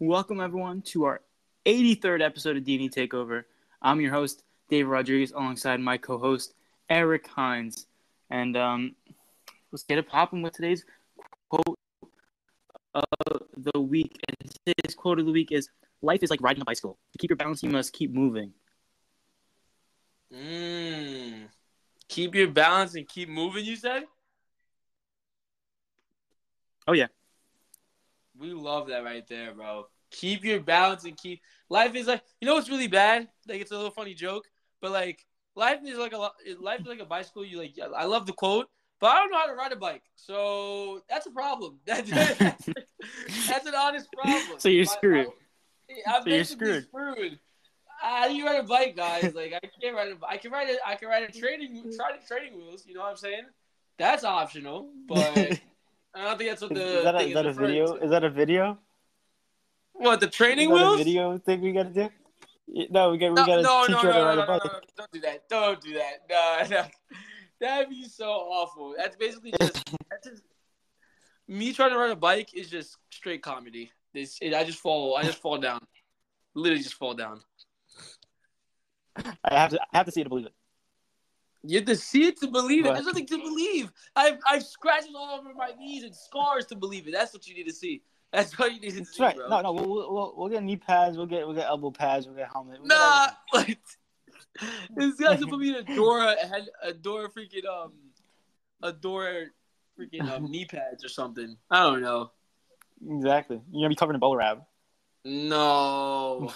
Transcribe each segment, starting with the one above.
Welcome everyone to our 83rd episode of D&D Takeover. I'm your host, Dave Rodriguez, alongside my co-host, Eric Hines. And um, let's get it popping with today's quote of the week. And today's quote of the week is, life is like riding a bicycle. To keep your balance, you must keep moving. Mm. Keep your balance and keep moving, you said? Oh, yeah. We love that right there, bro. Keep your balance and keep life is like you know what's really bad? Like it's a little funny joke, but like life is like a life is like a bicycle. You like I love the quote, but I don't know how to ride a bike, so that's a problem. That's that's, that's an honest problem. So you're screwed. my- I'm So you're basically screwed. How do you ride a bike, guys? Like I can't ride a. I can ride a. I can ride a training. Try the training wheels. You know what I'm saying? That's optional, but I don't think that's what the. is that a, is that a video? to. Is that a video? What the training is that wheels? a video thing we gotta do? No, we got we No, gotta no, teach no, her no, to no, ride no, a no, bike. no, Don't do that. Don't do that. No, no. That'd be so awful. That's basically just, that's just me trying to ride a bike is just straight comedy. This it, I just fall. I just fall down. Literally just fall down. I have to I have to see it to believe it. You have to see it to believe it. There's nothing to believe. I've I've scratches all over my knees and scars to believe it. That's what you need to see. That's what you need to That's see, right. bro. No, no, we'll, we'll, we'll, get knee pads. We'll get we'll get elbow pads. We'll get helmet. We'll Nah, like this guy's gonna put me in a Dora head, a Dora freaking um, a Dora freaking um, knee pads or something. I don't know. exactly. You're gonna be covered in bubble wrap. No.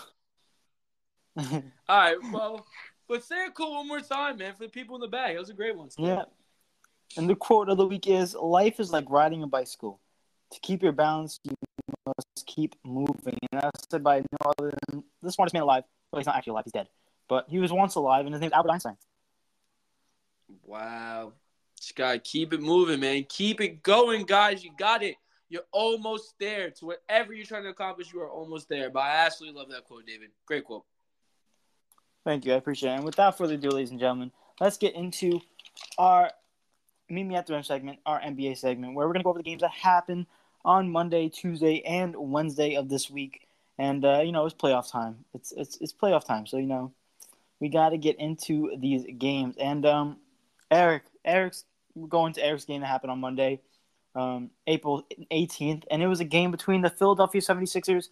All right, well, but say it cool one more time, man, for the people in the back. That was a great one. yeah. And the quote of the week is: "Life is like riding a bicycle. To keep your balance, you must keep moving." And that's said by no other than the smartest man alive. Well, he's not actually alive; he's dead. But he was once alive, and his name name's Albert Einstein. Wow. Just gotta keep it moving, man. Keep it going, guys. You got it. You're almost there to whatever you're trying to accomplish. You are almost there. But I absolutely love that quote, David. Great quote. Thank you. I appreciate it. And without further ado, ladies and gentlemen, let's get into our Meet Me at the Rim segment, our NBA segment, where we're going to go over the games that happen on Monday, Tuesday, and Wednesday of this week. And, uh, you know, it's playoff time. It's, it's, it's playoff time. So, you know, we got to get into these games. And, um, Eric, Eric's, going to Eric's game that happened on Monday, um, April 18th. And it was a game between the Philadelphia 76ers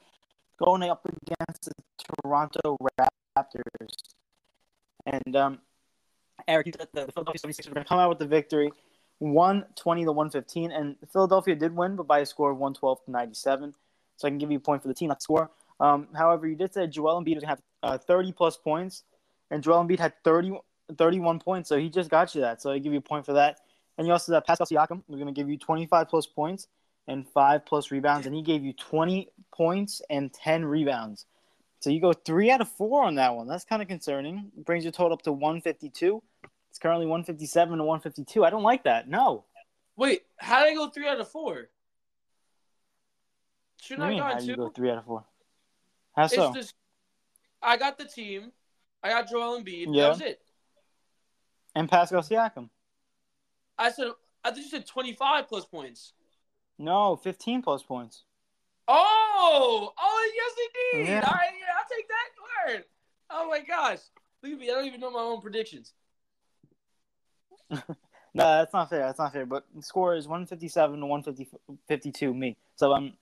going up against the Toronto Raptors. And um, Eric, you said the Philadelphia 76ers were going to come out with the victory, 120 to 115. And Philadelphia did win, but by a score of 112 to 97. So I can give you a point for the team, the score. Um, however, you did say Joel Embiid was going to have uh, 30 plus points, and Joel Embiid had 30, 31 points, so he just got you that. So I give you a point for that. And you also said Pascal Siakam was going to give you 25 plus points and five plus rebounds, and he gave you 20 points and 10 rebounds. So you go three out of four on that one. That's kind of concerning. Brings your total up to 152. It's currently 157 to 152. I don't like that. No. Wait, how did I go three out of four? Should I mean, how do you go three out of four? How It's so? just I got the team. I got Joel Embiid. Yeah. That was it. And Pascal Siakam. I said I think you said twenty five plus points. No, 15 plus points. Oh, oh yes indeed. Yeah. Yeah, I'll take that word. Oh my gosh. Look at me. I don't even know my own predictions. No, that's not fair. That's not fair. But the score is 157 to 152 me. So um,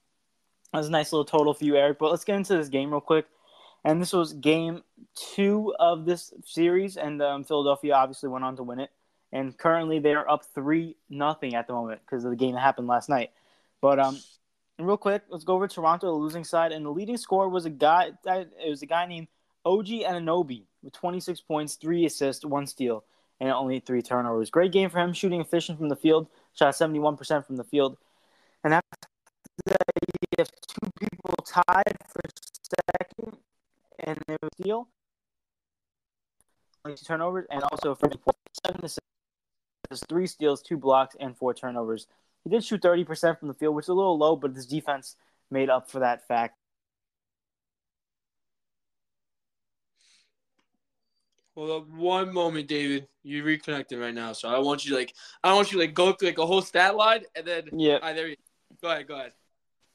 that's a nice little total for you, Eric. But let's get into this game real quick. And this was game two of this series, and um, Philadelphia obviously went on to win it. And currently they are up three nothing at the moment because of the game that happened last night. But um, real quick, let's go over Toronto, the losing side, and the leading scorer was a guy. It was a guy named OG Anunoby with 26 points, three assists, one steal, and only three turnovers. Great game for him, shooting efficient from the field, shot 71% from the field. And after that, you have two people tied for second, and it was steal, two turnovers, and also for seven assists, three steals, two blocks, and four turnovers. He did shoot 30% from the field, which is a little low, but his defense made up for that fact. Well, one moment, David. You're reconnecting right now, so I want you to like I want you to like go through like a whole stat line and then Yeah. Right, there you go. Go ahead, go ahead.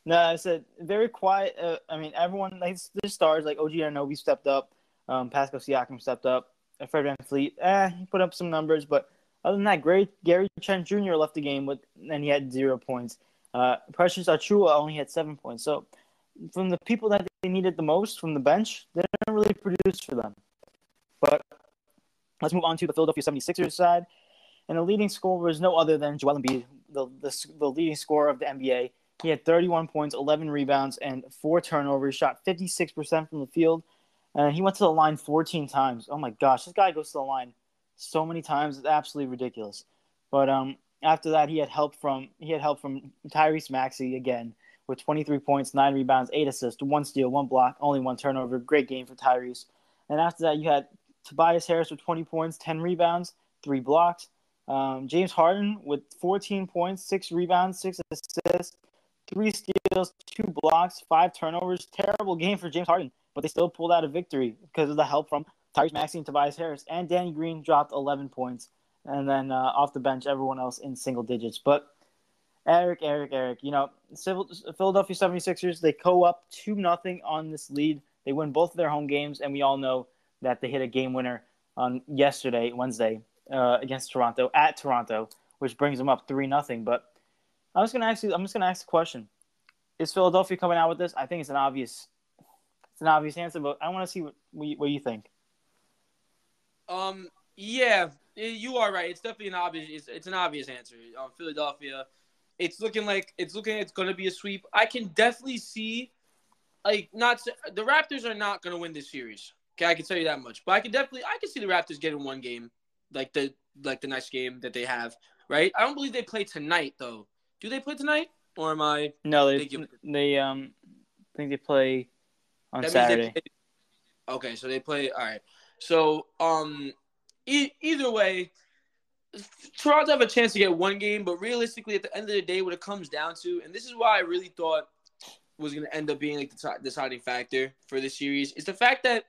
No, I said very quiet. Uh, I mean, everyone like the stars like OG Anunoby stepped up, um, Pascal Siakam stepped up, Fred VanVleet. Eh, he put up some numbers, but other than that, Gary Gary Trent Jr. left the game with and he had zero points. Uh, Precious Achiuwa only had seven points. So from the people that they needed the most from the bench, they didn't really produce for them. But let's move on to the Philadelphia 76ers side. And the leading scorer was no other than Joel Embiid, the, the, the leading scorer of the NBA. He had 31 points, 11 rebounds, and four turnovers. Shot 56% from the field, and he went to the line 14 times. Oh my gosh, this guy goes to the line so many times. It's absolutely ridiculous. But um, after that, he had help from he had help from Tyrese Maxey again with 23 points, nine rebounds, eight assists, one steal, one block, only one turnover. Great game for Tyrese. And after that, you had Tobias Harris with 20 points, 10 rebounds, three blocks. Um, James Harden with 14 points, six rebounds, six assists, three steals, two blocks, five turnovers. Terrible game for James Harden, but they still pulled out a victory because of the help from Tyrese Maxey and Tobias Harris. And Danny Green dropped 11 points. And then uh, off the bench, everyone else in single digits. But Eric, Eric, Eric, you know, Philadelphia 76ers, they co up 2 nothing on this lead. They win both of their home games, and we all know that they hit a game winner on yesterday, Wednesday, uh, against Toronto at Toronto, which brings them up 3 nothing. But I'm just gonna ask you. I'm just gonna ask the question: Is Philadelphia coming out with this? I think it's an obvious, it's an obvious answer, but I want to see what what you, what you think. Um, yeah, you are right. It's definitely an obvious. It's, it's an obvious answer. Um, Philadelphia. It's looking like it's looking. It's going to be a sweep. I can definitely see, like, not the Raptors are not going to win this series. Okay, I can tell you that much. But I can definitely, I can see the Raptors getting one game, like the like the next game that they have. Right. I don't believe they play tonight though. Do they play tonight, or am I? No, they thinking- they um, I think they play on That Saturday. play- okay, so they play. All right. So um, e- either way, Toronto have a chance to get one game, but realistically, at the end of the day, what it comes down to, and this is why I really thought was going to end up being like the t- deciding factor for the series, is the fact that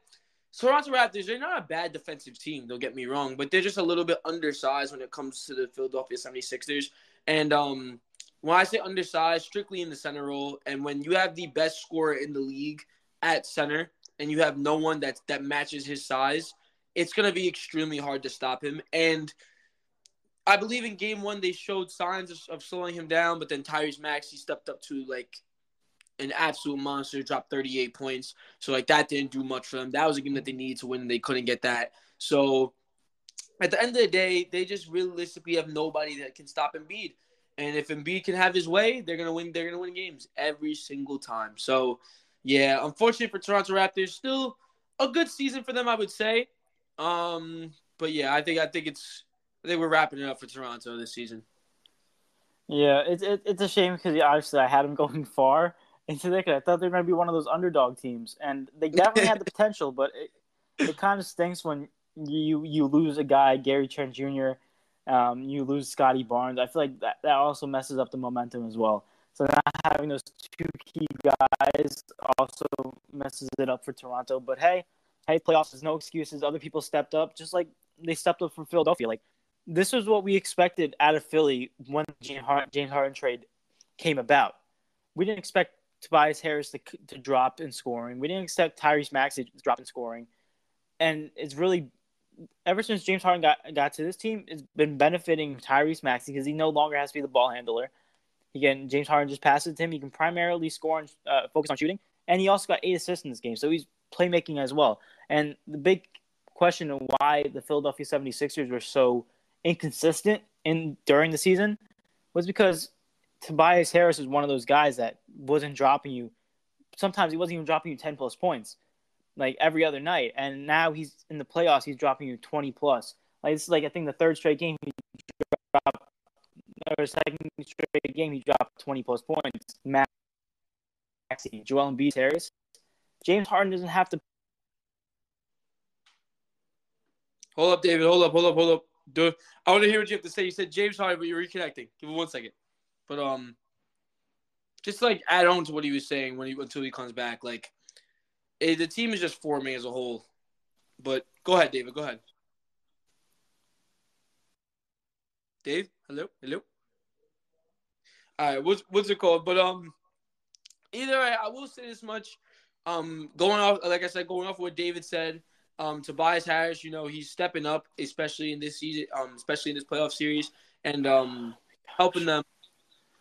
Toronto Raptors they're not a bad defensive team. Don't get me wrong, but they're just a little bit undersized when it comes to the Philadelphia 76ers. And um, when I say undersized, strictly in the center role, and when you have the best scorer in the league at center, and you have no one that that matches his size, it's gonna be extremely hard to stop him. And I believe in game one they showed signs of, of slowing him down, but then Tyrese Maxey stepped up to like an absolute monster, dropped 38 points. So like that didn't do much for them. That was a game that they needed to win, and they couldn't get that. So at the end of the day, they just realistically have nobody that can stop Embiid. And if Embiid can have his way, they're gonna win. They're gonna win games every single time. So, yeah, unfortunate for Toronto Raptors. Still a good season for them, I would say. Um, but yeah, I think I think it's I think we're wrapping it up for Toronto this season. Yeah, it's it, it's a shame because obviously I had them going far into the. I thought they were going to be one of those underdog teams, and they definitely had the potential. But it, it kind of stinks when you you lose a guy, Gary Trent Jr. Um, you lose Scottie Barnes. I feel like that, that also messes up the momentum as well. So not having those two key guys also messes it up for Toronto. But hey, hey, playoffs is no excuses. Other people stepped up, just like they stepped up for Philadelphia. Like this was what we expected out of Philly when James Harden, James Harden trade came about. We didn't expect Tobias Harris to, to drop in scoring. We didn't expect Tyrese Maxey to drop in scoring. And it's really ever since James Harden got got to this team, it's been benefiting Tyrese Maxey because he no longer has to be the ball handler. He can James Harden just passes to him. He can primarily score and uh, focus on shooting, and he also got eight assists in this game, so he's playmaking as well. And the big question of why the Philadelphia 76ers were so inconsistent in during the season was because Tobias Harris is one of those guys that wasn't dropping you. Sometimes he wasn't even dropping you ten plus points, like every other night. And now he's in the playoffs. He's dropping you twenty plus. Like this is like I think the third straight game he dropped, second straight game he dropped twenty plus points. Maxey, Joel Embiid, Harris, James Harden doesn't have to. Hold up, David. Hold up. Hold up. Hold up. Do I want to hear what you have to say? You said James Harden, but you're reconnecting. Give me one second. But um, just like add on to what he was saying when he until he comes back, like eh, the team is just forming as a whole. But go ahead, David. Go ahead. Dave, hello, hello. All right, what's what's it called? But um, either way, I will say this much. Um, going off, like I said, going off what David said. Um, Tobias Harris, you know, he's stepping up, especially in this season, um, especially in this playoff series, and um, helping them.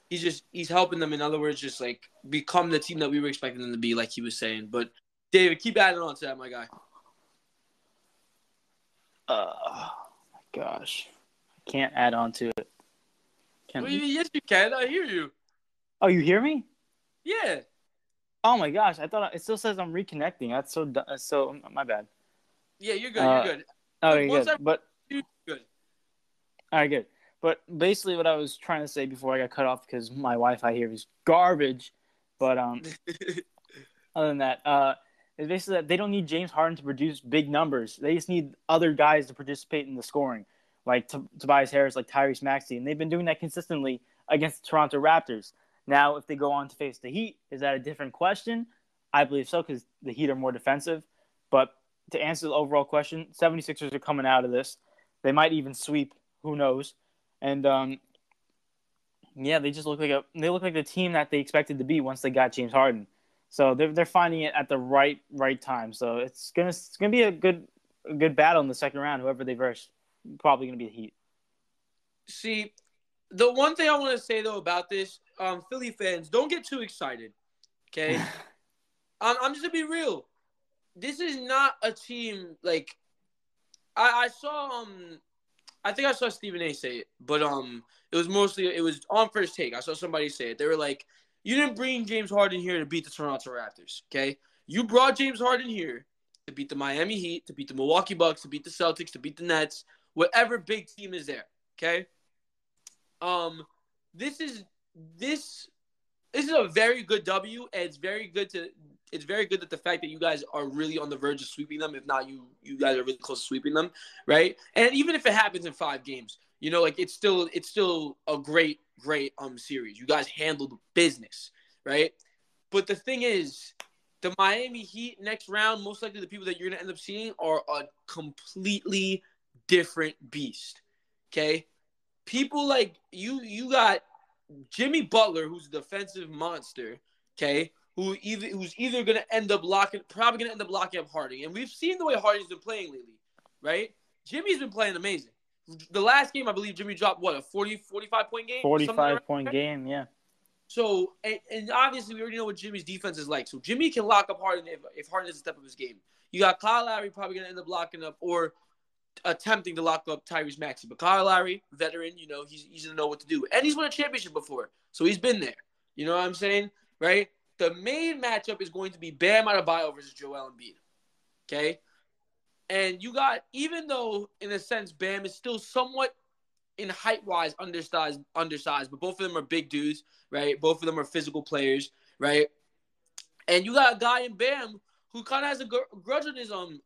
He's just he's helping them. In other words, just like become the team that we were expecting them to be, like he was saying. But David, keep adding on to that, my guy. Uh, my gosh, I can't add on to it. Can Well, yes, you can. I hear you. Oh, you hear me? Yeah. Oh my gosh, I thought it still says I'm reconnecting. That's so so my bad. Yeah, you're good. Uh, you're good. Okay, Once good. I- But You're good. all right, good. But basically, what I was trying to say before I got cut off because my Wi-Fi here is garbage. But um, other than that, uh, is basically that they don't need James Harden to produce big numbers. They just need other guys to participate in the scoring, like T- Tobias Harris, like Tyrese Maxey, and they've been doing that consistently against the Toronto Raptors. Now, if they go on to face the Heat, is that a different question? I believe so because the Heat are more defensive. But to answer the overall question, 76ers are coming out of this. They might even sweep. Who knows? And um, yeah, they just look like a they look like the team that they expected to be once they got James Harden. So they're they're finding it at the right right time. So it's gonna it's gonna be a good a good battle in the second round. Whoever they verse, probably gonna be the Heat. See, the one thing I want to say though about this, um, Philly fans, don't get too excited. Okay, I'm, I'm just gonna be real. This is not a team like I, I saw. Um, I think I saw Stephen A. say it, but um, it was mostly it was on first take. I saw somebody say it. They were like, "You didn't bring James Harden here to beat the Toronto Raptors. Okay, you brought James Harden here to beat the Miami Heat, to beat the Milwaukee Bucks, to beat the Celtics, to beat the Nets, whatever big team is there. Okay, um, this is this this is a very good W, and it's very good to it's very good that the fact that you guys are really on the verge of sweeping them. If not, you you guys are really close to sweeping them, right? And even if it happens in five games, you know, like it's still it's still a great great um series. You guys handled business, right? But the thing is, the Miami Heat next round, most likely the people that you're gonna end up seeing are a completely different beast. Okay, people like you you got Jimmy Butler, who's a defensive monster. Okay, who either who's either gonna end up locking, probably gonna end up locking up Harden, and we've seen the way Harden's been playing lately, right? Jimmy's been playing amazing. The last game, I believe Jimmy dropped what a 40, 45 point game, 45 that? point game, yeah. So, and, and obviously, we already know what Jimmy's defense is like. So, Jimmy can lock up Harden if, if Harden doesn't step up his game. You got Kyle Lowry probably going to end up locking up or attempting to lock up Tyrese Maxey. But Kyle Lowry, veteran, you know, he's, he's to know what to do. And he's won a championship before. So, he's been there. You know what I'm saying? Right? The main matchup is going to be Bam Adebayo versus Joel Embiid. Okay? And you got, even though, in a sense, Bam is still somewhat in height wise undersized undersized, but both of them are big dudes, right? Both of them are physical players, right? And you got a guy in Bam who kind of has a gr- grudge on his um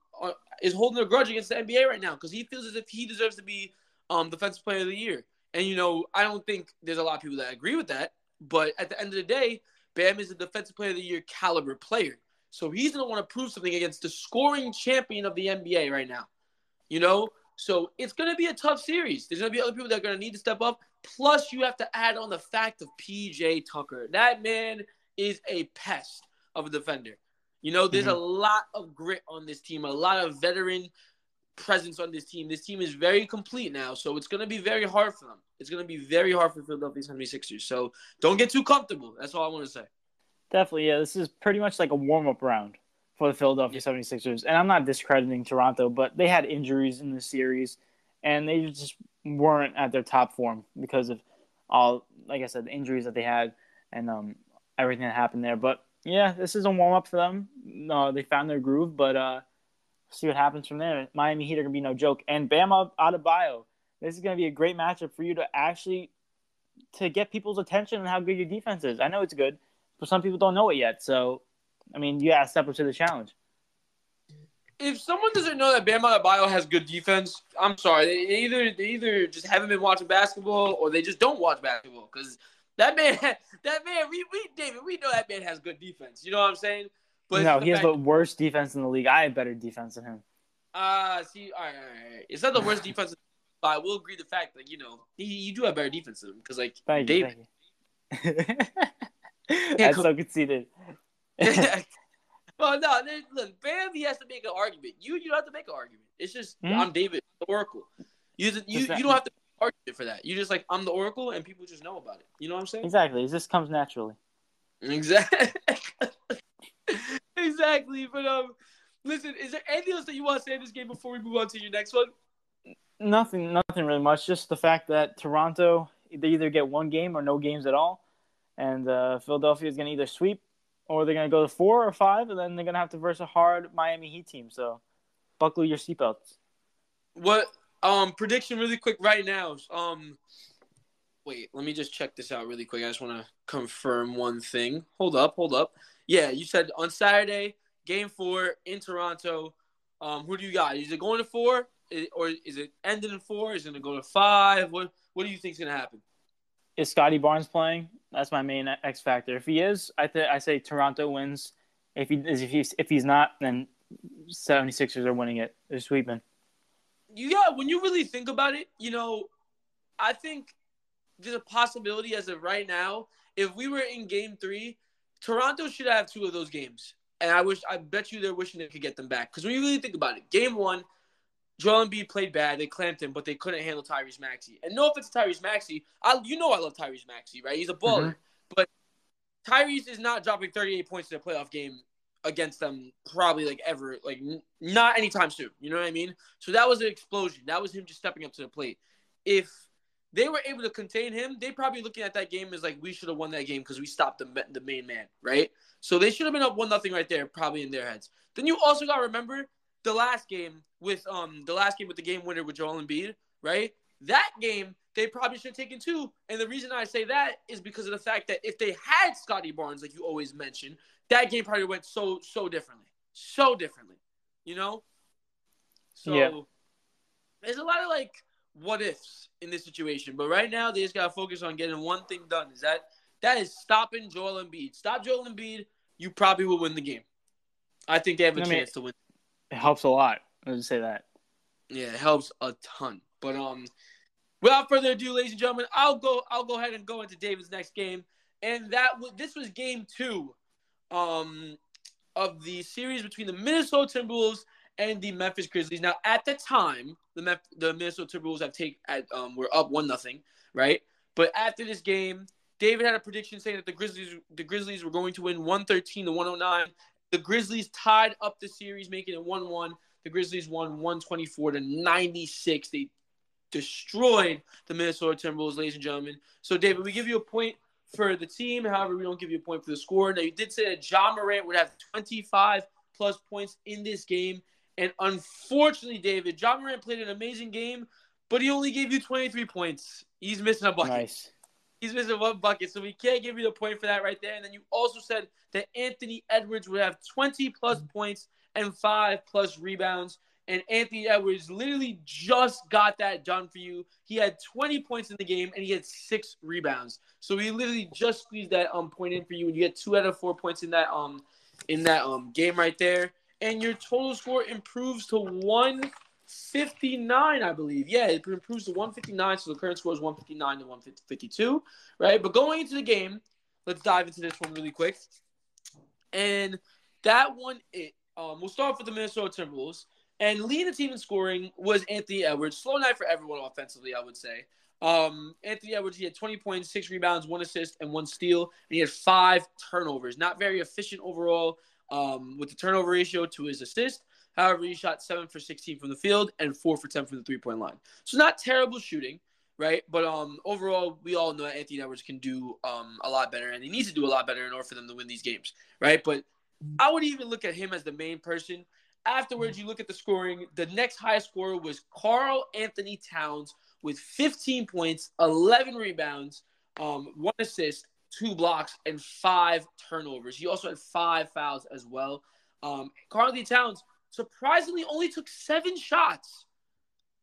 is holding a grudge against the NBA right now because he feels as if he deserves to be um defensive player of the year. And you know, I don't think there's a lot of people that agree with that, but at the end of the day, Bam is a defensive player of the year caliber player. So he's gonna want to prove something against the scoring champion of the NBA right now. You know, so it's to be a tough series. There's to be other people that are to need to step up. Plus, you have to add on the fact of PJ Tucker. That man is a pest of a defender. You know, there's a lot of grit on this team, a lot of veteran presence on this team. This team is very complete now, so it's going to be very hard for them. It's going to be very hard for Philadelphia 76ers. So don't get too comfortable. That's all I want to say. Definitely, yeah. This is pretty much like a warm up round for the Philadelphia 76ers. And I'm not discrediting Toronto, but they had injuries in the series and they just weren't at their top form because of all, like I said, the injuries that they had and um, everything that happened there. But yeah, this is a warm up for them. No, they found their groove, but uh, see what happens from there. Miami Heat are to be no joke. And Bama Adebayo, this is to be a great matchup for you to actually to get people's attention on how good your defense is. I know it's good, but some people don't know it yet. So, I mean, you got to step up to the challenge. if someone doesn't know that Bam Adebayo has good defense, I'm sorry. They either they either just haven't been watching basketball or they just don't watch basketball because that man, that man, we, we David, we know that man has good defense. You know what I'm saying? But no, he has the worst defense in the league. I have better defense than him. Uh see, all right, all right. It's not the worst defense, but I will agree the fact that you know you, you do have better defense than him because like Thank you. David. Thank you. That's so conceited. well, no, look, Bam, he has to make an argument. You, you don't have to make an argument. It's just Hmm? I'm David, the Oracle. You, you, you don't have to argument for that. You just like I'm the Oracle, and people just know about it. You know what I'm saying? Exactly. This comes naturally. Exactly. exactly. But um, listen, is there anything else that you want to say in this game before we move on to your next one? Nothing. Nothing really much. Just the fact that Toronto they either get one game or no games at all, and uh, Philadelphia is going to either sweep or they're going to go to four or five, and then they're going to have to verse a hard Miami Heat team. So, buckle your seatbelts. What um prediction really quick right now? Um, wait, let me just check this out really quick. I just want to confirm one thing. Hold up, hold up. Yeah, you said on Saturday, Game Four in Toronto. Um, who do you got? Is it going to four, or is it ending in four? Is it going to go to five? What What do you think is going to happen? Is Scottie Barnes playing? That's my main X factor. If he is, I th- I say Toronto wins. If he is, if he's if he's not, then 76ers are winning it. They're sweeping. Yeah, when you really think about it, you know, I think there's a possibility as of right now. If we were in Game Three, Toronto should have two of those games, and I wish I bet you they're wishing they could get them back. Because when you really think about it, Game One, Joel Embiid played bad. They clamped him, but they couldn't handle Tyrese Maxey. And no offense to Tyrese Maxey, I you know I love Tyrese Maxey, right? He's a baller, mm-hmm. but Tyrese is not dropping 38 points in a playoff game against them probably like ever like n- not anytime soon. You know what i mean? So that was an explosion. That was him just stepping up to the plate. If they were able to contain him they probably looking at that game as like we should have won that game because we stopped the, the main man right? So they should have been up one nothing right there probably in their heads. Then you also got to remember the last game with um the last game with the game winner with Joel Embiid right? That game they probably should have taken two. And the reason i say that is because of the fact that if they had scottie barnes like you always mention that game probably went so so differently, so differently, you know. So Yeah. there's a lot of like what ifs in this situation, but right now they just gotta focus on getting one thing done. Is that that is stopping Joel Embiid. Stop Joel Embiid, you probably will win the game. I think they have a I mean- chance to win. It helps a lot. I would say that. Yeah, it helps a ton. But um, without further ado, ladies and gentlemen, I'll go. I'll go ahead and go into David's next game, and that w- this was game two, um, of the series between the Minnesota Timberwolves and the Memphis Grizzlies. Now, at the time, the Mem- the Minnesota Timberwolves have take at um were up one nothing, right? But after this game, David had a prediction saying that the Grizzlies the Grizzlies were going to win 113 to 109. The Grizzlies tied up the series, making it 1 1. The Grizzlies won 124 to 96. They destroyed the Minnesota Timberwolves, ladies and gentlemen. So, David, we give you a point for the team. However, we don't give you a point for the score. Now, you did say that Ja Morant would have 25 plus points in this game. And unfortunately, David, Ja Morant played an amazing game, but he only gave you 23 points. He's missing a bucket. Nice. He's missing one bucket, so we can't give you the point for that right there. And then you also said that Anthony Edwards would have 20 plus points and five plus rebounds. And Anthony Edwards literally just got that done for you. He had 20 points in the game and he had six rebounds. So he literally just squeezed that um point in for you, and you get two out of four points in that um in that um game right there. And your total score improves to 159, I believe. Yeah, it improves to 159. So the current score is 159 to 152, right? But going into the game, let's dive into this one really quick. And that one, it um, we'll start with the Minnesota Timberwolves. And leading the team in scoring was Anthony Edwards. Slow night for everyone offensively, I would say. Um, Anthony Edwards, he had 20 points, six rebounds, one assist, and one steal. And he had five turnovers. Not very efficient overall um, with the turnover ratio to his assist. However, he shot seven for 16 from the field and four for 10 from the three point line. So not terrible shooting, right? But um, overall, we all know that Anthony Edwards can do um, a lot better, and he needs to do a lot better in order for them to win these games, right? But I would even look at him as the main person. Afterwards, you look at the scoring. The next highest scorer was Karl-Anthony Towns with 15 points, 11 rebounds, um, one assist, two blocks, and five turnovers. He also had five fouls as well. Um, Karl-Anthony Towns surprisingly only took seven shots.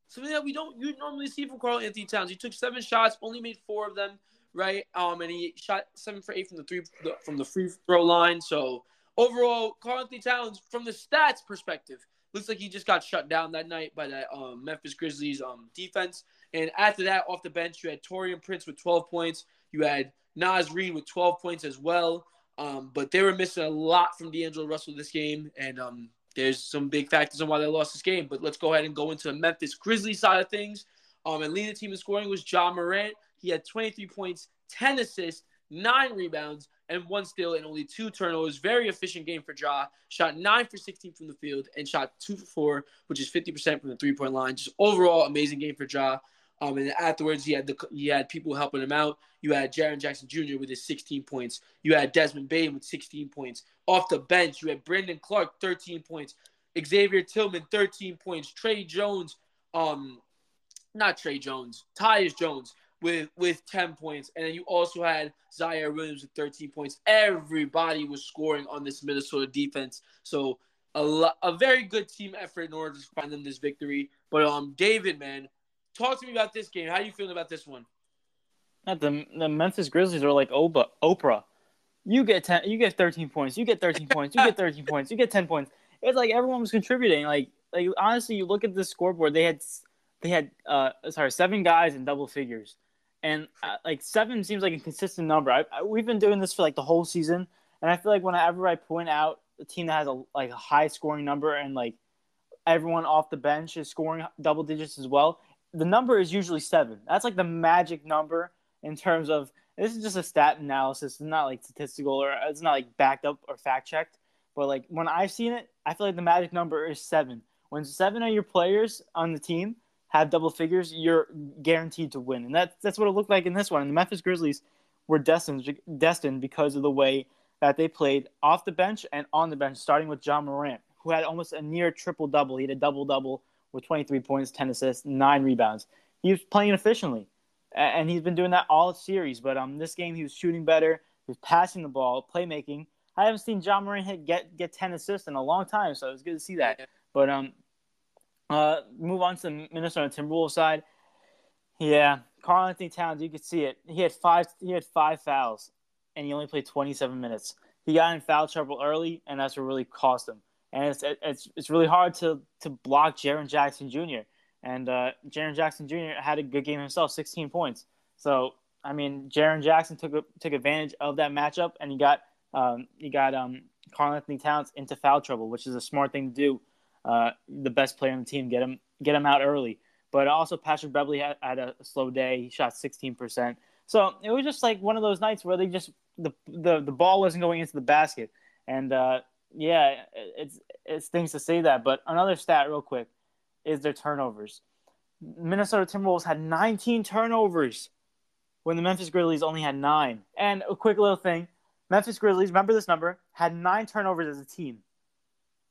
Something that we don't you normally see from Karl-Anthony Towns. He took seven shots, only made four of them, right? Um, and he shot seven for eight from the three from the free throw line. So overall, Karl-Anthony Towns, from the stats perspective, looks like he just got shut down that night by that um, Memphis Grizzlies um, defense. And after that, off the bench, you had Taurean Prince with 12 points. You had Naz Reid with 12 points as well. Um, but they were missing a lot from D'Angelo Russell this game, and um, there's some big factors on why they lost this game. But let's go ahead and go into the Memphis Grizzlies side of things. Um, and leading the team in scoring was Ja Morant. He had 23 points, 10 assists, nine rebounds, and one steal and only two turnovers. Very efficient game for Ja. Shot nine for 16 from the field and shot two for four, which is 50% from the three point line. Just overall amazing game for Ja. Um, and afterwards, he had the he had people helping him out. You had Jaren Jackson Jr. with his 16 points. You had Desmond Bane with 16 points. Off the bench, you had Brandon Clarke 13 points. Xavier Tillman 13 points. Trey Jones, um, not Trey Jones, Tyus Jones with with 10 points, and then you also had Ziaire Williams with 13 points. Everybody was scoring on this Minnesota defense, so a lo- a very good team effort in order to find them this victory. But um, David, man, talk to me about this game. How are you feeling about this one? The the Memphis Grizzlies are like Oprah. Oprah. You get ten. You get thirteen points. You get thirteen points. You get thirteen points. You get ten points. It's like everyone was contributing. Like like honestly, you look at the scoreboard. They had they had uh sorry seven guys in double figures, and uh, like seven seems like a consistent number. I, I, we've been doing this for like the whole season, and I feel like whenever I point out a team that has a like a high scoring number and like everyone off the bench is scoring double digits as well, the number is usually seven. That's like the magic number in terms of this is just a stat analysis. It's not like statistical or it's not like backed up or fact checked. But like when I've seen it, I feel like the magic number is seven. When seven of your players on the team have double figures, you're guaranteed to win, and that's that's what it looked like in this one. And the Memphis Grizzlies were destined destined because of the way that they played off the bench and on the bench, starting with Ja Morant, who had almost a near triple double. He had a double double with 23 points, 10 assists, nine rebounds. He was playing efficiently and he's been doing that all series. But um, this game he was shooting better, he was passing the ball, playmaking. I haven't seen Ja Morant hit get get ten assists in a long time, so it was good to see that. But um, uh, move on to the Minnesota Timberwolves side. Yeah, Karl-Anthony Towns, you could see it. He had five. He had five fouls, and he only played 27 minutes. He got in foul trouble early, and that's what really cost him. And it's it's it's really hard to to block Jaren Jackson Jr. And uh, Jaren Jackson Jr. had a good game himself, 16 points. So I mean, Jaren Jackson took took advantage of that matchup, and he got um, he got um, Karl-Anthony Towns into foul trouble, which is a smart thing to do. Uh, the best player on the team, get him get him out early. But also Patrick Beverley had, had a slow day. He shot 16%. So it was just like one of those nights where they just the the, the ball wasn't going into the basket. And uh, yeah, it's it's things to say that. But another stat, real quick is their turnovers. Minnesota Timberwolves had 19 turnovers when the Memphis Grizzlies only had nine. And a quick little thing Memphis Grizzlies, remember this number, had nine turnovers as a team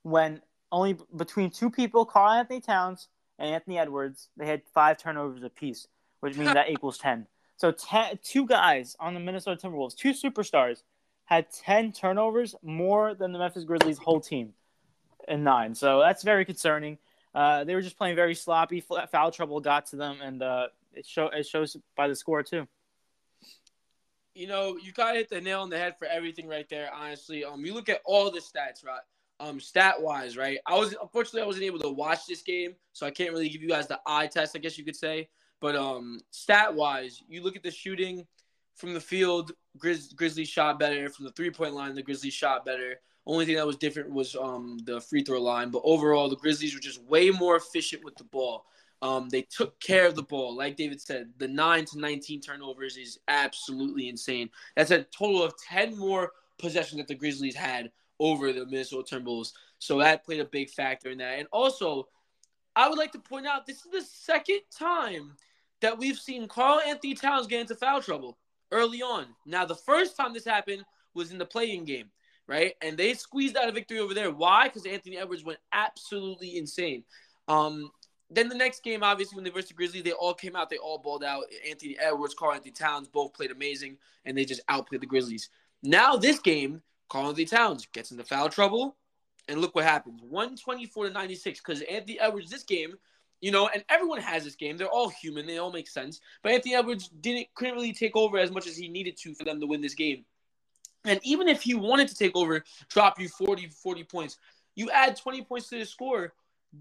when only between two people, Karl-Anthony Towns and Anthony Edwards, they had five turnovers apiece, which means that equals 10. So ten, two guys on the Minnesota Timberwolves, two superstars, had 10 turnovers more than the Memphis Grizzlies' whole team in nine. So that's very concerning. Uh, they were just playing very sloppy. Foul trouble got to them, and uh, it show it shows by the score too. You know, you got to hit the nail on the head for everything right there. Honestly, um, you look at all the stats, right? Um, stat wise, right? I was unfortunately I wasn't able to watch this game, so I can't really give you guys the eye test, I guess you could say. But um, stat wise, you look at the shooting from the field. Grizz- Grizzlies shot better from the three point line. The Grizzlies shot better. Only thing that was different was um, the free throw line. But overall, the Grizzlies were just way more efficient with the ball. Um, they took care of the ball. Like David said, the 9 to 19 turnovers is absolutely insane. That's a total of 10 more possessions that the Grizzlies had over the Minnesota Timberwolves. So that played a big factor in that. And also, I would like to point out this is the second time that we've seen Karl-Anthony Towns get into foul trouble early on. Now, the first time this happened was in the playing game right? And they squeezed out a victory over there. Why? Because Anthony Edwards went absolutely insane. Um, then the next game, obviously, when they versus the Grizzlies, they all came out, they all balled out. Anthony Edwards, Karl-Anthony Towns both played amazing, and they just outplayed the Grizzlies. Now this game, Karl-Anthony Towns gets into foul trouble, and look what happens: one twenty-four to ninety-six. Because Anthony Edwards, this game, you know, and everyone has this game. They're all human. They all make sense. But Anthony Edwards didn't couldn't really take over as much as he needed to for them to win this game. And even if he wanted to take over, drop you 40, 40 points, you add 20 points to the score,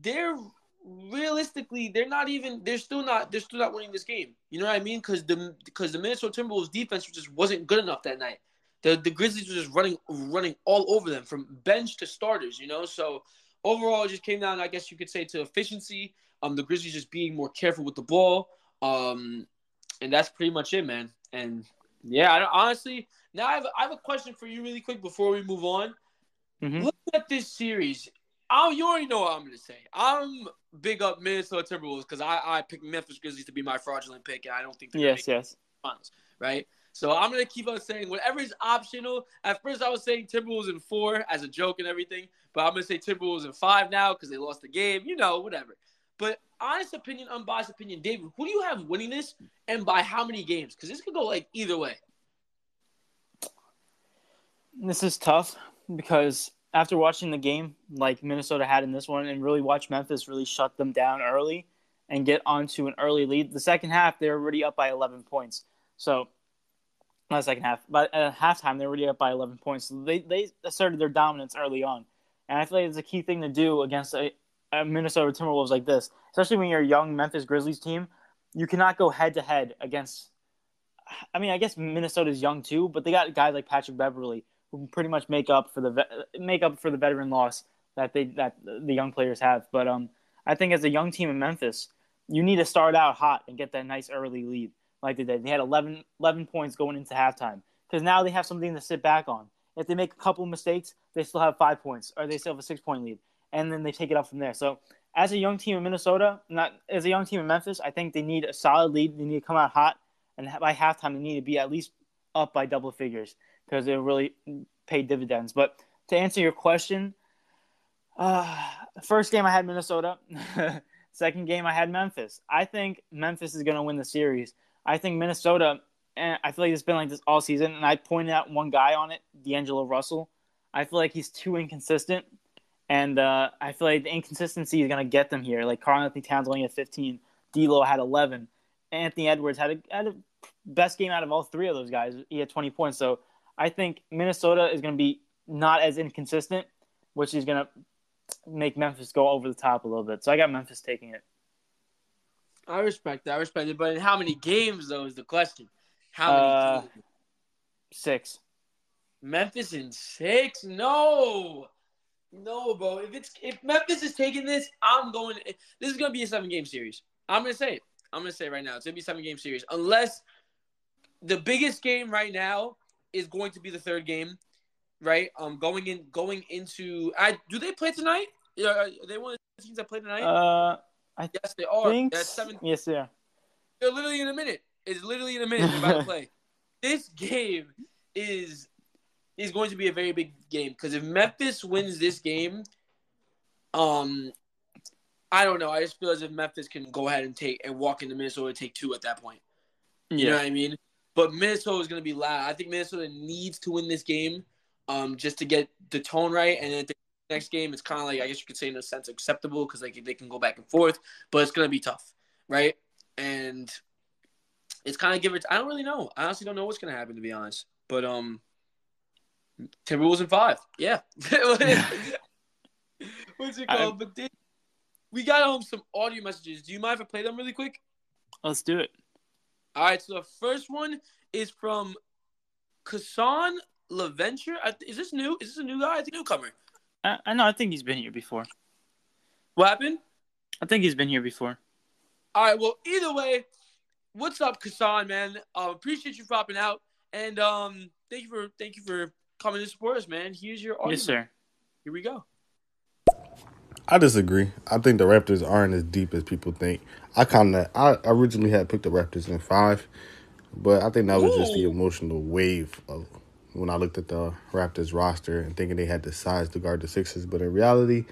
they're realistically they're not even they're still not they're still not winning this game. You know what I mean? Because the because the Minnesota Timberwolves defense just wasn't good enough that night. The the Grizzlies were just running running all over them from bench to starters. You know, so overall it just came down, I guess you could say, to efficiency. Um, the Grizzlies just being more careful with the ball. Um, and that's pretty much it, man. And yeah, I don't, honestly, now I have, I have a question for you really quick before we move on. Mm-hmm. Look at this series. Oh, you already know what I'm going to say. I'm big up Minnesota Timberwolves because I, I picked Memphis Grizzlies to be my fraudulent pick, and I don't think they're yes, yes. Finals, right? So I'm gonna keep on saying whatever is optional. At first, I was saying Timberwolves in four as a joke and everything, but I'm gonna say Timberwolves in five now because they lost the game. You know, whatever. But honest opinion, unbiased opinion, David, who do you have winning this, and by how many games? Because this could go like either way. This is tough because after watching the game like Minnesota had in this one, and really watch Memphis really shut them down early and get onto an early lead. The second half, they're already up by 11 points. So, the second half, but at halftime, they were already up by 11 points. So they they asserted their dominance early on, and I feel like it's a key thing to do against a, Minnesota Timberwolves like this, especially when you're a young Memphis Grizzlies team. You cannot go head to head against. I mean, I guess Minnesota's young too, but they got guys like Patrick Beverley who pretty much make up for the make up for the veteran loss that they that the young players have. But um, I think as a young team in Memphis, you need to start out hot and get that nice early lead like they did. They had 11, 11 points going into halftime because now they have something to sit back on. If they make a couple of mistakes, they still have five points or they still have a six point lead and then they take it up from there. So as a young team in Minnesota, not as a young team in Memphis, I think they need a solid lead. They need to come out hot, and by halftime, they need to be at least up by double figures because it really pay dividends. But to answer your question, uh, first game I had Minnesota. Second game I had Memphis. I think Memphis is going to win the series. I think Minnesota, and I feel like it's been like this all season. And I pointed out one guy on it, D'Angelo Russell. I feel like he's too inconsistent. And uh, I feel like the inconsistency is going to get them here. Like Karl-Anthony Towns only had 15, D'Lo had 11, Anthony Edwards had a, had a best game out of all three of those guys. He had 20 points. So I think Minnesota is going to be not as inconsistent, which is going to make Memphis go over the top a little bit. So I got Memphis taking it. I respect that. I respect it. But in how many games, though, is the question. How many uh, Six. Memphis in six? No. No, bro. If it's if Memphis is taking this, I'm going. This is gonna be a seven game series. I'm gonna say it. I'm gonna say it right now. It's gonna be a seven game series unless the biggest game right now is going to be the third game, right? Um, going in, going into. I do they play tonight? Yeah, are they one of the teams that play tonight? Uh, I yes, they are. Think... That's seven. Yes, they are. They're literally in a minute. It's literally in a minute. They're about to play. This game is is going to be a very big game because if Memphis wins this game, um, I don't know. I just feel as if Memphis can go ahead and take and walk into Minnesota and take two at that point. You yeah. know what I mean? But Minnesota is going to be loud. I think Minnesota needs to win this game, um, just to get the tone right. And next game, it's kind of like I guess you could say in a sense acceptable because like they can go back and forth, but it's going to be tough, right? And it's kind of give it. I don't really know. I honestly don't know what's going to happen to be honest. But um, Timberwolves in five. Yeah. What's it called? I, but then we got home some audio messages. Do you mind if I play them really quick? Let's do it. All right. So the first one is from Kassan LaVenture. Is this new? Is this a new guy? It's a newcomer. I, I know. I think he's been here before. What happened? I think he's been here before. All right. Well, either way, what's up, Kassan? Man, uh, appreciate you popping out, and um, thank you for thank you for coming to support us, man. Here's your argument. Yes, sir. Here we go. I disagree. I think the Raptors aren't as deep as people think. I kind of I originally had picked the Raptors in five, but I think that was Ooh. just the emotional wave of when I looked at the Raptors roster and thinking they had the size to guard the Sixers. But in reality,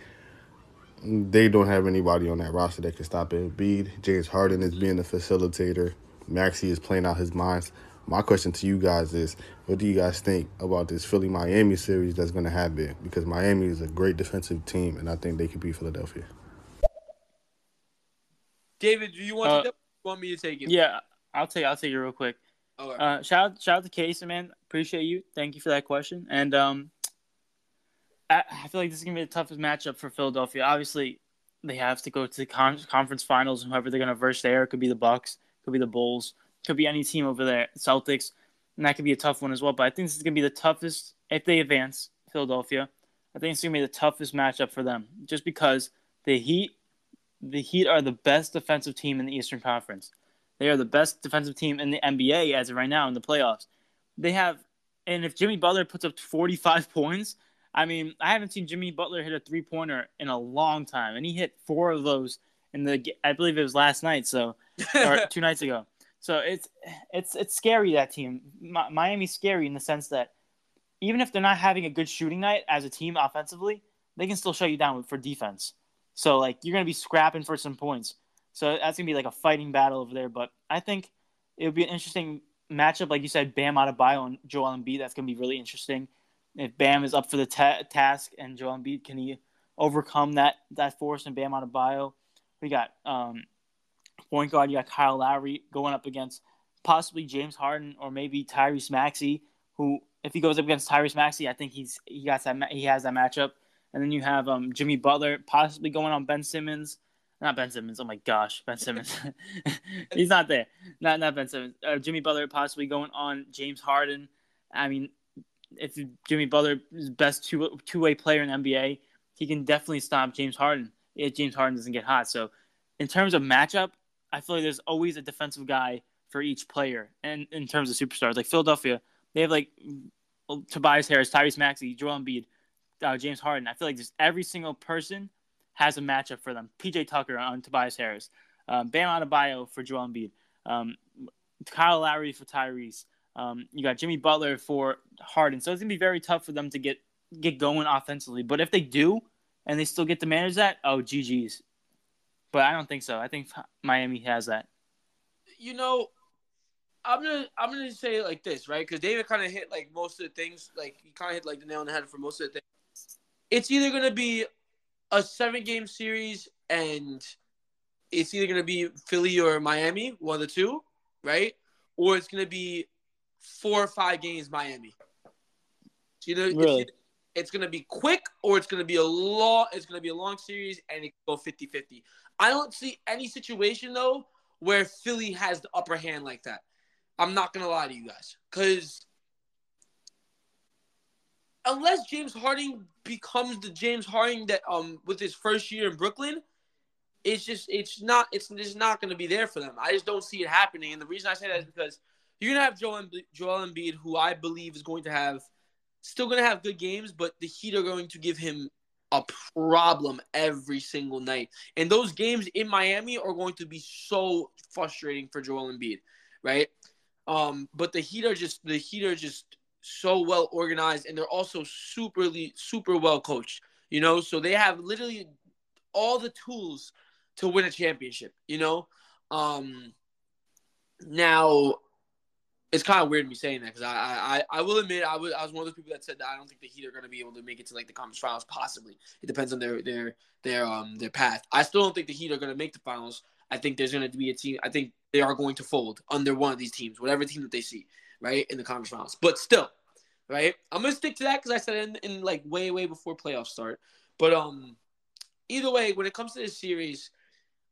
they don't have anybody on that roster that can stop Embiid. James Harden is being the facilitator. Maxey is playing out his minds my question to you guys is what do you guys think about this Philly Miami series that's going to happen? Because Miami is a great defensive team, and I think they could beat Philadelphia. David, do you want uh, to want me to take it? Yeah, I'll take I'll take it real quick. Okay. Uh, shout out shout out to Casey, man. Appreciate you. Thank you for that question. And um, I, I feel like this is gonna be the toughest matchup for Philadelphia. Obviously, they have to go to the con- conference finals, and whoever they're to verse there could be the Bucks, could be the Bulls, could be any team over there, Celtics, and that could be a tough one as well. But I think this is to be the toughest if they advance. Philadelphia, I think it's to be the toughest matchup for them, just because the Heat, the Heat are the best defensive team in the Eastern Conference. They are the best defensive team in the NBA as of right now in the playoffs. They have, and if Jimmy Butler puts up 45 points, I mean, I haven't seen Jimmy Butler hit a three pointer in a long time, and he hit four of those in the, I believe it was last night, so or two nights ago. So it's it's it's scary that team. Miami's scary in the sense that even if they're not having a good shooting night as a team offensively, they can still shut you down for defense. So like you're gonna be scrapping for some points. So that's gonna be like a fighting battle over there. But I think it would be an interesting matchup, like you said, Bam Adebayo and Joel Embiid. That's gonna be really interesting. If Bam is up for the ta- task and Joel Embiid can he overcome that that force and Bam Adebayo. We got um, point guard. You got Kyle Lowry going up against possibly James Harden or maybe Tyrese Maxey, who if he goes up against Tyrese Maxey, I think he's he got that he has that matchup. And then you have um, Jimmy Butler possibly going on Ben Simmons. Not Ben Simmons. Oh my gosh, Ben Simmons. he's not there. Not not Ben Simmons. Uh, Jimmy Butler possibly going on James Harden. I mean, if Jimmy Butler is best two two way player in NBA, he can definitely stop James Harden if James Harden doesn't get hot. So, in terms of matchup, I feel like there's always a defensive guy for each player. And in terms of superstars, like Philadelphia, they have like Tobias Harris, Tyrese Maxey, Joel Embiid, uh, James Harden. I feel like just every single person has a matchup for them. PJ Tucker on Tobias Harris, um, Bam Adebayo for Joel Embiid, um, Kyle Lowry for Tyrese. Um, you got Jimmy Butler for Harden. So it's gonna be very tough for them to get get going offensively. But if they do, and they still get to manage that, oh GG's. But I don't think so. I think Miami has that. You know, I'm gonna I'm gonna say it like this, right? Because David kind of hit like most of the things. Like he kind of hit like the nail on the head for most of the things. It's either gonna be a seven game series, and it's either gonna be Philly or Miami, one of the two, right? Or it's gonna be four or five games Miami. So, you know, really? it's, it's gonna be quick or it's gonna be a long. It's gonna be a long series, and it go 50-50. I don't see any situation though where Philly has the upper hand like that. I'm not gonna lie to you guys, because unless James Harden becomes the James Harden that um with his first year in Brooklyn, it's just it's not it's just not gonna be there for them. I just don't see it happening, and the reason I say that is because you're gonna have Joel Embiid, Joel Embiid, who I believe is going to have still gonna have good games, but the Heat are going to give him a problem every single night. And those games in Miami are going to be so frustrating for Joel Embiid, right? Um, but the Heat are just the Heat are just so well organized, and they're also superly super well coached. You know, so they have literally all the tools to win a championship. You know, um, now it's kind of weird me saying that because I, I I will admit I was I was one of those people that said that I don't think the Heat are going to be able to make it to like the conference finals. Possibly, it depends on their their their um their path. I still don't think the Heat are going to make the finals. I think there's going to be a team. I think they are going to fold under one of these teams, whatever team that they see, right, in the conference finals. But still, right, I'm to stick to that because I said in, in like way, way before playoffs start. But um, either way, when it comes to this series,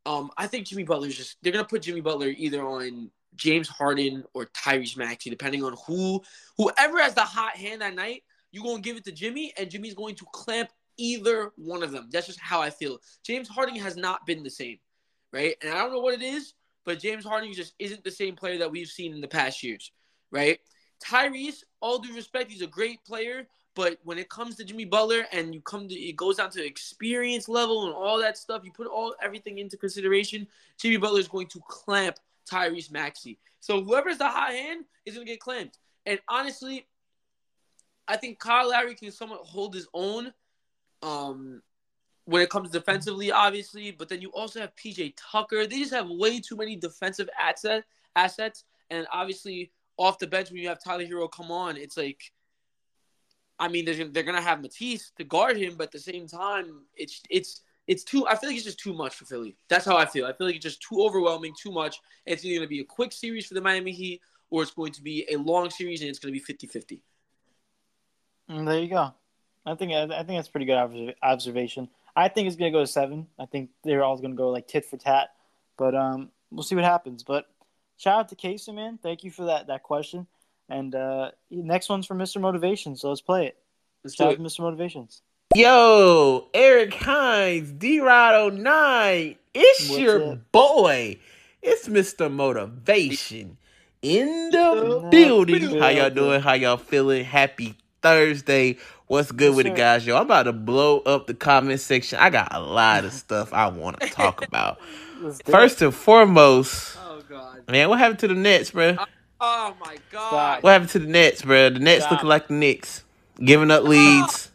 um, I think Jimmy Butler's just they're to put Jimmy Butler either on James Harden or Tyrese Maxey, depending on who, whoever has the hot hand that night. You're to give it to Jimmy, and Jimmy's going to clamp either one of them. That's just how I feel. James Harden has not been the same right? And I don't know what it is, but James Harden just isn't the same player that we've seen in the past years, right? Tyrese, all due respect, he's a great player, but when it comes to Jimmy Butler and you come to it goes down to experience level and all that stuff, you put all everything into consideration, Jimmy Butler is going to clamp Tyrese Maxey. So whoever's the hot hand is gonna get clamped. And honestly, I think Kyle Lowry can somewhat hold his own. Um, when it comes defensively, obviously. But then you also have PJ Tucker. They just have way too many defensive asset assets, and obviously off the bench when you have Tyler Herro come on, it's like, I mean, they're they're gonna have Matisse to guard him, but at the same time, it's it's it's too. I feel like it's just too much for Philly. That's how I feel. I feel like it's just too overwhelming, too much. It's either gonna be a quick series for the Miami Heat, or it's going to be a long series and it's gonna be 50-50. Mm, there you go. I think I think that's pretty good observation. I think it's gonna go to seven. I think they're all gonna go like tit for tat, but um, we'll see what happens. But shout out to Casey, man. Thank you for that that question. And uh, next one's from Mr. Motivation, so let's play it. Let's Shout do out it. to Mr. Motivations. Yo, Eric Hines, D Rod 09. It's What's your up? boy. It's Mr. Motivation in the building. How y'all doing? How y'all feeling? Happy Thursday. What's good Yes, with sir. it, guys? Yo, I'm about to blow up the comment section. I got a lot of stuff I want to talk about. First and foremost, Oh god. man, what happened to the Nets, bro? Oh my god. Stop. What happened to the Nets, bro? The Nets Stop. looking like the Knicks, giving up leads.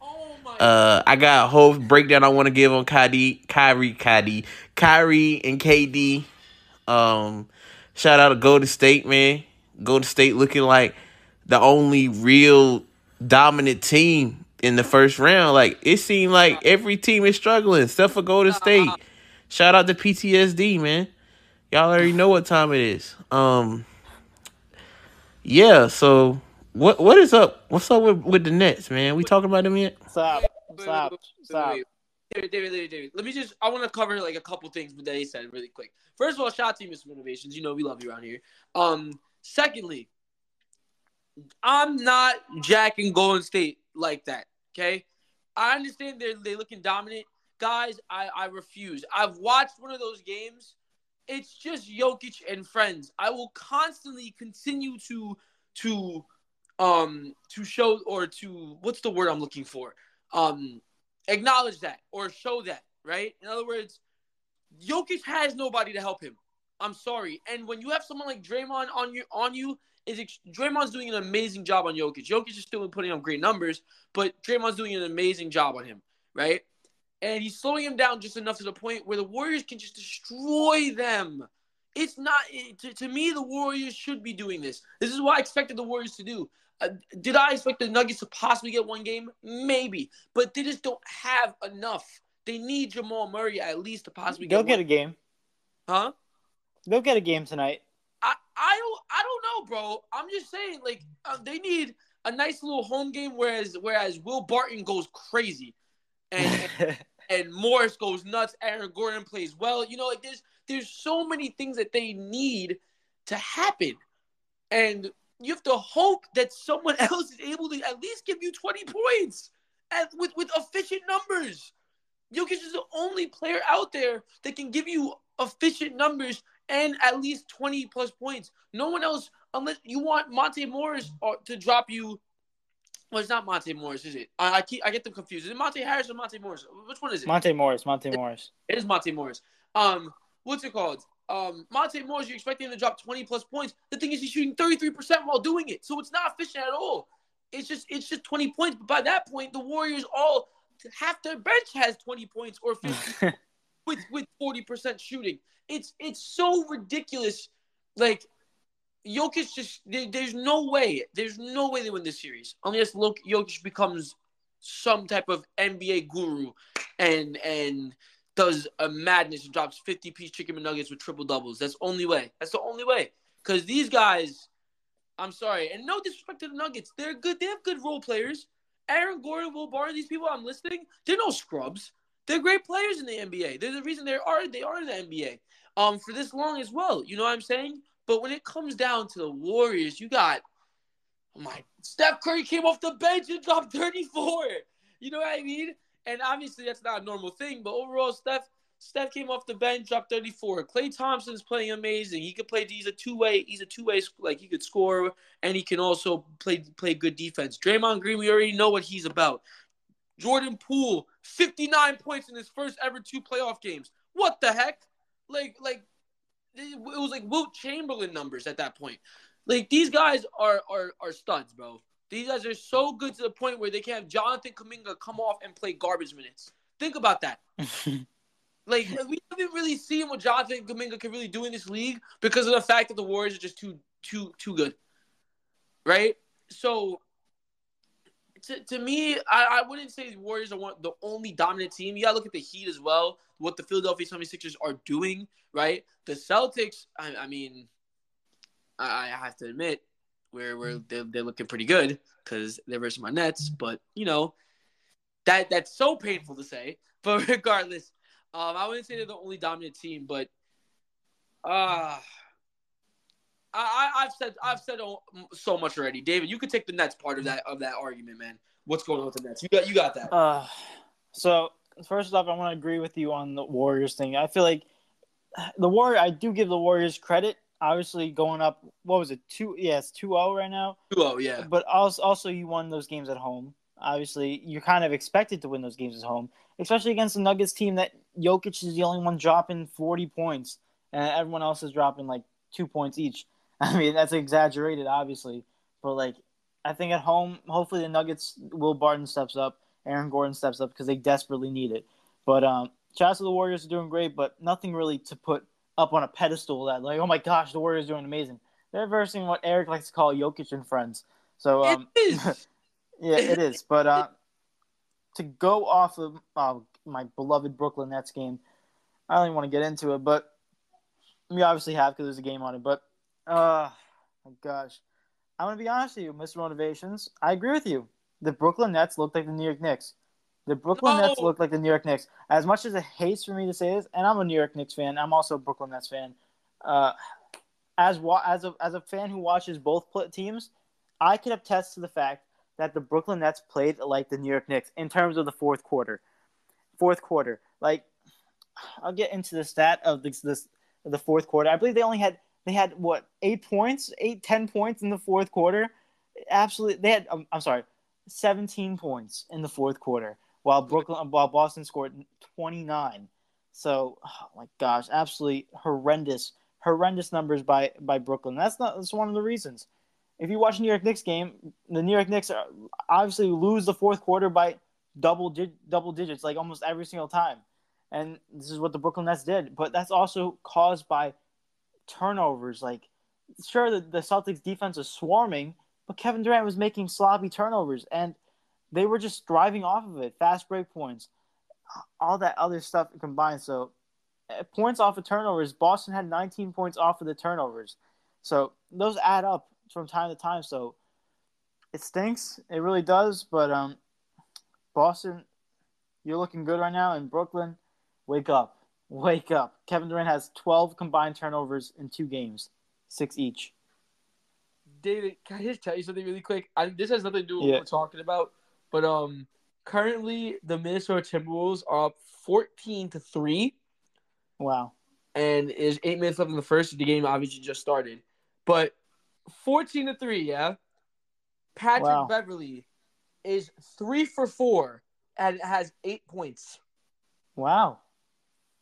Oh my. Uh, I got a whole breakdown I want to give on Kyrie, Kyrie, Kyrie, Kyrie, and KD. Um, shout out to Golden State, man. Golden State looking like the only real dominant team in the first round. Like it seemed like every team is struggling, except for Golden State. Shout out to PTSD, man. Y'all already know what time it is. Um, yeah. So what what is up? What's up with, with the Nets, man? We talking about them yet? Stop. Wait, wait, Stop. Stop. wait, wait. David, David, David, David. Let me just. I want to cover like a couple things that he said really quick. First of all, shout out to you, Mr. Motivations. You know we love you around here. Um. Secondly, I'm not jacking Golden State like that. Okay, I understand they're they looking dominant, guys. I I refuse. I've watched one of those games. It's just Jokic and friends. I will constantly continue to to um to show or to what's the word I'm looking for? Um acknowledge that or show that, right? In other words, Jokic has nobody to help him. I'm sorry. And when you have someone like Draymond on you on you, is ex- Draymond's doing an amazing job on Jokic. Jokic is still putting up great numbers, but Draymond's doing an amazing job on him, right? And he's slowing him down just enough to the point where the Warriors can just destroy them. It's not to, to me. The Warriors should be doing this. This is what I expected the Warriors to do. Uh, did I expect the Nuggets to possibly get one game? Maybe, but they just don't have enough. They need Jamal Murray at least to possibly They'll get get a game. Huh? They'll get a game tonight. I, I don't I don't know, bro. I'm just saying, like uh, they need a nice little home game, whereas whereas Will Barton goes crazy, and and Morris goes nuts. Aaron Gordon plays well. You know, like there's there's so many things that they need to happen, and you have to hope that someone else is able to at least give you 20 points at, with with efficient numbers. Jokic is the only player out there that can give you efficient numbers and at least 20 plus points. No one else, unless you want Monte Morris uh, to drop you. Well, it's not Monte Morris, is it? I, I keep I get them confused. Is it Monte Harris or Monte Morris? Which one is it? Monte Morris. Monte Morris. It is Monte Morris. Um, what's it called? Um, Monte Morris, you're expecting him to drop 20 plus points. The thing is, he's shooting 33% while doing it. So it's not efficient at all. It's just it's just 20 points. But by that point, the Warriors all half their bench has 20 points or 50 with with 40% shooting. It's it's so ridiculous. Like Jokic just there, there's no way. There's no way they win this series unless Lok- Jokic becomes some type of NBA guru and and does a madness and drops 50 piece chicken nuggets with triple doubles. That's only way. That's the only way. Cuz these guys I'm sorry. And no disrespect to the Nuggets. They're good. They have good role players. Aaron Gordon, Will Barton, these people I'm listing, they're no scrubs. They're great players in the NBA. They're the reason they are they are in the NBA. Um, for this long as well. You know what I'm saying? But when it comes down to the Warriors, you got oh my Steph Curry came off the bench and dropped 34. You know what I mean? And obviously that's not a normal thing, but overall, Steph Steph came off the bench, dropped 34. Klay Thompson's playing amazing. He could play. He's a two way. He's a two way. Like he could score and he can also play play good defense. Draymond Green, we already know what he's about. Jordan Poole, 59 points in his first ever two playoff games. What the heck? Like like it was like Wilt Chamberlain numbers at that point. Like these guys are are are studs, bro. These guys are so good to the point where they can have Jonathan Kuminga come off and play garbage minutes. Think about that. Like we haven't really seen what Jonathan Kuminga can really do in this league because of the fact that the Warriors are just too too too good, right? So, to, to me, I, I wouldn't say the Warriors are one, the only dominant team. You gotta look at the Heat as well. What the Philadelphia 76ers are doing, right? The Celtics, I, I mean, I, I have to admit, where where they're, they're looking pretty good because they're versus my Nets, but you know that that's so painful to say. But regardless, um, I wouldn't say they're the only dominant team, but uh I, I've said I've said so much already. David, you could take the Nets part of that of that argument, man. What's going on with the Nets? You got you got that. Uh, so first off, I want to agree with you on the Warriors thing. I feel like the Warrior. I do give the Warriors credit. Obviously, going up. What was it? Two. Yeah, it's two zero right now. Two zero. Yeah. But also, also, you won those games at home. Obviously, you're kind of expected to win those games at home, especially against the Nuggets team that Jokic is the only one dropping 40 points, and everyone else is dropping like two points each. I mean, that's exaggerated, obviously, but like, I think at home, hopefully the Nuggets, Will Barton steps up, Aaron Gordon steps up because they desperately need it. But um, shout to the Warriors are doing great, but nothing really to put up on a pedestal that like, oh my gosh, the Warriors are doing amazing. They're versing what Eric likes to call Jokic and friends. So um, it yeah, it is. But uh, to go off of uh, my beloved Brooklyn Nets game, I don't even want to get into it, but we obviously have because there's a game on it. But uh, my gosh, I'm gonna be honest with you, Mr. Motivations. I agree with you. The Brooklyn Nets look like the New York Knicks. The Brooklyn no. Nets look like the New York Knicks. As much as it hates for me to say this, and I'm a New York Knicks fan, I'm also a Brooklyn Nets fan. Uh, as wa- as a as a fan who watches both teams, I can attest to the fact that the Brooklyn Nets played like the New York Knicks in terms of the fourth quarter. Fourth quarter, like I'll get into the stat of this, this the fourth quarter. I believe they only had they had what eight points, eight ten points in the fourth quarter. Absolutely, they had. Um, I'm sorry, seventeen points in the fourth quarter, while Brooklyn, while Boston scored twenty nine. So, oh my gosh, absolutely horrendous, horrendous numbers by by Brooklyn. That's not that's one of the reasons. If you watch New York Knicks game, the New York Knicks obviously lose the fourth quarter by double double digits, like almost every single time. And this is what the Brooklyn Nets did. But that's also caused by turnovers. Like, sure, the, the Celtics defense was swarming, but Kevin Durant was making sloppy turnovers, and they were just driving off of it, fast break points, all that other stuff combined. So, eh, points off of turnovers, Boston had 19 points off of the turnovers. So, those add up from time to time. So, it stinks. It really does. But um, Boston, you're looking good right now. In Brooklyn, wake up. Wake up. Kevin Durant has 12 combined turnovers in two games, six each. David, can I just tell you something really quick? I, this has nothing to do with yeah. what we're talking about, but um, currently the Minnesota Timberwolves are up 14 to 3. Wow. And there's eight minutes left in the first. The game obviously just started. But 14 to 3, yeah? Patrick wow. Beverley is three for four and has eight points. Wow.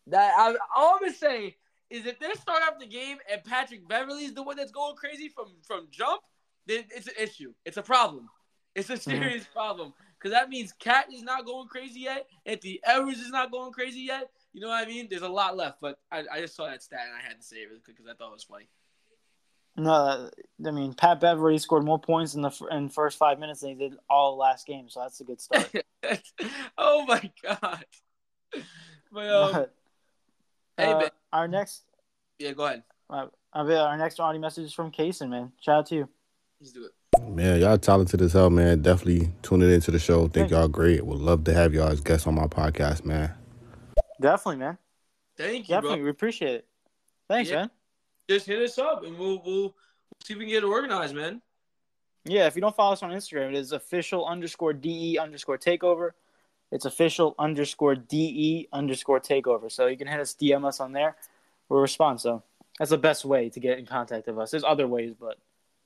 That I, all I'm gonna say is if they start off the game and Patrick Beverley is the one that's going crazy from from jump, then it's an issue. It's a problem. It's a mm-hmm. serious mm-hmm. problem because that means Cat is not going crazy yet. Anthony Edwards is not going crazy yet. You know what I mean? There's a lot left, but I, I just saw that stat and I had to say it really quick because I thought it was funny. No, I mean Pat Beverley scored more points in the in first five minutes than he did all last game, so that's a good start. oh my god! But, um, Hey, uh, our next. Yeah, go ahead. Uh, our next audio message is from Kason, man. Shout out to you. Let's do it. Man, y'all talented as hell, man. Definitely tuning into the show. Think y'all great. Would love to have y'all as guests on my podcast, man. Definitely, man. Thank you, Definitely, bro. we appreciate it. Thanks, yeah. man. Just hit us up and we'll, we'll see if we can get organized, man. Yeah, if you don't follow us on Instagram, it is official underscore de underscore takeover. It's official underscore de underscore takeover. So you can hit us, DM us on there. We'll respond. So that's the best way to get in contact with us. There's other ways, but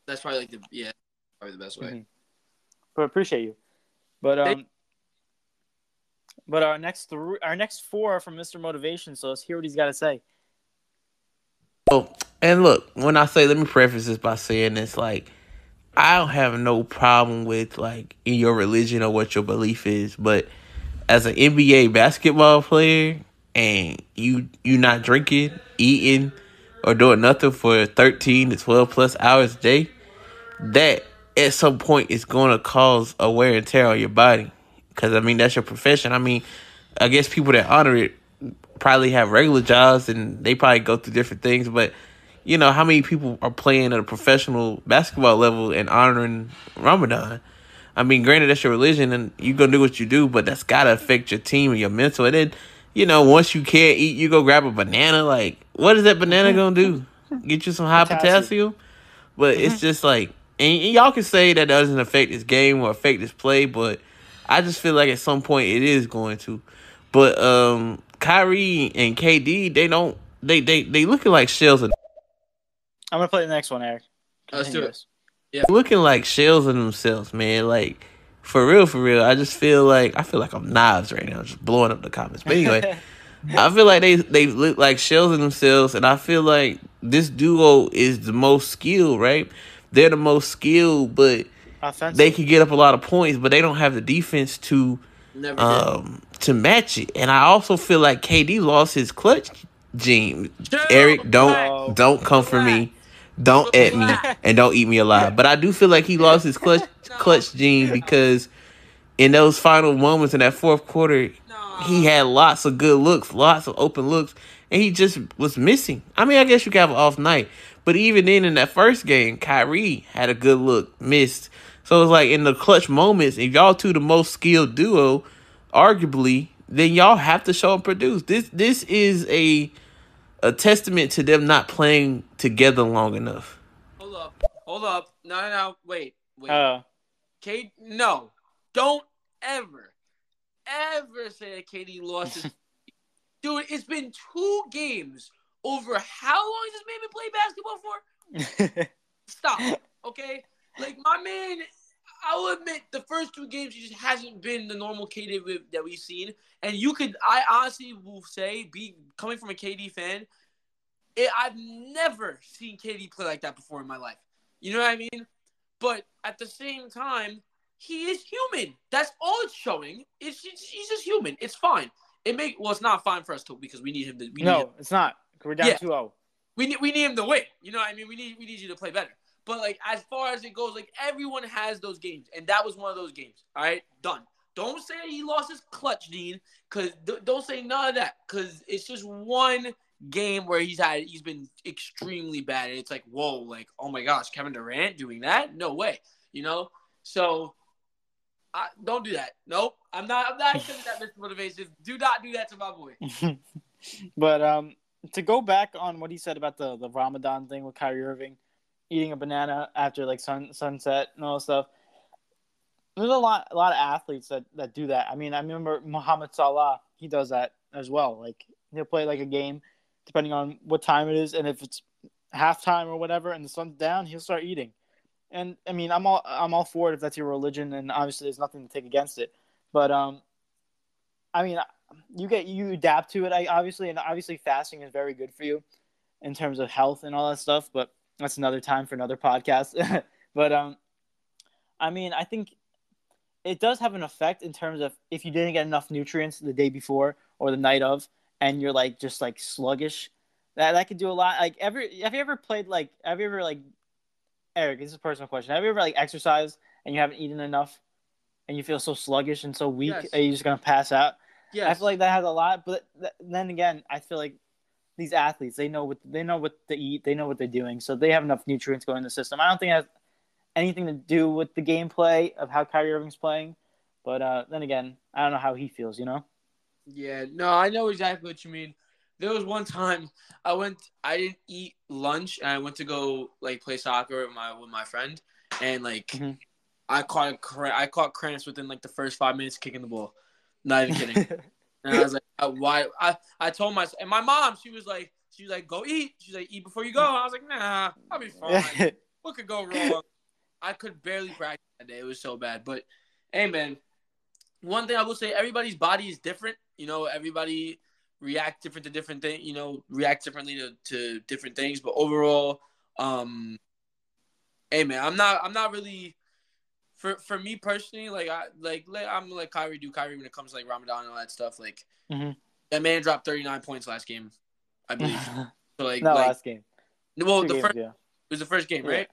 that's probably like the yeah, probably the best way. Mm-hmm. But appreciate you. But um, but our next three, our next four are from Mr. Motivation. So let's hear what he's got to say. Oh, and look, when I say, let me preface this by saying this, like, I don't have no problem with like in your religion or what your belief is, but as an NBA basketball player and you you not drinking, eating, or doing nothing for thirteen to twelve plus hours a day, that at some point is going to cause a wear and tear on your body. Because I mean that's your profession. I mean, I guess people that honor it probably have regular jobs and they probably go through different things, but you know how many people are playing at a professional basketball level and honoring Ramadan? I mean, granted, that's your religion, and you gonna do what you do, but that's gotta affect your team and your mental. And then, you know, once you can't eat, you go grab a banana. Like, what is that banana gonna do? Get you some high Potassium. potassium? But it's just like, and, and y'all can say that doesn't affect this game or affect this play, but I just feel like at some point it is going to. But um, Kyrie and KD, they don't. They they they looking like shells of I'm gonna play the next one, Eric. Let's do Continue it. this. looking like shells of themselves, man. Like for real, for real. I just feel like I feel like I'm knives right now, just blowing up the comments. But anyway, I feel like they they look like shells of themselves, and I feel like this duo is the most skilled. Right? They're the most skilled, but Offensive. they can get up a lot of points, but they don't have the defense to Never um to match it. And I also feel like KD lost his clutch gene. Eric, don't relax, don't come for me. Don't at me and don't eat me alive. But I do feel like he lost his clutch clutch gene because in those final moments in that fourth quarter, he had lots of good looks, lots of open looks, and he just was missing. I mean, I guess you could have an off night, but even then, in that first game, Kyrie had a good look, missed. So it's like in the clutch moments, if y'all two the most skilled duo, arguably, then y'all have to show and produce. This this is a a testament to them not playing together long enough. Hold up. Hold up. No, no, no. Wait. Wait. Uh, Kate, no. Don't ever, ever say that KD lost his. Dude, it's been two games over how long has this man been playing basketball for? Stop. Okay? Like, my man, I'll admit the first two games, he just hasn't been the normal KD that we've seen. And you could, I honestly will say, be coming from a KD fan, it, I've never seen KD play like that before in my life. You know what I mean? But at the same time, he is human. That's all it's showing. It's, it's he's just human. It's fine. It make well, it's not fine for us to because we need him to. We need him, no, it's not. We're down Yeah. 2-0. we need we need him to win. You know what I mean? We need we need you to play better. But like as far as it goes, like everyone has those games, and that was one of those games. All right, done. Don't say he lost his clutch, Dean, because don't say none of that, because it's just one game where he's had he's been extremely bad, and it's like whoa, like oh my gosh, Kevin Durant doing that? No way, you know. So. I, don't do that. Nope. I'm not. I'm not sending that Mr. Motivation. Do not do that to my boy. but um, to go back on what he said about the, the Ramadan thing with Kyrie Irving, eating a banana after like sun sunset and all that stuff. There's a lot a lot of athletes that, that do that. I mean, I remember Mohamed Salah. He does that as well. Like he'll play like a game, depending on what time it is, and if it's halftime or whatever, and the sun's down, he'll start eating. And I mean, I'm all I'm all for it if that's your religion, and obviously there's nothing to take against it. But um, I mean, you get you adapt to it. I obviously and obviously fasting is very good for you in terms of health and all that stuff. But that's another time for another podcast. but um, I mean, I think it does have an effect in terms of if you didn't get enough nutrients the day before or the night of, and you're like just like sluggish. That that could do a lot. Like ever have you ever played like have you ever like Eric? This is a personal question. Have you ever like exercised and you haven't eaten enough, and you feel so sluggish and so weak Yes. that you're just gonna pass out? Yes. I feel like that has a lot, but th- then again, I feel like these athletes they know what they know what to eat, they know what they're doing, so they have enough nutrients going in the system. I don't think it has anything to do with the gameplay of how Kyrie Irving's playing, but uh, then again, I don't know how he feels. You know? Yeah, no, I know exactly what you mean. There was one time I went, I didn't eat lunch, and I went to go like play soccer with my with my friend, and like Mhm. I caught a I caught cramps within like the first five minutes kicking the ball. Not even kidding. and I was like, uh, why? I I told myself, and my mom, she was like, she was like, go eat. She's like, eat before you go. I was like, nah, I'll be fine. what could go wrong? I could barely practice that day. It was so bad. But hey, man, one thing I will say: everybody's body is different. You know, everybody react different to different things. You know, react differently to, to different things. But overall, um, hey, man, I'm not. I'm not really. For, for me personally, like I like like I'm like Kyrie do Kyrie when it comes to like Ramadan and all that stuff. Like Mhm. that man dropped 39 points last game, I believe. So like, no, like last game. well, Two the games first ago. it was the first game, Yeah. right?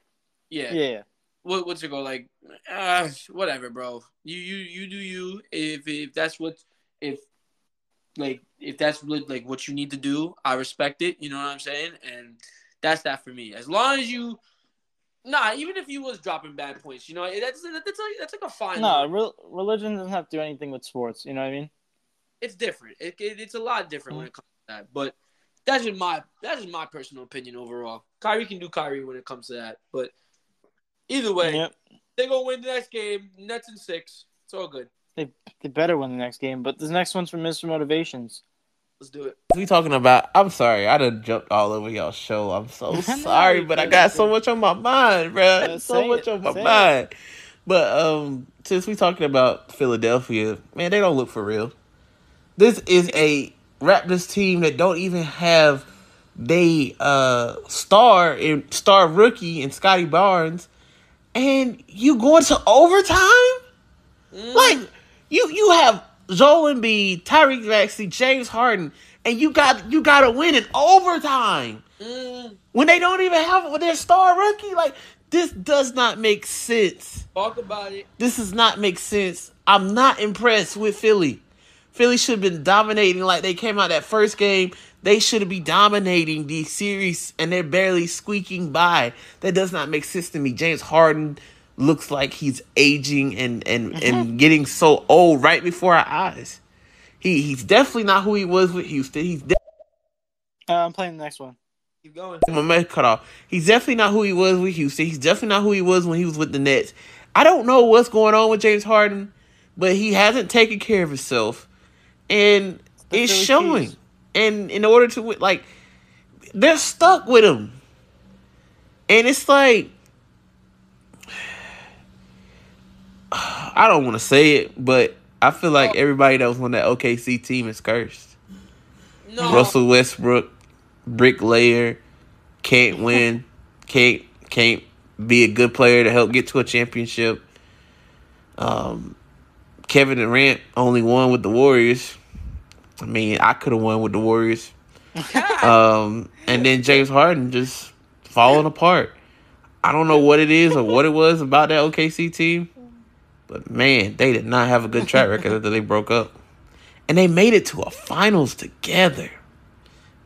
Yeah. Yeah. What, what's it go like? Uh, whatever, bro. You you you do you. If if that's what if like if that's what, like what you need to do, I respect it. You know what I'm saying? And that's that for me. As long as you Nah, even if he was dropping bad points, you know, that's that's like that's like a fine. No, re- religion doesn't have to do anything with sports. You know what I mean? it's different. It, it, it's a lot different Mm-hmm. when it comes to that. But that's just my that's just my personal opinion overall. Kyrie can do Kyrie when it comes to that. But either way, Yep. they gonna win the next game. Nets in six. It's all good. They they better win the next game. But this next one's from Mr. Motivations. Let's do it. we talking about I'm sorry, I done jumped all over y'all show. I'm so sorry, but I got so much on my mind, bro. Yeah, so much it, on my say it. mind. But um since we talking about Philadelphia, man, they don't look for real. This is a Raptors team that don't even have they uh star and star rookie and Scottie Barnes and you going to overtime? Mm. Like you you have Joel Embiid, Tyrese Maxey, James Harden, and you got you got to win in overtime Mm, when they don't even have their star rookie. Like this does not make sense. talk about it. This does not make sense. I'm not impressed with Philly. Philly should have been dominating like they came out that first game. They should be dominating the series, and they're barely squeaking by. That does not make sense to me. James Harden looks like he's aging and and and getting so old right before our eyes. He he's definitely not who he was with Houston. He's de- Uh, I'm playing the next one. Keep going. my man cut off. He's definitely not who he was with Houston. He's definitely not who he was when he was with the Nets. I don't know what's going on with James Harden, but he hasn't taken care of himself, and the it's Philly showing. Cheese. And in order to like, they're stuck with him, and it's like. I don't want to say it, but I feel like everybody that was on that OKC team is cursed. No, Russell Westbrook, bricklayer, can't win, can't can't be a good player to help get to a championship. Um, Kevin Durant only won with the Warriors. I mean, I could have won with the Warriors. Um, and then James Harden just falling apart. I don't know what it is or what it was about that OKC team, but man, they did not have a good track record after they broke up, and they made it to a finals together.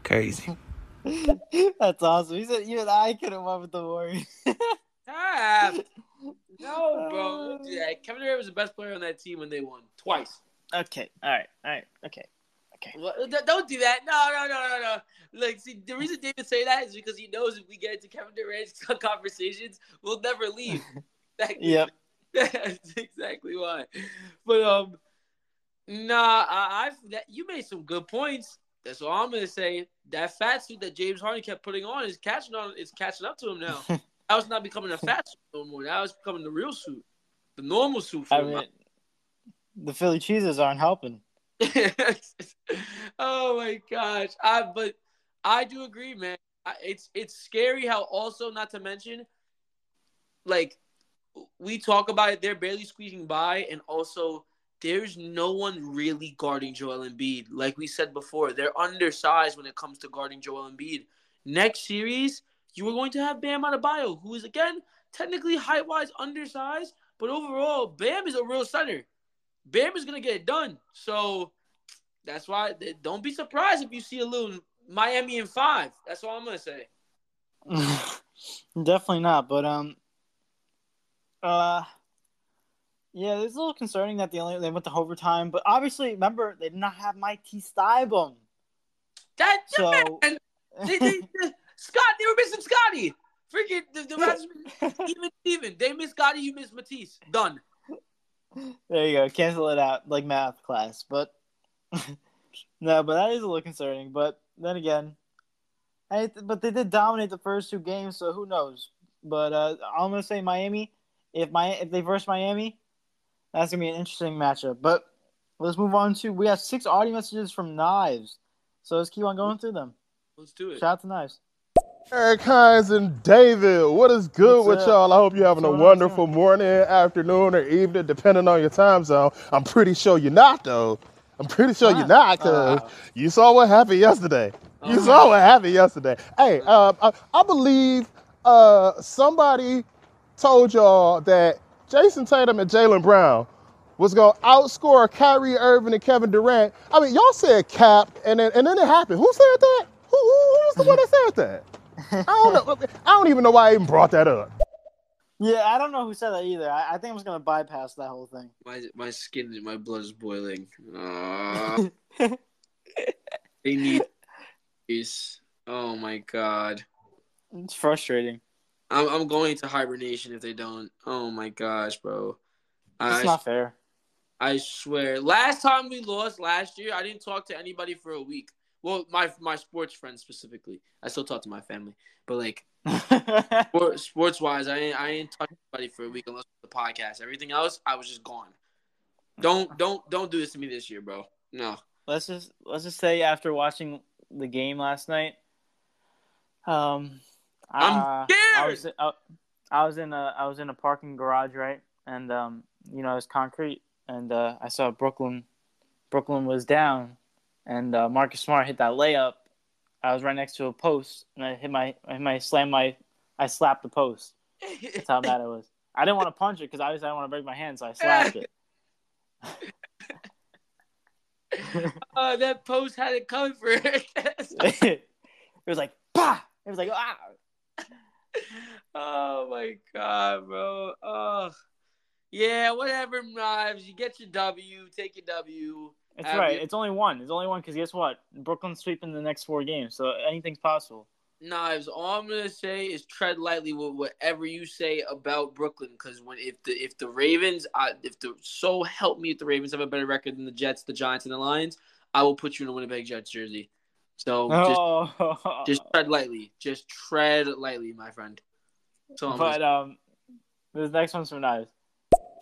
Crazy. That's awesome. He said even I could have won with the Warriors. Ah, no, bro. Don't do that. Kevin Durant was the best player on that team when they won twice. okay. All right. All right. Okay. Okay. Well, don't do that. No, no, no, no, no. Like, see, the reason David say that is because he knows if we get into Kevin Durant's conversations, we'll never leave. Exactly. Yep. That's exactly why. But um, nah, I, I've that you made some good points. That's all I'm gonna say. That fat suit that James Harden kept putting on is catching on. It's catching up to him now. that was not becoming a fat suit no more. That was becoming the real suit, the normal suit for I him. mean, the Philly cheeses aren't helping. oh my gosh! I but I do agree, man. I, it's it's scary how also not to mention, like we talk about it, they're barely squeezing by, and also there's no one really guarding Joel Embiid. Like we said before, they're undersized when it comes to guarding Joel Embiid. Next series, you are going to have Bam Adebayo, who is again technically height wise undersized, but overall, Bam is a real center. Bam is gonna get it done. So that's why don't be surprised if you see a little Miami in five. That's all I'm gonna say. Definitely not. But um, uh, yeah, it's a little concerning that they only they went to overtime. But obviously, remember they did not have Matisse Thybulle. That So man, they, they, Scott, they were missing Scottie. Freaking the, the even even they miss Scottie, you miss Matisse. Done. there you go. Cancel it out like math class. But no, but that is a little concerning. But then again, I, but they did dominate the first two games, so who knows? But uh, I'm gonna say Miami. If my if they verse Miami, that's gonna be an interesting matchup. But let's move on to we have six audio messages from Knives. So let's keep on going through them. Let's do it. Shout out to Knives. Eric Hines and David, what is good What's with up? y'all? I hope you're having a What's going on? wonderful morning, afternoon, or evening, depending on your time zone. I'm pretty sure you're not, though. I'm pretty sure you're not, because Wow. you saw what happened yesterday. You Oh. saw what happened yesterday. Hey, uh, I, I believe uh, somebody told y'all that Jayson Tatum and Jaylen Brown was going to outscore Kyrie Irving and Kevin Durant. I mean, y'all said cap, and then, and then it happened. Who said that? Who, who, who was the one that said that? I don't know. I don't even know why I even brought that up. Yeah, I don't know who said that either. I, I think I'm just gonna bypass that whole thing. My my skin, my blood is boiling. Uh, they need peace. Oh my god. it's frustrating. I'm I'm going to hibernation if they don't. Oh my gosh, bro. It's not fair. I swear. Last time we lost last year, I didn't talk to anybody for a week. Well, my my sports friends specifically. I still talk to my family, but like sport, sports wise, I ain't I ain't talked to anybody for a week unless the podcast. Everything else, I was just gone. Don't don't don't do this to me this year, bro. No. let's just let's just say after watching the game last night, um, I'm uh, I scared. was I, I was in a I was in a parking garage, right? And um, you know, it was concrete, and uh, I saw Brooklyn. Brooklyn was down, and uh, Marcus Smart hit that layup. I was right next to a post, and I hit my I hit my slam my I slapped the post. That's how bad it was. I didn't want to punch it because obviously I didn't want to break my hand, so I slapped it. Uh, that post had it coming for it. it was like, bah! It was like, ah! oh my god, bro. Oh, yeah. Whatever, knives. You get your W. Take your W. That's Have right. It's only one. It's only one because guess what? Brooklyn's sweeping the next four games, so anything's possible. Knives. All I'm gonna say is tread lightly with whatever you say about Brooklyn, because when if the if the Ravens, uh, if the so help me, if the Ravens have a better record than the Jets, the Giants, and the Lions, I will put you in a Winnipeg Jets jersey. So just Oh, just tread lightly. Just tread lightly, my friend. So I'm but um, this next one's from Knives.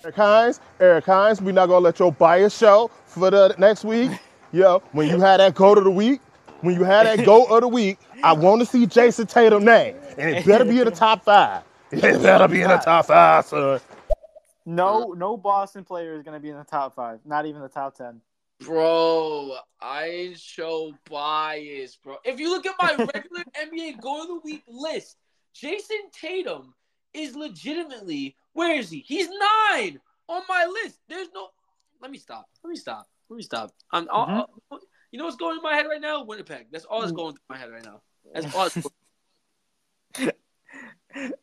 Eric Hines, Eric Hines, we're not gonna let your bias show for the next week. Yo, when you had that goat of the week, when you had that goat of the week, I want to see Jayson Tatum name, and it better be in the top five. It better be in the top five, son. No, no Boston player is gonna be in the top five. Not even the top ten. Bro, I show bias, bro. If you look at my regular NBA Goal of the Week list, Jayson Tatum is legitimately where is he? He's nine on my list. There's no. Let me stop. Let me stop. Let me stop. I'm. I'll- Mhm. I'll- you know what's going in my head right now? Winnipeg. That's all that's going through my head right now. That's all. That's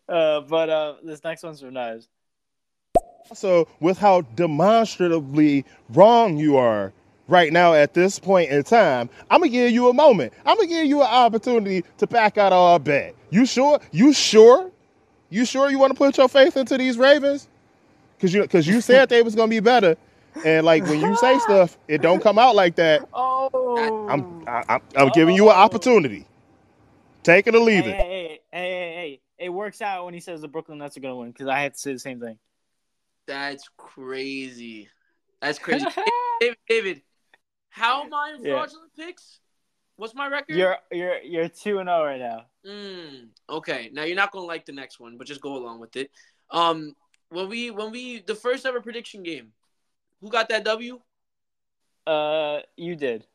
Uh, but uh, this next one's from Knives. So, with how demonstratively wrong you are right now at this point in time, I'm gonna give you a moment. I'm gonna give you an opportunity to back out of our bet. You sure? You sure? You sure you want to put your faith into these Ravens? Cause you, cause you said they was gonna be better, and like when you say stuff, it don't come out like that. Oh, I'm, I, I'm, I'm giving you an opportunity. Take it or Hey, leave hey, it. hey, hey, hey, hey! It works out when he says the Brooklyn Nets are gonna win because I had to say the same thing. that's crazy. That's crazy. David, David, how am I in Yeah. fraudulent picks? What's my record? you're you're you're two and zero right now. Mm, okay, now you're not gonna like the next one, but just go along with it. Um, when we when we the first ever prediction game, who got that W? Uh, you did.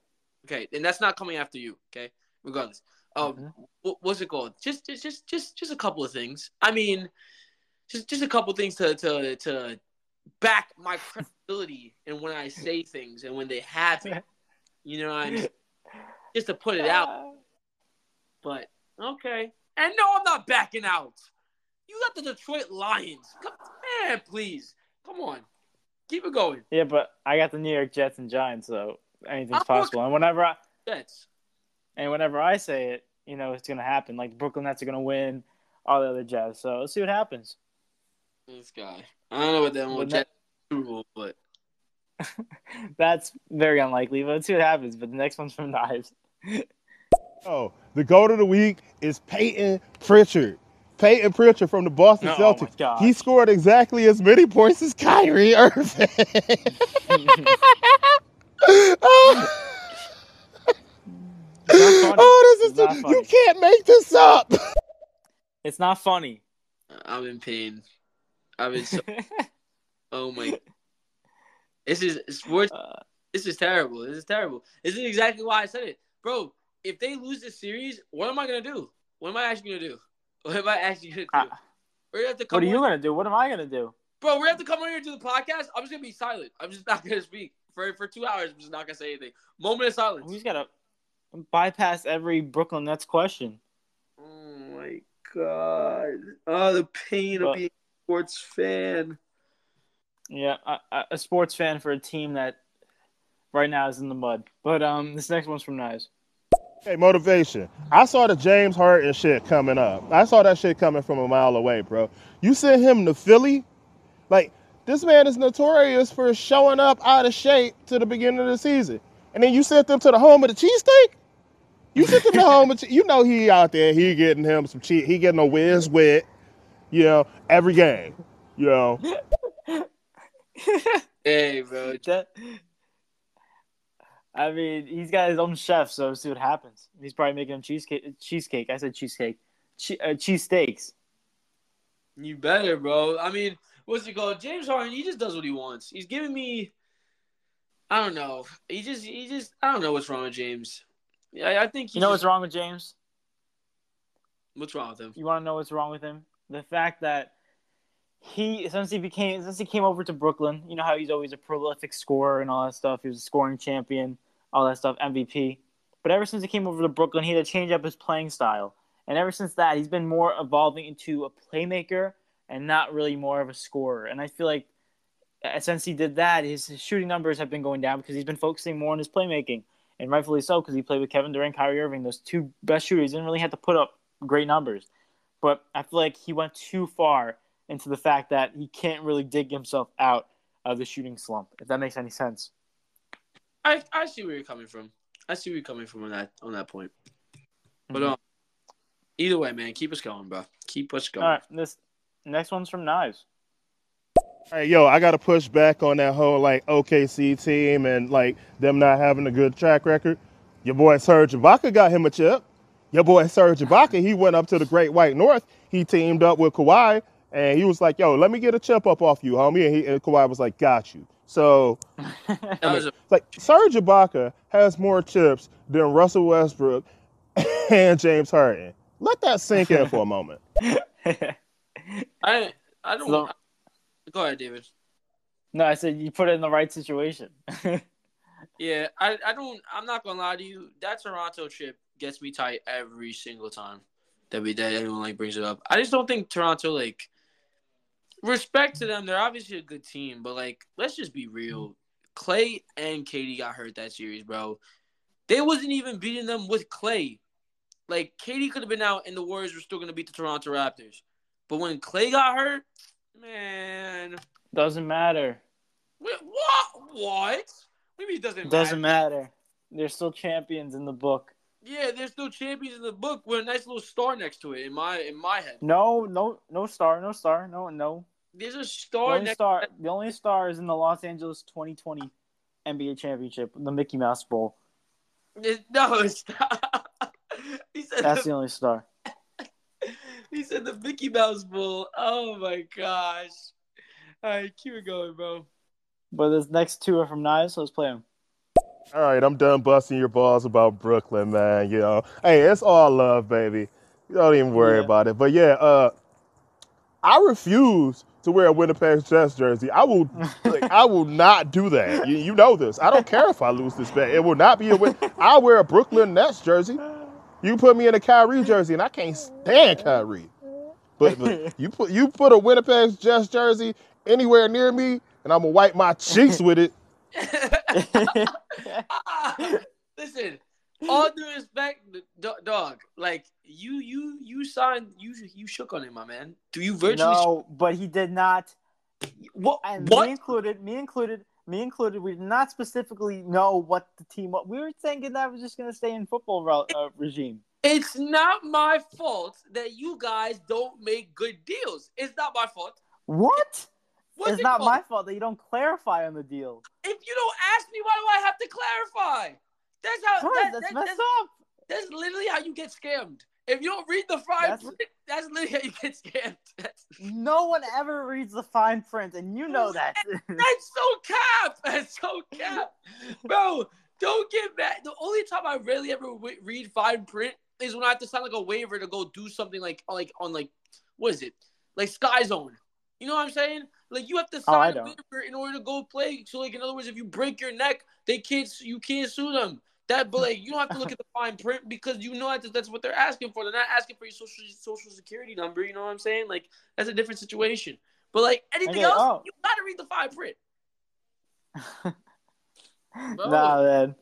Okay, and that's not coming after you. Okay, regardless. Um, Mhm. what, what's it called? Just just just just just a couple of things. I mean, just just a couple of things to to to back my credibility and when I say things and when they happen. You know, I just to put it out. But okay. And no, I'm not backing out. You got the Detroit Lions. Come, man, please. Come on. Keep it going. Yeah, but I got the New York Jets and Giants, so anything's I'm possible. And whenever I Jets. and whenever I say it, you know it's gonna happen. Like the Brooklyn Nets are gonna win, all the other Jets. So let's see what happens. This guy. I don't know what that one Net- Jets Super Bowl, but That's very unlikely, but let's see what happens. But the next one's from Knives. Oh, the goat of the week is Payton Pritchard. Payton Pritchard from the Boston Oh, my Celtics. gosh. He scored exactly as many points as Kyrie Irving. oh, It's not funny. oh, this is It's too, funny. you can't make this up. It's not funny. I'm in pain. I'm in so oh my This is sports Uh, this is terrible. This is terrible. This is exactly why I said it. Bro, if they lose this series, what am I gonna do? What am I actually gonna do? What am I actually gonna do? Uh, we're gonna have to come what are you on- gonna do? What am I gonna do? Bro, we're gonna have to come on here and do the podcast. I'm just gonna be silent. I'm just not gonna speak. For for two hours, I'm just not gonna say anything. Moment of silence. We just gotta bypass every Brooklyn Nets question. Oh my god. Oh the pain But- of being a sports fan. Yeah, a, a- sports fan for a team that right now is in the mud. But um, this next one's from Nice. Hey, motivation. I saw the James Harden shit coming up. I saw that shit coming from a mile away, bro. You sent him to Philly? Like, this man is notorious for showing up out of shape to the beginning of the season. And then you sent them to the home of the cheesesteak? You sent them to home of you know he out there, he getting him some cheese, he getting a whiz wet, you know, every game. You know. Hey, bro. That, I mean, he's got his own chef, so see what happens. He's probably making him cheesecake. Cheesecake. I said cheesecake. Che- uh, cheese steaks. You better, bro. I mean, what's it called? James Harden, he just does what he wants. He's giving me I don't know. He just he just I don't know what's wrong with James. I, I think he's You know what's wrong with James? what's wrong with him? You want to know what's wrong with him? The fact that he since he became since he came over to Brooklyn, you know how he's always a prolific scorer and all that stuff. He was a scoring champion, all that stuff, MVP. But ever since he came over to Brooklyn, he had to change up his playing style. And ever since that, he's been more evolving into a playmaker and not really more of a scorer. And I feel like uh, since he did that, his, shooting numbers have been going down because he's been focusing more on his playmaking. And rightfully so, because he played with Kevin Durant, Kyrie Irving, those two best shooters. He didn't really have to put up great numbers. But I feel like he went too far into the fact that he can't really dig himself out of the shooting slump, if that makes any sense. I I see where you're coming from. I see where you're coming from on that on that point. But Mhm. um, either way, man, keep us going, bro. Keep us going. All right, this next one's from Knives. Hey, yo, I got to push back on that whole like OKC team and like them not having a good track record. Your boy Serge Ibaka got him a chip. Your boy Serge Ibaka, he went up to the Great White North. He teamed up with Kawhi, and he was like, "Yo, let me get a chip up off you, homie." And, he, and Kawhi was like, "Got you." So, That was a, like, Serge Ibaka has more chips than Russell Westbrook and James Harden. Let that sink in for a moment. I I don't. So- go ahead, David. no, I said you put it in the right situation. Yeah, I, I don't. I'm not gonna lie to you. That Toronto trip gets me tight every single time that we that anyone like brings it up. I just don't think Toronto like respect to them. They're obviously a good team, but like let's just be real. Klay and KD got hurt that series, bro. They wasn't even beating them with Klay. Like KD could have been out, and the Warriors were still gonna beat the Toronto Raptors. But when Klay got hurt, man, Doesn't matter. wait, what? What? What do mean it doesn't, Doesn't matter? matter. They're still champions in the book. Yeah, they're still champions in the book with a nice little star next to it in my in my head. No, no, no star, no star, no, no. There's a The star only next star, the only star is in the Los Angeles 2020 NBA championship, the Mickey Mouse Bowl. No, it's not. he said That's the, the only star. he said the Mickey Mouse Bowl. Oh my gosh. All right, keep it going, bro. But this next two are from Knives, so let's play them. All right, I'm done busting your balls about Brooklyn, man. You know, hey, it's all love, baby. You don't even worry Yeah. about it. But yeah, uh, I refuse to wear a Winnipeg Jets jersey. I will, like, I will not do that. You, you know this. I don't care if I lose this bet. It will not be a win. I wear a Brooklyn Nets jersey. You put me in a Kyrie jersey, and I can't stand Kyrie. But, but you put you put a Winnipeg Jets jersey anywhere near me, and I'm gonna wipe my cheeks with it. Ah, listen, all due respect, dog. Like you, you, you signed, you, you shook on it, my man. Do you virtually? no, but he did not. what? And what? me included, me included, me included. We did not specifically know what the team. was. We were thinking that was just going to stay in football re- uh, regime. It's not my fault that you guys don't make good deals. It's not my fault. What? What's it's it not called? my fault that you don't clarify on the deal. If you don't ask me, why do I have to clarify? That's how. That- That's that- that's, up. that's literally how you get scammed. If you don't read the fine That's- print, that's literally how you get scammed. That's, No one ever reads the fine print, and you know that. that's so cap. That's so cap, bro. Don't get mad. The only time I really ever w- read fine print is when I have to sign like a waiver to go do something like like on like what is it like Sky Zone. You know what I'm saying? Like you have to Oh, sign a waiver in order to go play. So like in other words, if you break your neck, they can't you can't sue them. That but like you don't have to look at the fine print because you know that that's what they're asking for. They're not asking for your social social security number. You know what I'm saying? Like that's a different situation. But like anything Okay, else, oh. you gotta read the fine print. Bro. nah, man.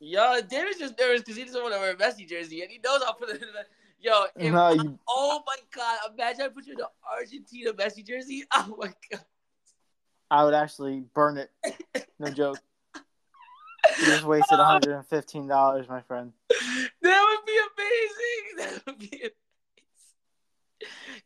Yo, David's just nervous because he doesn't want to wear a Messi jersey, and he knows I'll put it in the. Yo, No, you, Oh my god! Imagine I put you in the Argentina Messi jersey. Oh my god! I would actually burn it. No joke. You just wasted $115, my friend. That would be amazing. That would be amazing.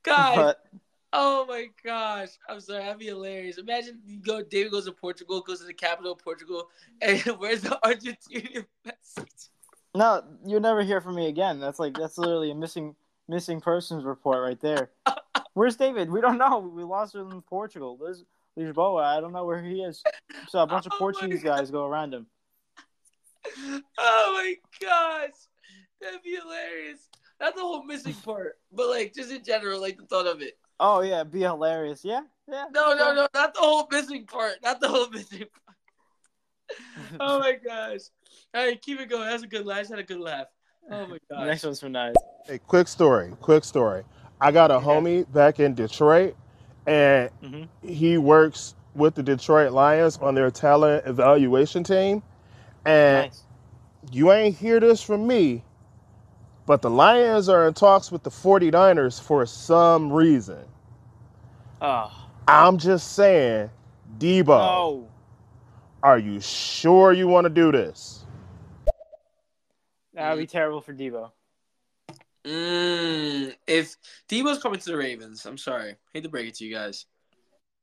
Guys, But oh my gosh! I'm sorry. That'd be hilarious. Imagine you go. David goes to Portugal, goes to the capital of Portugal, and where's the Argentinian Messi? no, you'll never hear from me again. That's like that's literally a missing missing persons report right there. Where's David? We don't know. We lost him in Portugal. There's Lisboa. I don't know where he is. So a bunch of Oh my Portuguese guys go around him. Oh my gosh, that'd be hilarious. Not the whole missing part, but like just in general, like the thought of it. Oh yeah, be hilarious. Yeah, yeah. No, no, no, not the whole missing part. Not the whole missing part. Oh my gosh. All right, keep it going. That's a good laugh. That's had a good laugh. Oh my gosh. Next one's from Nice. Hey, quick story. Quick story. I got a Okay. homie back in Detroit, and Mhm. he works with the Detroit Lions on their talent evaluation team. And Nice. you ain't hear this from me, but the Lions are in talks with the 49ers for some reason. Oh I'm just saying, Deebo, no. are you sure you want to do this? That would be terrible for Deebo. Mm, if Deebo's coming to the Ravens, I'm sorry. Hate to break it to you guys.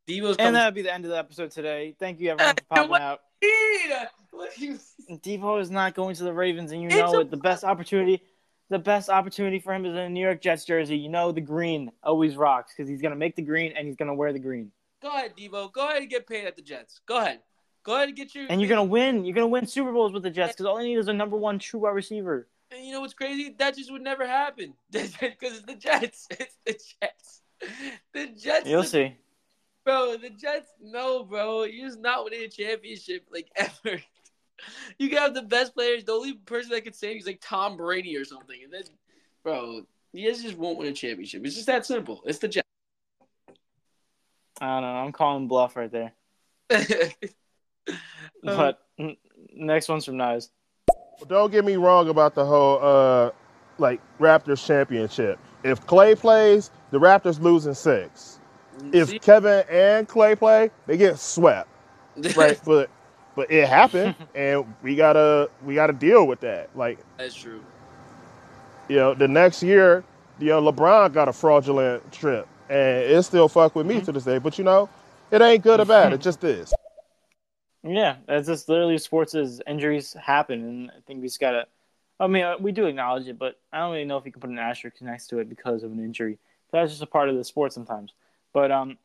Deebo's coming And that would be the end of the episode today. Thank you everyone for popping out. To what do you Deebo is not going to the Ravens, and you It's know a- it. The best opportunity, the best opportunity for him is in a New York Jets jersey. You know the green always rocks because he's gonna make the green and he's gonna wear the green. Go ahead, Deebo. Go ahead and get paid at the Jets. Go ahead. Go ahead and get your And you're gonna win. You're gonna win Super Bowls with the Jets because all you need is a number one true wide receiver. And you know what's crazy? That just would never happen. Because it's the Jets. It's the Jets. The Jets. You'll see. Bro, the Jets, no, bro. You're just not winning a championship like ever. You can have the best players. The only person that could save you is like Tom Brady or something. And then, bro, you guys just won't win a championship. It's just that simple. It's the Jets. I don't know. I'm calling bluff right there. Um, But next one's from Nice. Don't get me wrong about the whole uh like Raptors championship. If Klay plays, the Raptors losing six. If See? Kevin and Klay play, they get swept. Right? but but it happened and we gotta we gotta deal with that. Like, That's true. you know, the next year, you know, LeBron got a fraudulent trip and it still fuck with me to this day. But you know, it ain't good or bad, it just is. Yeah, that's just literally sports is injuries happen, and I think we just gotta. I mean, uh, we do acknowledge it, but I don't really know if you can put an asterisk next to it because of an injury. That's just a part of the sport sometimes. But um,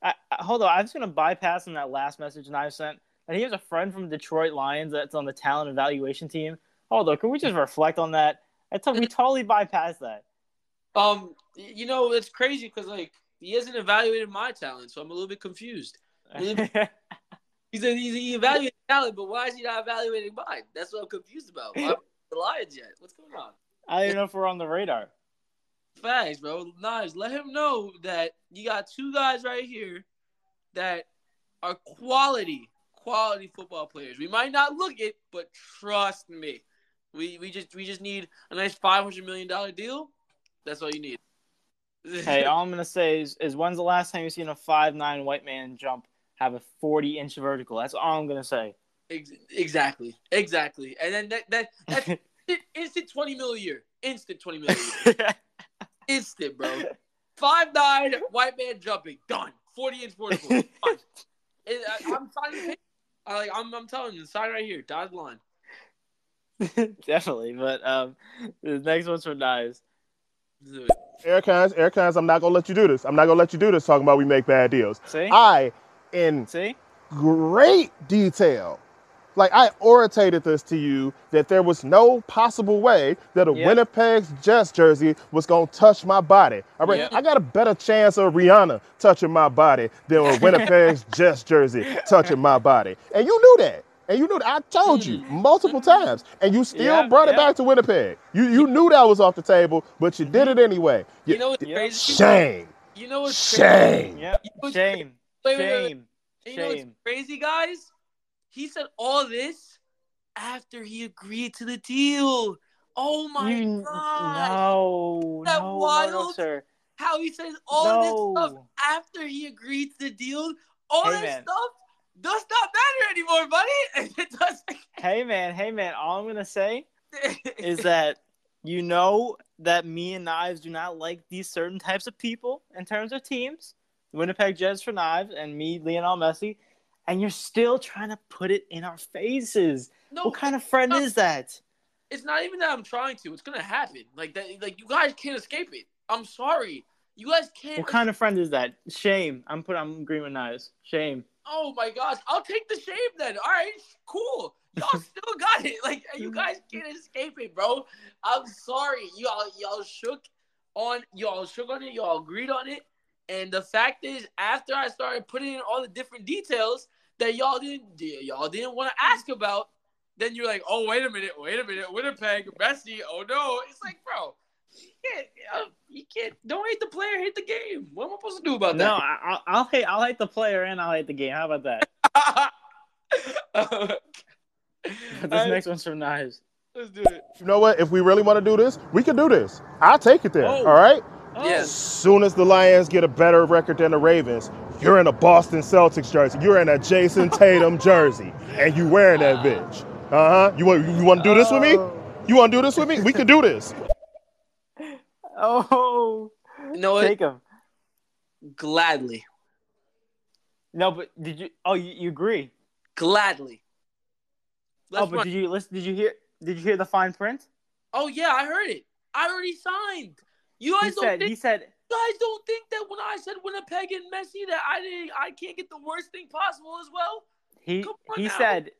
I, I, hold on, I'm just gonna bypass on that last message and I sent. And he has a friend from Detroit Lions that's on the talent evaluation team. Hold on, can we just reflect on that? I thought we totally bypassed that. Um, you know, it's crazy because like he hasn't evaluated my talent, so I'm a little bit confused. He's a, he's he evaluated talent, but why is he not evaluating mine? That's what I'm confused about. Why the Lions yet? What's going on? I don't even know if we're on the radar. Facts, bro. Nice. Let him know that you got two guys right here that are quality, quality football players. We might not look it, but trust me, we we just we just need a nice five hundred million dollar deal. That's all you need. Hey, all I'm gonna say is, is when's the last time you seen a five nine white man jump have a forty inch vertical? That's all I'm gonna say. Ex- exactly, exactly. And then that that that's instant, twenty mil a year. Instant twenty mil a year. Instant, bro. Five nine white man jumping done. Forty inch vertical. Done. I, am signing. I like. I'm. I'm telling you, the sign right here. Dotted line. Definitely, but um, the next one's from Knives. Do it. Eric Hines, Eric Hines, I'm not gonna let you do this. I'm not gonna let you do this talking about we make bad deals. See, I, in see, great detail, like I orated this to you that there was no possible way that a Yep. Winnipeg Jets jersey was gonna touch my body. All right, Yep. I got a better chance of Rihanna touching my body than a Winnipeg Jets jersey touching my body, and you knew that. And you knew that. I told you mm. multiple times, and you still Yeah, brought it yeah. back to Winnipeg. You you knew that was off the table, but you did it mm-hmm. anyway. You know what's crazy? Shame. You know what's Shame. Yep. You know- Shame. Wait, wait, wait, wait. Shame. You know what's Shame. crazy, guys? He said all this after he agreed to the deal. Oh my You- god! No, that no, no, no, sir. How he says all this stuff after he agreed to the deal. All Hey, that man. stuff does not matter anymore, buddy. It does. Hey man, hey man. All I'm gonna say is that you know that me and Knives do not like these certain types of people in terms of teams. Winnipeg Jets for Knives and me, Lionel Messi, and you're still trying to put it in our faces. no, what kind of friend is that? it's not even that I'm trying to. It's gonna happen. Like that. Like you guys can't escape it. I'm sorry. You guys can't. What kind of friend is that? Shame. I'm put. I'm agreeing with Knives. Shame. Oh my gosh, I'll take the shame then. All right, cool. Y'all still got it. Like you mm-hmm. guys can't escape it, bro. I'm sorry. Y'all y'all shook on y'all shook on it. Y'all agreed on it. And the fact is, after I started putting in all the different details that y'all didn't y'all didn't want to ask about, then you're like, oh wait a minute, wait a minute, Winnipeg, Messi. Oh no, it's like, bro, you can't, uh, you can't. Don't hate the player, hate the game. What am I supposed to do about that? I, I'll, I'll hate. I'll hate the player and I'll hate the game. How about that? But But this next one's from Knives. Let's do it. You know what? If we really want to do this, we can do this. I'll take it there. Oh. All right. Yes. Soon as the Lions get a better record than the Ravens, you're in a Boston Celtics jersey. You're in a Jayson Tatum jersey, and you wearing that bitch. Uh huh. You want you want to do this with me? You want to do this with me? We can do this. Oh, No. take him. Gladly. No, but did you? Oh, you, you agree? Gladly. Let's oh, but run. did you listen? Did you hear? Did you hear the fine print? oh yeah, I heard it. I already signed. You He guys don't said. think He said. you guys don't think that when I said Winnipeg and Messi that I didn't I can't get the worst thing possible as well? He he now. said.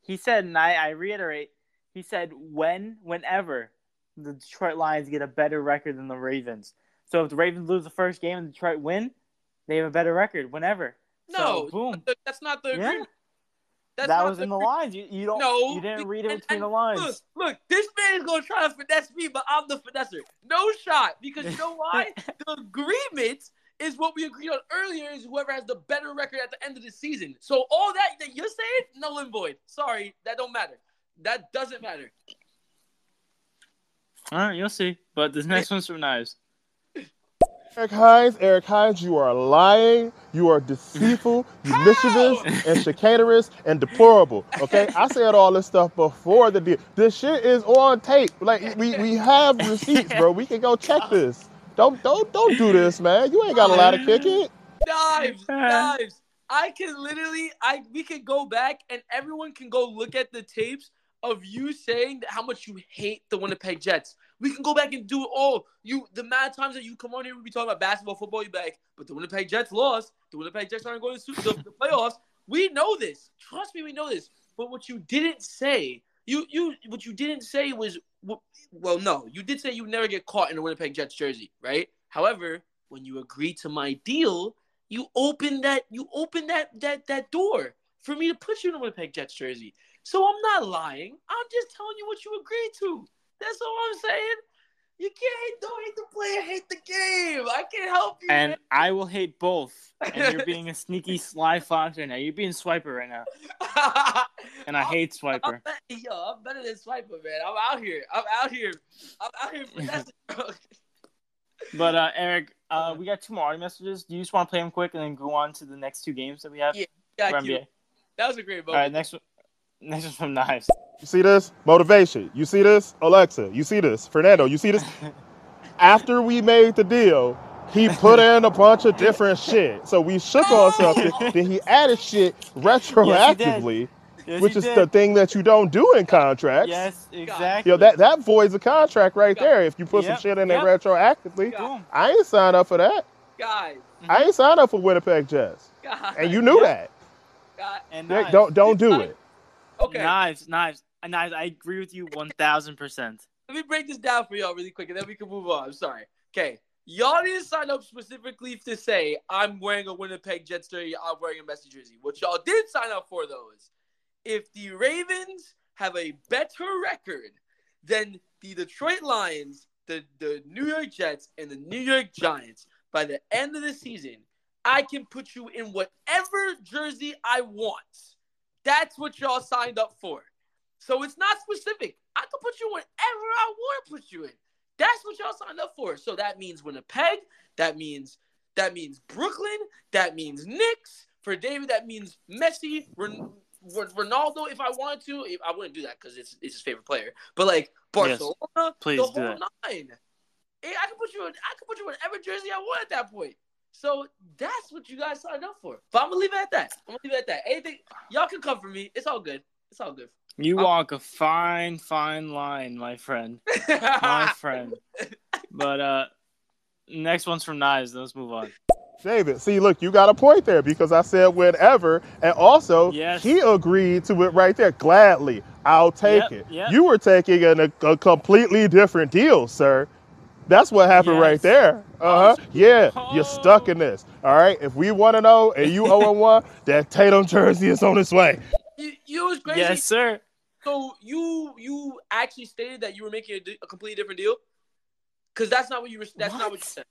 He said, and I, I reiterate. He said, when, whenever the Detroit Lions get a better record than the Ravens. So if the Ravens lose the first game and Detroit win, they have a better record. Whenever. No, So, boom. that's not the Yeah. agreement. That's that was in the lines. You, you don't. No, you didn't read it and- between and the lines. Look, look, this man is gonna try to finesse me, but I'm the finesser. No shot, because you know why? the agreement is what we agreed on earlier. Is whoever has the better record at the end of the season. So all that that you're saying, null and void. Sorry, that don't matter. That doesn't matter. All right, you'll see. But this next one's from Knives. Eric Hines, Eric Hines, you are lying. You are deceitful, you mischievous, and chicanerous, and deplorable. Okay, I said all this stuff before the deal. This shit is on tape. Like we, we have receipts, bro. We can go check this. Don't don't don't do this, man. You ain't got a lot of kick it. Knives, knives. I can literally, I we can go back and everyone can go look at the tapes of you saying how much you hate the Winnipeg Jets. We can go back and do it all. You the mad times that you come on here, we be talking about basketball, football. You like, but the Winnipeg Jets lost. The Winnipeg Jets aren't going to the, the playoffs. We know this. Trust me, we know this. But what you didn't say, you you what you didn't say was, well, no, you did say you never get caught in a Winnipeg Jets jersey, right? However, when you agreed to my deal, you opened that you opened that that that door for me to put you in a Winnipeg Jets jersey. So I'm not lying. I'm just telling you what you agreed to. That's all I'm saying. You can't don't hate the player, hate the game. I can't help you. And man. I will hate both. And you're being a sneaky sly fox right now. You're being Swiper right now. And I hate I'm, Swiper. be- yo, I'm better than Swiper, man. I'm out here. I'm out here. I'm out here. But uh, Eric, uh, we got two more audio messages. Do you just want to play them quick and then go on to the next two games that we have Yeah, you. That was a great book. All right, next one. Next is from Knives. You see this? Motivation. You see this? Alexa. You see this? Fernando. You see this? After we made the deal, he put in a bunch of different shit. So we shook on something, then he added shit retroactively, Yes, which is did. the thing that you don't do in contracts. Yes, exactly. Yo, that, that voids a contract right there if you put Yep, some shit in there retroactively. Boom. I ain't signed up for that. Guys, mm-hmm. I ain't signed up for Winnipeg Jets. guys, And you knew that. guys. And Yeah. Don't don't do it. Okay. Knives, knives, knives. I agree with you one thousand percent. Let me break this down for y'all really quick, and then we can move on. I'm sorry. Okay, y'all didn't sign up specifically to say I'm wearing a Winnipeg Jets jersey, I'm wearing a Messi jersey. What y'all did sign up for though is if the Ravens have a better record than the Detroit Lions, the the New York Jets, and the New York Giants by the end of the season, I can put you in whatever jersey I want. That's what y'all signed up for. So it's not specific. I can put you wherever I want to put you in. That's what y'all signed up for. So that means Winnipeg. That means that means Brooklyn. That means Knicks. For David, that means Messi, Ron- Ronaldo. If I wanted to, if, I wouldn't do that because it's, it's his favorite player. But like Barcelona, please the whole nine. I can put you in. I can put you in whatever jersey I want at that point. So that's what you guys signed up for. But I'm gonna leave it at that. I'm gonna leave it at that. Anything y'all can come for me. It's all good. It's all good. You I'm- walk a fine, fine line, my friend. My friend. But uh next one's from Knives. Let's move on. David, see, look, you got a point there because I said whenever, and also Yes. he agreed to it right there. Gladly, I'll take Yep, it. yep. You were taking an, a, a completely different deal, sir. That's what happened right there. Uh huh. Yeah, Oh. you're stuck in this. All right. If we want to know and you 0 1, that Tatum jersey is on its way. you, you was crazy. Yes, sir. So you you actually stated that you were making a, a completely different deal? Because that's not what you were. That's not what you said.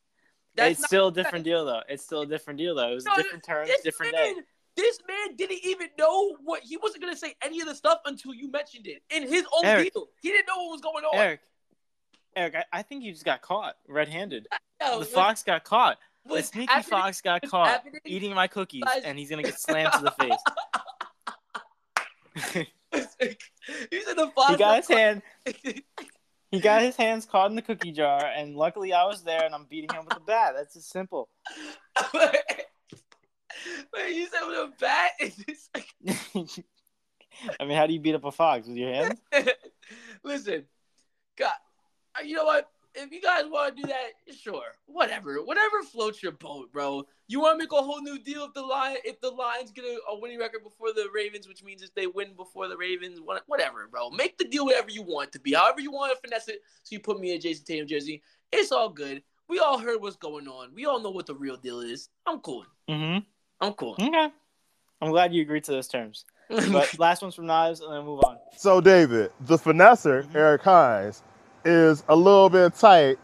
That's it's still a what said. different deal though. It's still a different deal though. It was No, different terms, This different man, day. This man didn't even know what he wasn't gonna say any of the stuff until you mentioned it in his own Eric. deal. He didn't know what was going on. Eric. Eric, I, I think you just got caught red-handed. The what- fox got caught. The sneaky happening- fox got caught happening- eating my cookies, and he's gonna get slammed to the face. he said the fox. he got his hand. He got his hands caught in the cookie jar, and luckily I was there, and I'm beating him with a bat. That's just simple. Wait, you said with a bat? It's like- I mean, how do you beat up a fox with your hands? Listen, God, you know what? If you guys want to do that, sure, whatever, whatever floats your boat, bro. You want to make a whole new deal if the lion, if the Lions get a, a winning record before the Ravens, which means if they win before the Ravens, whatever, bro. Make the deal whatever you want it to be, however you want to finesse it. So you put me in Jayson Tatum jersey. It's all good. We all heard what's going on. We all know what the real deal is. I'm cool. Mm-hmm. I'm cool. Okay. I'm glad you agreed to those terms. But last one's from Knives, and then move on. So, David, the finesser, Mhm. Eric Hines, is a little bit tight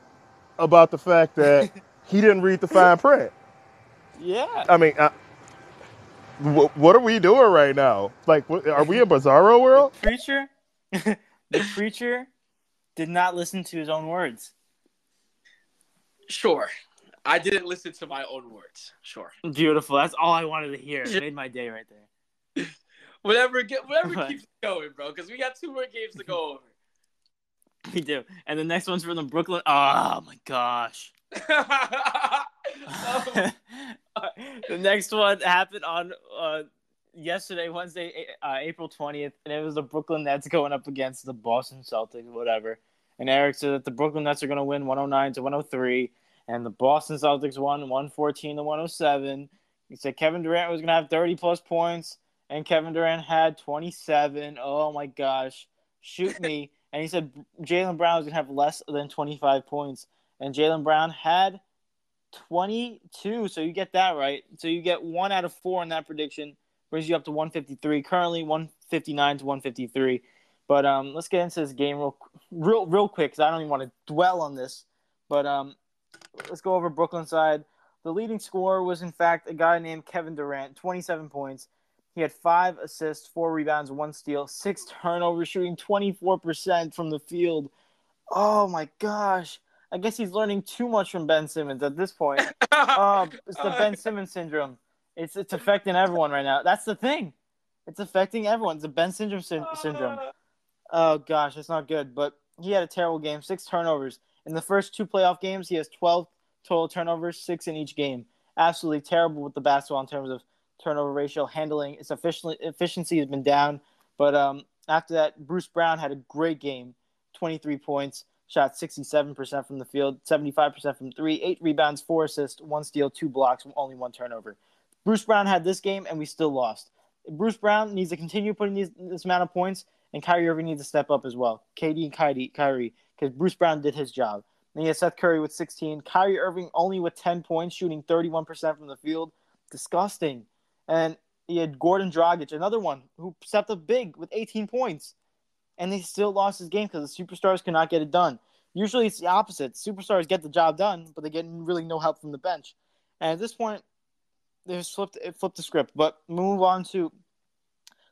about the fact that he didn't read the fine print. Yeah. I mean, uh, wh- what are we doing right now? Like, what, are we in Bizarro world? Preacher, the preacher did not listen to his own words. sure. I didn't listen to my own words. Sure. Beautiful. That's all I wanted to hear. It made my day right there. Whatever, get whatever keeps going, bro. Because we got two more games to go We do. And the next one's from the Brooklyn. Oh my gosh. over. the next one happened on uh, yesterday, Wednesday, uh, April 20th, and it was the Brooklyn Nets going up against the Boston Celtics, whatever. And Eric said that the Brooklyn Nets are going to win 109 to 103, and the Boston Celtics won 114 to 107. He said Kevin Durant was going to have 30 plus points, and Kevin Durant had 27. Oh my gosh. Shoot me. And he said Jaylen Brown was to have less than 25 points, and Jaylen Brown had 22. So you get that right. So you get one out of four in that prediction, brings you up to 153. Currently 159 to 153. But um, let's get into this game real, real, real quick because I don't even want to dwell on this. But um, let's go over Brooklyn side. The leading scorer was in fact a guy named Kevin Durant, 27 points. He had five assists, four rebounds, one steal, six turnovers, shooting 24% from the field. Oh my gosh. I guess he's learning too much from Ben Simmons at this point. Uh, it's the Ben Simmons syndrome. It's it's affecting everyone right now. That's the thing. It's affecting everyone. It's the Ben syndrome syn- syndrome. Oh gosh, that's not good. But he had a terrible game. Six turnovers in the first two playoff games. He has twelve total turnovers, six in each game. Absolutely terrible with the basketball in terms of turnover ratio, handling. Its efficiency efficiency has been down. But um, after that, Bruce Brown had a great game. Twenty three points, shot sixty seven percent from the field, seventy five percent from three, eight rebounds, four assists, one steal, two blocks, only one turnover. Bruce Brown had this game, and we still lost. Bruce Brown needs to continue putting these, this amount of points, and Kyrie Irving needs to step up as well. KD and Kyrie, Kyrie, because Bruce Brown did his job. Then you have Seth Curry with 16, Kyrie Irving only with 10 points, shooting 31% from the field. Disgusting. And he had Goran Dragic, another one who stepped up big with 18 points, and they still lost his game because the superstars could not get it done. Usually it's the opposite. Superstars get the job done, but they get really no help from the bench. And at this point, they flipped it flipped the script. But move on to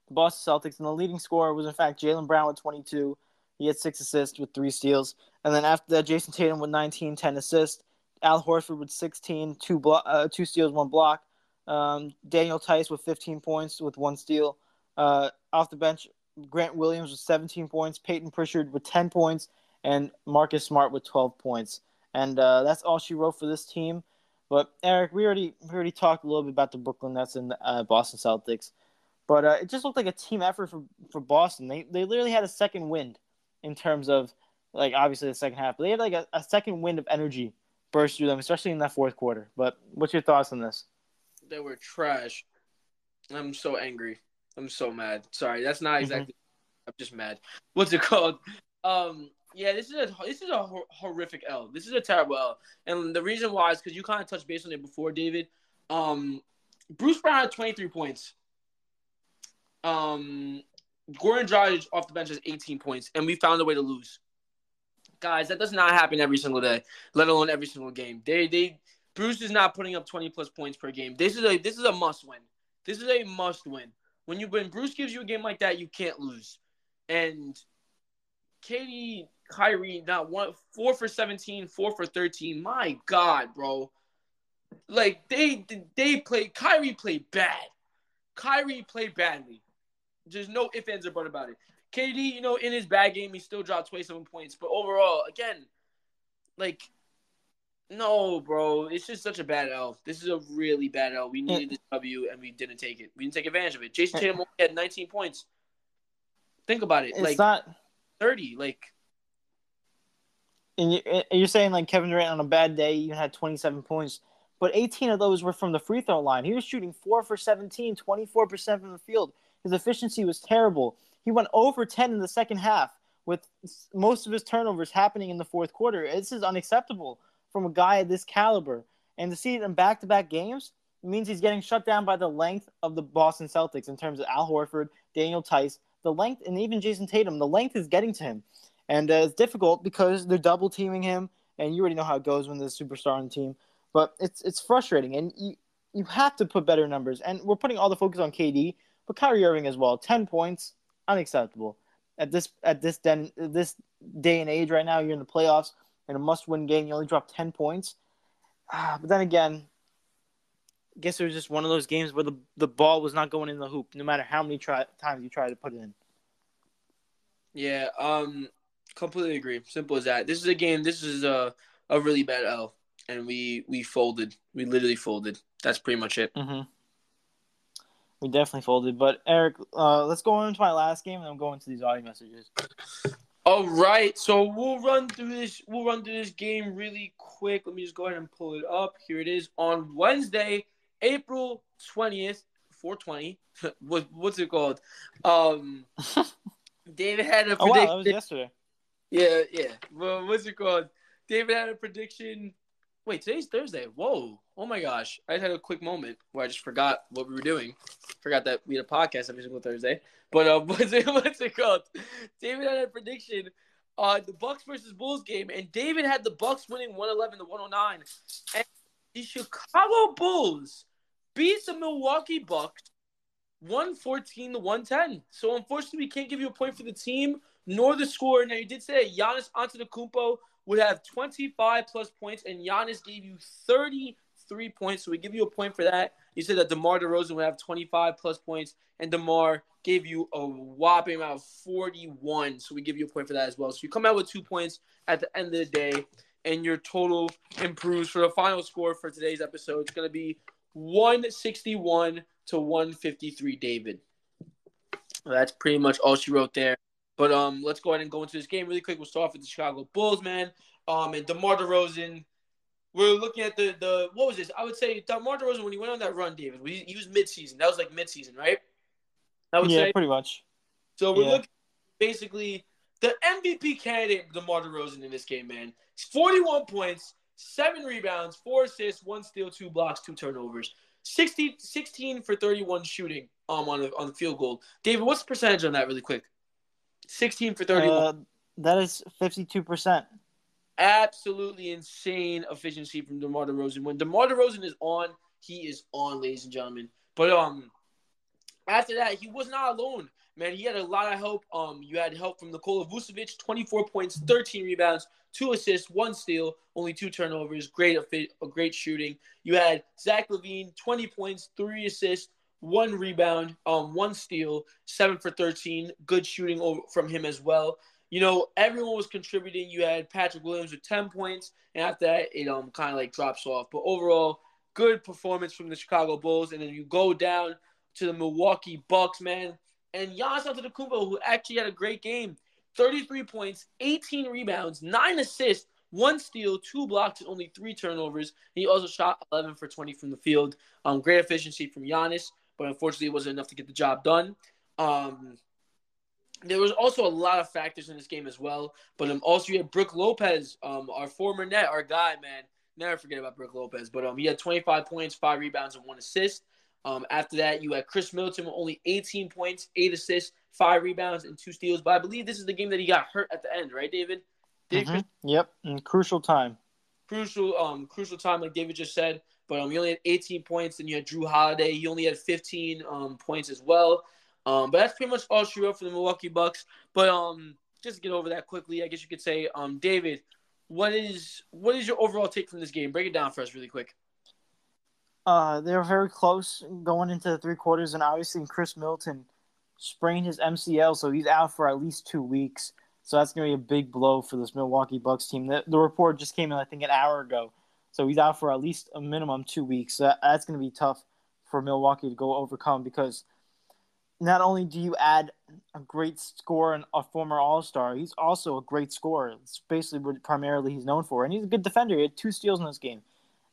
the Boston Celtics, and the leading scorer was in fact Jaylen Brown with 22. He had six assists with three steals, and then after that, Jayson Tatum with 19, 10 assists. Al Horford with 16, two blo- uh, two steals, one block. Um, Daniel Theis with 15 points with one steal. Uh, off the bench, Grant Williams with 17 points, Payton Pritchard with 10 points, and Marcus Smart with 12 points. And uh, that's all she wrote for this team. But Eric, we already we already talked a little bit about the Brooklyn Nets and uh, Boston Celtics, but uh, it just looked like a team effort for, for Boston. They they literally had a second wind in terms of like obviously the second half. But they had like a, a second wind of energy burst through them, especially in that fourth quarter. But what's your thoughts on this? They were trash. I'm so angry. I'm so mad. Sorry, that's not exactly. I'm just mad. What's it called? Um, yeah, this is a this is a hor- horrific L. This is a terrible L, and the reason why is because you kind of touched base on it before, David. Um, Bruce Brown had 23 points. Um, Goran Dragic off the bench has 18 points, and we found a way to lose. Guys, that does not happen every single day, let alone every single game. They they Bruce is not putting up 20 plus points per game. This is a this is a must win. This is a must win. When you when Bruce gives you a game like that, you can't lose. And KD, Kyrie, not one four for 17, four for 13. My God, bro. Like they they played Kyrie played bad. Kyrie played badly. There's no ifs, ands, or but about it. KD, you know, in his bad game, he still dropped 27 points. But overall, again, like, no, bro. It's just such a bad L. This is a really bad L. We needed this W, and we didn't take it. We didn't take advantage of it. Jayson Tatum only had 19 points. Think about it. It's like, not. 30. Like, And you- and you're saying like Kevin Durant on a bad day, you had 27 points, but 18 of those were from the free throw line. He was shooting four for 17, 24% from the field. His efficiency was terrible. He went over 10 in the second half, with most of his turnovers happening in the fourth quarter. This is unacceptable from a guy of this caliber. And to see it in back to back games means he's getting shut down by the length of the Boston Celtics in terms of Al Horford, Daniel Theis, the length, and even Jayson Tatum. The length is getting to him. And uh, it's difficult because they're double teaming him, and you already know how it goes when there's a superstar on the team. But it's it's frustrating, and you you have to put better numbers. And we're putting all the focus on KD, but Kyrie Irving as well. Ten points, unacceptable at this at this den, this day and age. Right now, you're in the playoffs in a must-win game. You only dropped ten points. Ah, but then again, I guess it was just one of those games where the the ball was not going in the hoop, no matter how many try, times you try to put it in. yeah, um, completely agree. Simple as that. This is a game. This is a a really bad L, and we we folded. We literally folded. That's pretty much it. Mm-hmm. We definitely folded. But Eric, uh, let's go into my last game, and then go into these audio messages. All right, so we'll run through this. We'll run through this game really quick. Let me just go ahead and pull it up. Here it is on Wednesday, April twentieth, four twenty. what what's it called? Um, David had a Oh wow, prediction. that was yesterday. Yeah, yeah. Well, what's it called? David had a prediction. Wait, today's Thursday. Whoa. Oh my gosh. I had a quick moment where I just forgot what we were doing. Forgot that we had a podcast every single Thursday. But uh, what's it, what's it called? David had a prediction on the Bucks versus Bulls game, and David had the Bucks winning 111 to 109. And the Chicago Bulls beat the Milwaukee Bucks 114 to 110. So unfortunately, we can't give you a point for the team nor the score. Now you did say Giannis Antetokounmpo would have 25 plus points, and Giannis gave you 33 points. So we give you a point for that. You said that DeMar DeRozan would have 25 plus points, and DeMar gave you a whopping amount of 41. So we give you a point for that as well. So you come out with two points at the end of the day, and your total improves for the final score for today's episode. It's going to be 161 to 153, David. That's pretty much all she wrote there. But um, let's go ahead and go into this game really quick. We'll start off with the Chicago Bulls, man. Um, and DeMar DeRozan. We're looking at the the what was this? I would say DeMar DeRozan when he went on that run, David. We, he was midseason. That was like midseason, right? I would Yeah, say. pretty much. So we're Yeah. looking basically the MVP candidate DeMar DeRozan in this game, man. It's 41 points, seven rebounds, four assists, one steal, two blocks, two turnovers. 16, 16 for 31 shooting um, on the, on the field goal. David, what's the percentage on that really quick? 16 for 31. Uh, that is fifty-two percent. absolutely insane efficiency from DeMar DeRozan. When DeMar DeRozan is on, he is on, ladies and gentlemen. But um, after that, he was not alone. Man, he had a lot of help. Um, you had help from Nikola Vucevic, 24 points, 13 rebounds, two assists, one steal, only two turnovers. Great, a great shooting. You had Zach LaVine, 20 points, three assists, one rebound, um, one steal, seven for 13. Good shooting over from him as well. You know, everyone was contributing. You had Patrick Williams with 10 points, and after that, it um kind of like drops off. But overall, good performance from the Chicago Bulls. And then you go down to the Milwaukee Bucks, man. And Giannis Antetokounmpo, who actually had a great game, 33 points, 18 rebounds, nine assists, one steal, two blocks, and only three turnovers. He also shot 11 for 20 from the field. Um, great efficiency from Giannis, but unfortunately, it wasn't enough to get the job done. Um, there was also a lot of factors in this game as well. But um, also you had Brook Lopez, um, our former net, our guy, man. Never forget about Brook Lopez. But um, he had 25 points, five rebounds, and one assist. Um, after that, you had Khris Middleton with only 18 points, eight assists, five rebounds, and two steals. But I believe this is the game that he got hurt at the end, right, David? Mm-hmm. Chris- yep, in crucial time. Crucial, um, crucial time, like David just said. But um, he only had 18 points, and you had Jrue Holiday. He only had 15 um points as well. Um, but that's pretty much all she wrote for the Milwaukee Bucks. But um, just to get over that quickly, I guess you could say, um, David, what is what is your overall take from this game? Break it down for us really quick. Uh, they were very close going into the three quarters, and obviously Chris Milton sprained his MCL, so he's out for at least two weeks. So that's going to be a big blow for this Milwaukee Bucks team. The, the report just came in, I think, an hour ago. So he's out for at least a minimum two weeks. So that, that's going to be tough for Milwaukee to go overcome because not only do you add a great scorer and a former All Star, he's also a great scorer. It's basically what primarily he's known for, and he's a good defender. He had two steals in this game,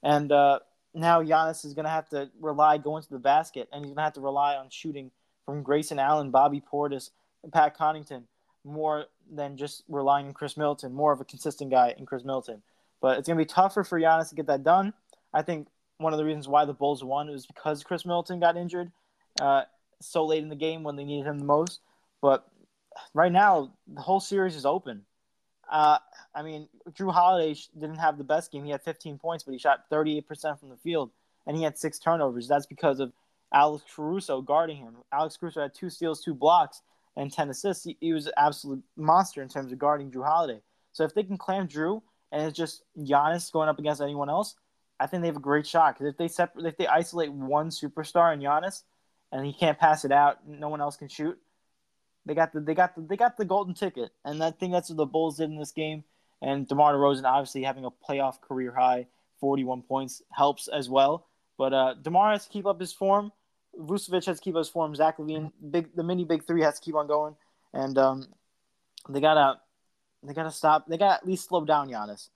and uh, now Giannis is going to have to rely going to the basket, and he's going to have to rely on shooting from Grayson Allen, Bobby Portis, and Pat Connaughton more than just relying on Khris Middleton, more of a consistent guy in Khris Middleton. But it's going to be tougher for Giannis to get that done. I think one of the reasons why the Bulls won was because Khris Middleton got injured uh, so late in the game when they needed him the most. But right now, the whole series is open. Uh, I mean, Jrue Holiday didn't have the best game. He had 15 points, but he shot 38% from the field, and he had six turnovers. That's because of Alex Caruso guarding him. Alex Caruso had two steals, two blocks, and 10 assists. He, he was an absolute monster in terms of guarding Jrue Holiday. So if they can clamp Jrue and it's just Giannis going up against anyone else, I think they have a great shot. Because if they separate, if they isolate one superstar in Giannis, and he can't pass it out, no one else can shoot they got the they got the they got the golden ticket, and I think that's what the Bulls did in this game. And DeMar DeRozan obviously having a playoff career high, 41 points helps as well. But uh, DeMar has to keep up his form. Vucevic has to keep up his form. Zach LaVine, big the mini big three has to keep on going, and um, they gotta they gotta stop. They gotta at least slow down Giannis.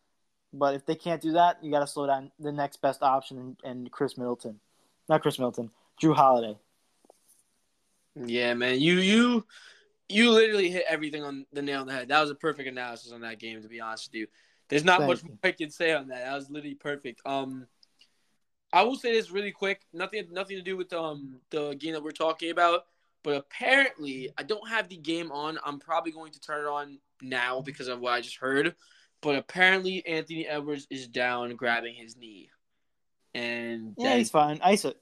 But if they can't do that, you gotta slow down the next best option and Khris Middleton, not Khris Middleton, Jrue Holiday. Yeah, man, you you you literally hit everything on the nail on the head. That was a perfect analysis on that game, to be honest with you. There's not Thank much you. more I can say on that. That was literally perfect. Um, I will say this really quick. Nothing, nothing to do with um the game that we're talking about. But apparently, I don't have the game on. I'm probably going to turn it on now because of what I just heard. But apparently, Anthony Edwards is down, grabbing his knee, and yeah, he's fine. Ice it.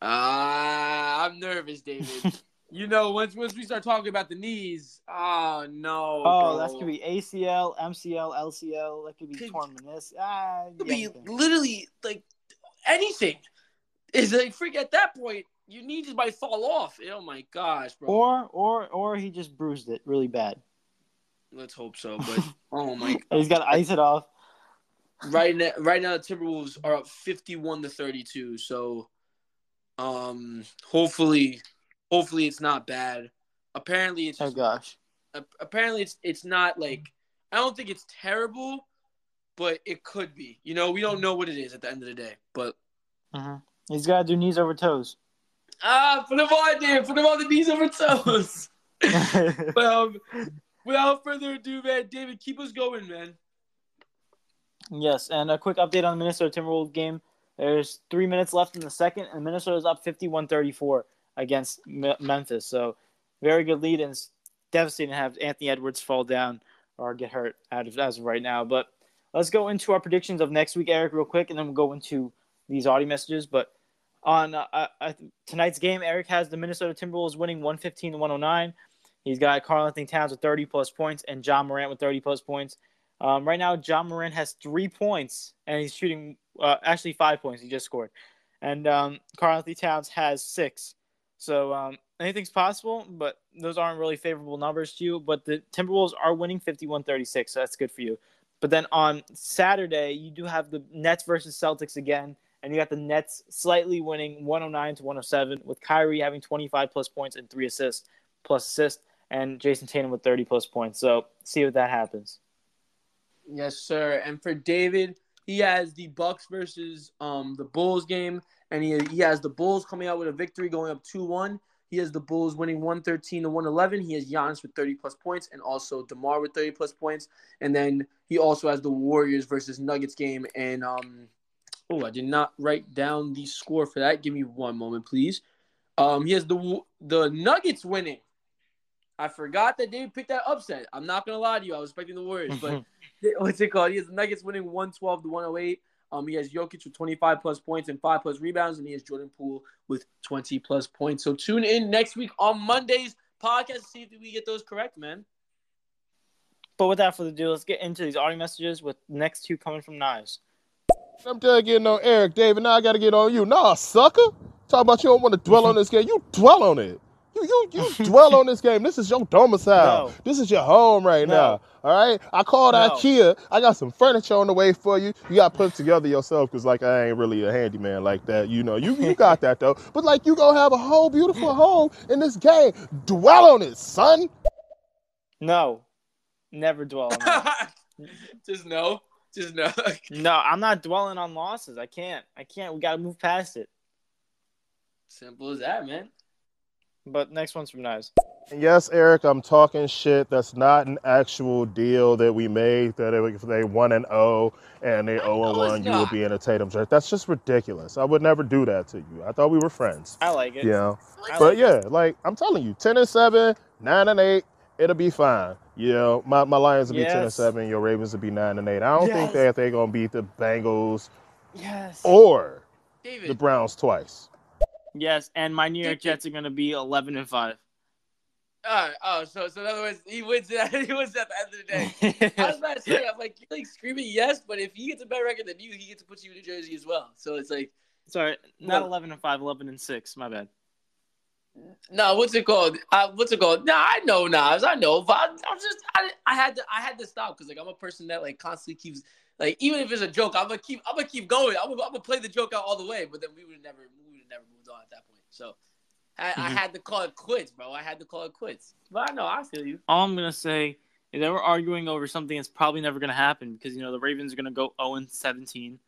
Ah, uh, I'm nervous, David. You know, once once we start talking about the knees, oh no. Oh, that's gonna be ACL, MCL, LCL. That could be could, torn meniscus. Ah, could be literally like anything. Is like freak at that point, your knee just might fall off. Oh my gosh, bro. Or or or he just bruised it really bad. Let's hope so. But oh my, God. he's got to ice it off. Right now, right now the Timberwolves are up fifty-one to thirty-two. So, um, hopefully Hopefully, it's not bad. Apparently, it's oh gosh. Apparently, it's it's not like I don't think it's terrible, but it could be. You know, we don't know what it is at the end of the day. But uh-huh. he's got to do knees over toes. Ah, put them on there. Put them on the knees over toes. well, without further ado, man, David, keep us going, man. Yes, and a quick update on the Minnesota Timberwolves game. There's three minutes left in the second, and the Minnesota's up 51 34 against M- Memphis. So very good lead, and it's devastating to have Anthony Edwards fall down or get hurt out of as of right now. But let's go into our predictions of next week, Eric, real quick, and then we'll go into these audio messages. But on uh, uh, tonight's game, Eric has the Minnesota Timberwolves winning 115 to 109. He's got Karl-Anthony Towns with 30 plus points and Ja Morant with 30 plus points. Um, right now, Ja Morant has three points and he's shooting uh, actually five points. He just scored, and um, Karl-Anthony Towns has six. So um, anything's possible, but those aren't really favorable numbers to you. But the Timberwolves are winning 51-36, so that's good for you. But then on Saturday, you do have the Nets versus Celtics again, and you got the Nets slightly winning 109 to 107 with Kyrie having 25 plus points and three assists plus assists, and Jayson Tatum with 30 plus points. So see what that happens. Yes, sir. And for David, he has the Bucks versus um the Bulls game, and he he has the Bulls coming out with a victory, going up two one. He has the Bulls winning 113 to 111. He has Giannis with 30 plus points and also DeMar with 30 plus points. And then he also has the Warriors versus Nuggets game. And um oh, I did not write down the score for that. Give me one moment, please. Um he has the the Nuggets winning. I forgot that they picked that upset. I'm not gonna lie to you. I was expecting the Warriors, but what's it called? He has the Nuggets winning 112 to 108. Um, he has Jokic with 25 plus points and five plus rebounds, and he has Jordan Poole with 20 plus points. So tune in next week on Monday's podcast to see if we get those correct, man. But without further ado, let's get into these audio messages with next two coming from Knives. I'm done getting on Eric, David. Now I got to get on you. Nah, sucker. Talk about you don't want to dwell on this game. You dwell on it. You you you dwell on this game. This is your domicile. No. This is your home right No. now. All right. I called No. IKEA. I got some furniture on the way for you. You got to put it together yourself because like I ain't really a handyman like that. You know. You you got that though. But like you gonna have a whole beautiful home in this game. Dwell on it, son. No, never dwell on that. Just no. Just no. no, I'm not dwelling on losses. I can't. I can't. We got to move past it. Simple as that, man. But next one's from Knives. And yes, Eric, I'm talking shit. That's not an actual deal that we made. That if they one and zero and they zero oh and one, you would be in a Tatum shirt. That's just ridiculous. I would never do that to you. I thought we were friends. I like it. You know. I But like yeah, like I'm telling you, ten and seven, nine and eight, it'll be fine. You know, my, my Lions will be ten and seven, your Ravens will be nine and eight. I don't think that they're gonna beat the Bengals Yes. or David. the Browns twice. Yes, and my New York Did- Jets are going to be 11 and 5. All right. Oh, so so in other words, he wins it. He wins at the end of the day. I was about to say, I'm like, you're like screaming yes, but if he gets a better record than you, he gets to put you in New Jersey as well. So it's like, Sorry, not Well- 11 and 5, 11 and 6. My bad. No, what's it called? Uh, what's it called? No, I know Nas, I know, but I'm, I'm just, I, I had to, I had to stop because like I'm a person that like constantly keeps, like even if it's a joke, I'm gonna keep, I'm gonna keep going. I'm gonna, I'm gonna play the joke out all the way, but then we would never, we would never moved on at that point. So. I, I Mhm. had to call it quits, bro. I had to call it quits. But I know, I feel you. All I'm going to say is they were arguing over something that's probably never going to happen because, you know, the Ravens are going to go 0 and 17.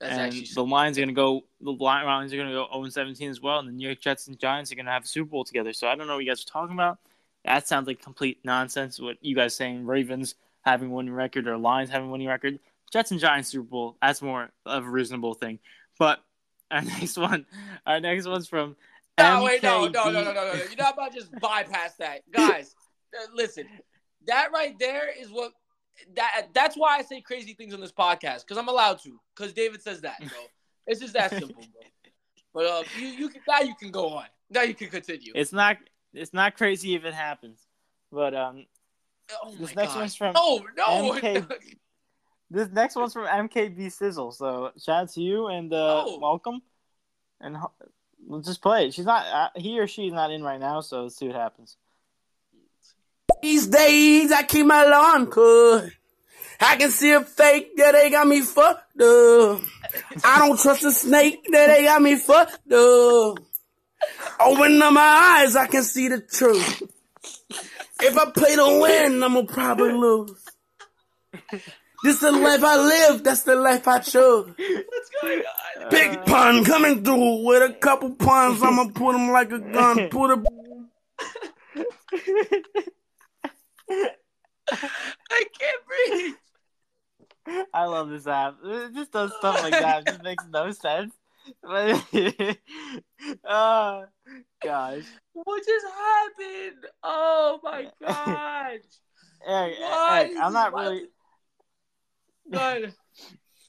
That's and actually the Lions are going to go, the Lions are going to go 0 and 17 as well. And the New York Jets and Giants are going to have a Super Bowl together. So I don't know what you guys are talking about. That sounds like complete nonsense. What you guys saying, Ravens having winning record or Lions having winning record. Jets and Giants Super Bowl, that's more of a reasonable thing. But our next one, our next one's from No, wait, no, no, no, no, no, no. You're not about to just bypass that, guys. uh, listen, that right there is what that. That's why I say crazy things on this podcast because I'm allowed to. Because David says that, bro. It's just that simple, bro. But uh, you, you can now you can go on. Now you can continue. It's not it's not crazy if it happens. But um oh this next God. one's from no, no. MK. this next one's from MKB Sizzle. So shout out to you and uh Oh. welcome. And ho- we'll just play it. She's not uh, he or she's not in right now, so let's see what happens. These days I keep my lawn cut. I can see a fake that they got me fucked up. I don't trust a snake that they got me fucked up. Open up my eyes, I can see the truth. If I play to win, I'ma probably lose. This the life I live, that's the life I chose. What's going on? Big uh. pun coming through with a couple puns, I'ma put put 'em like a gun. Put a I can't breathe. I love this app. It just does stuff like that. It just makes no sense. But oh gosh. What just happened? Oh my gosh. Eric, Eric, I'm not really God.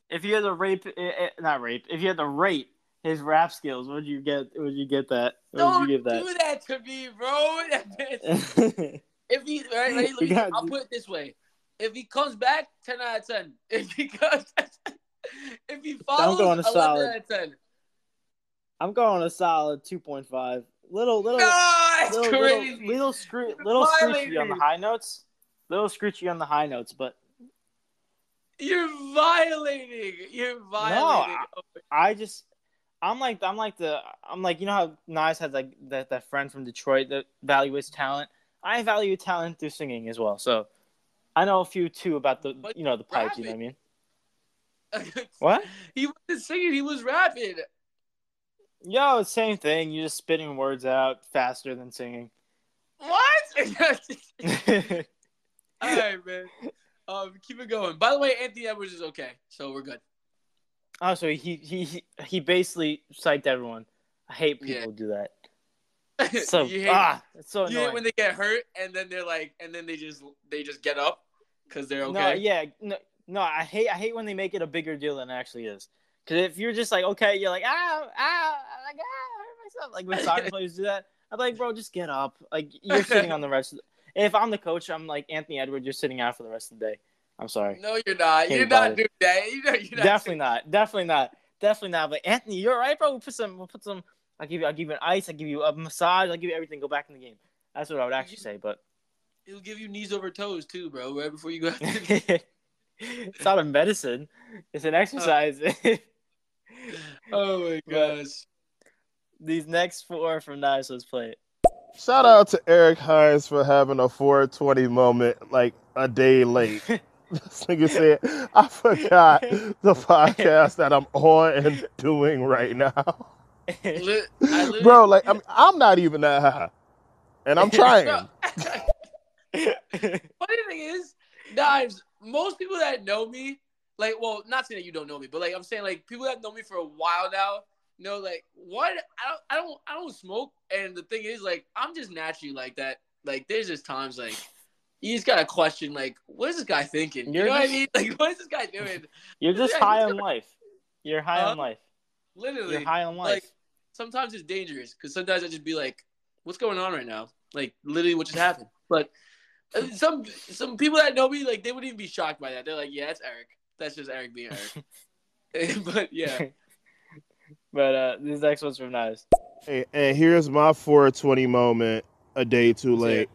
if you had to rape, eh, eh, not rape, if you had to rate his rap skills, would you get? Would you get that? Would Don't you give that? do that to me, bro. If he, right, let me- let me- I'll put it this way: if he comes back, ten out of ten. If he comes, if he follows, I'm going 11 solid. out of ten. I'm going a solid two point five. Little, little, No, little, crazy. little, little, screw, little screechy on the high notes. Little screechy on the high notes, but You're violating. You're violating. No, I just I'm like I'm like the I'm like you know how Nas has like that, that friend from Detroit that values talent. I value talent through singing as well. So I know a few too about the But you know the pipes. You know what I mean? What? He wasn't singing. He was rapping. Yo, same thing. You're just spitting words out faster than singing. What? All right, man. Um, keep it going. By the way, Anthony Edwards is okay, so we're good. Oh, so he he he, he basically psyched everyone. I hate people Yeah. who do that. So you hate, ah, it's so you hate when they get hurt and then they're like, and then they just they just get up because they're okay. No, yeah, no, no. I hate I hate when they make it a bigger deal than it actually is. Because if you're just like, okay, you're like, ah, ah, like, ah, I hurt myself. Like when soccer players do that, I'm like, bro, just get up. Like you're sitting on the rest. Of the... If I'm the coach, I'm like Anthony Edwards. You're sitting out for the rest of the day. I'm sorry. No, you're not. Can't you're not doing that. You know, you're not Definitely not. Definitely not. Definitely not. But Anthony, you're right, bro. We'll put some. We'll put some. I'll give you. I'll give you an ice. I'll give you a massage. I'll give you everything. Go back in the game. That's what I would actually say. But It'll give you knees over toes too, bro. Right before you go. Out the- it's not a medicine. It's an uh, exercise. oh my gosh. These next four from Nice. Let's play it. Shout out to Eric Hines for having a 420 moment like a day late. this nigga said, I forgot the podcast that I'm on and doing right now. Li- I literally- Bro, like I'm I'm not even that high. And I'm trying. Bro. Funny thing is, Dimes, most people that know me, like, well, not saying that you don't know me, but like I'm saying, like people that know me for a while now know, like, what I don't, I don't, I don't smoke, and the thing is, like, I'm just naturally like that. Like, there's just times like you just gotta question, like, what is this guy thinking? You're you know what I just- mean? Like, what is this guy doing? You're just high on life. You're high on life. Literally, You're high on life. like sometimes it's dangerous because sometimes I just be like, "What's going on right now?" Like literally, what just happened. But uh, some some people that know me, like they wouldn't even be shocked by that. They're like, "Yeah, it's Eric. That's just Eric being Eric." but yeah, but uh, this next one's from Nice. Hey, and here's my 420 moment a day too late.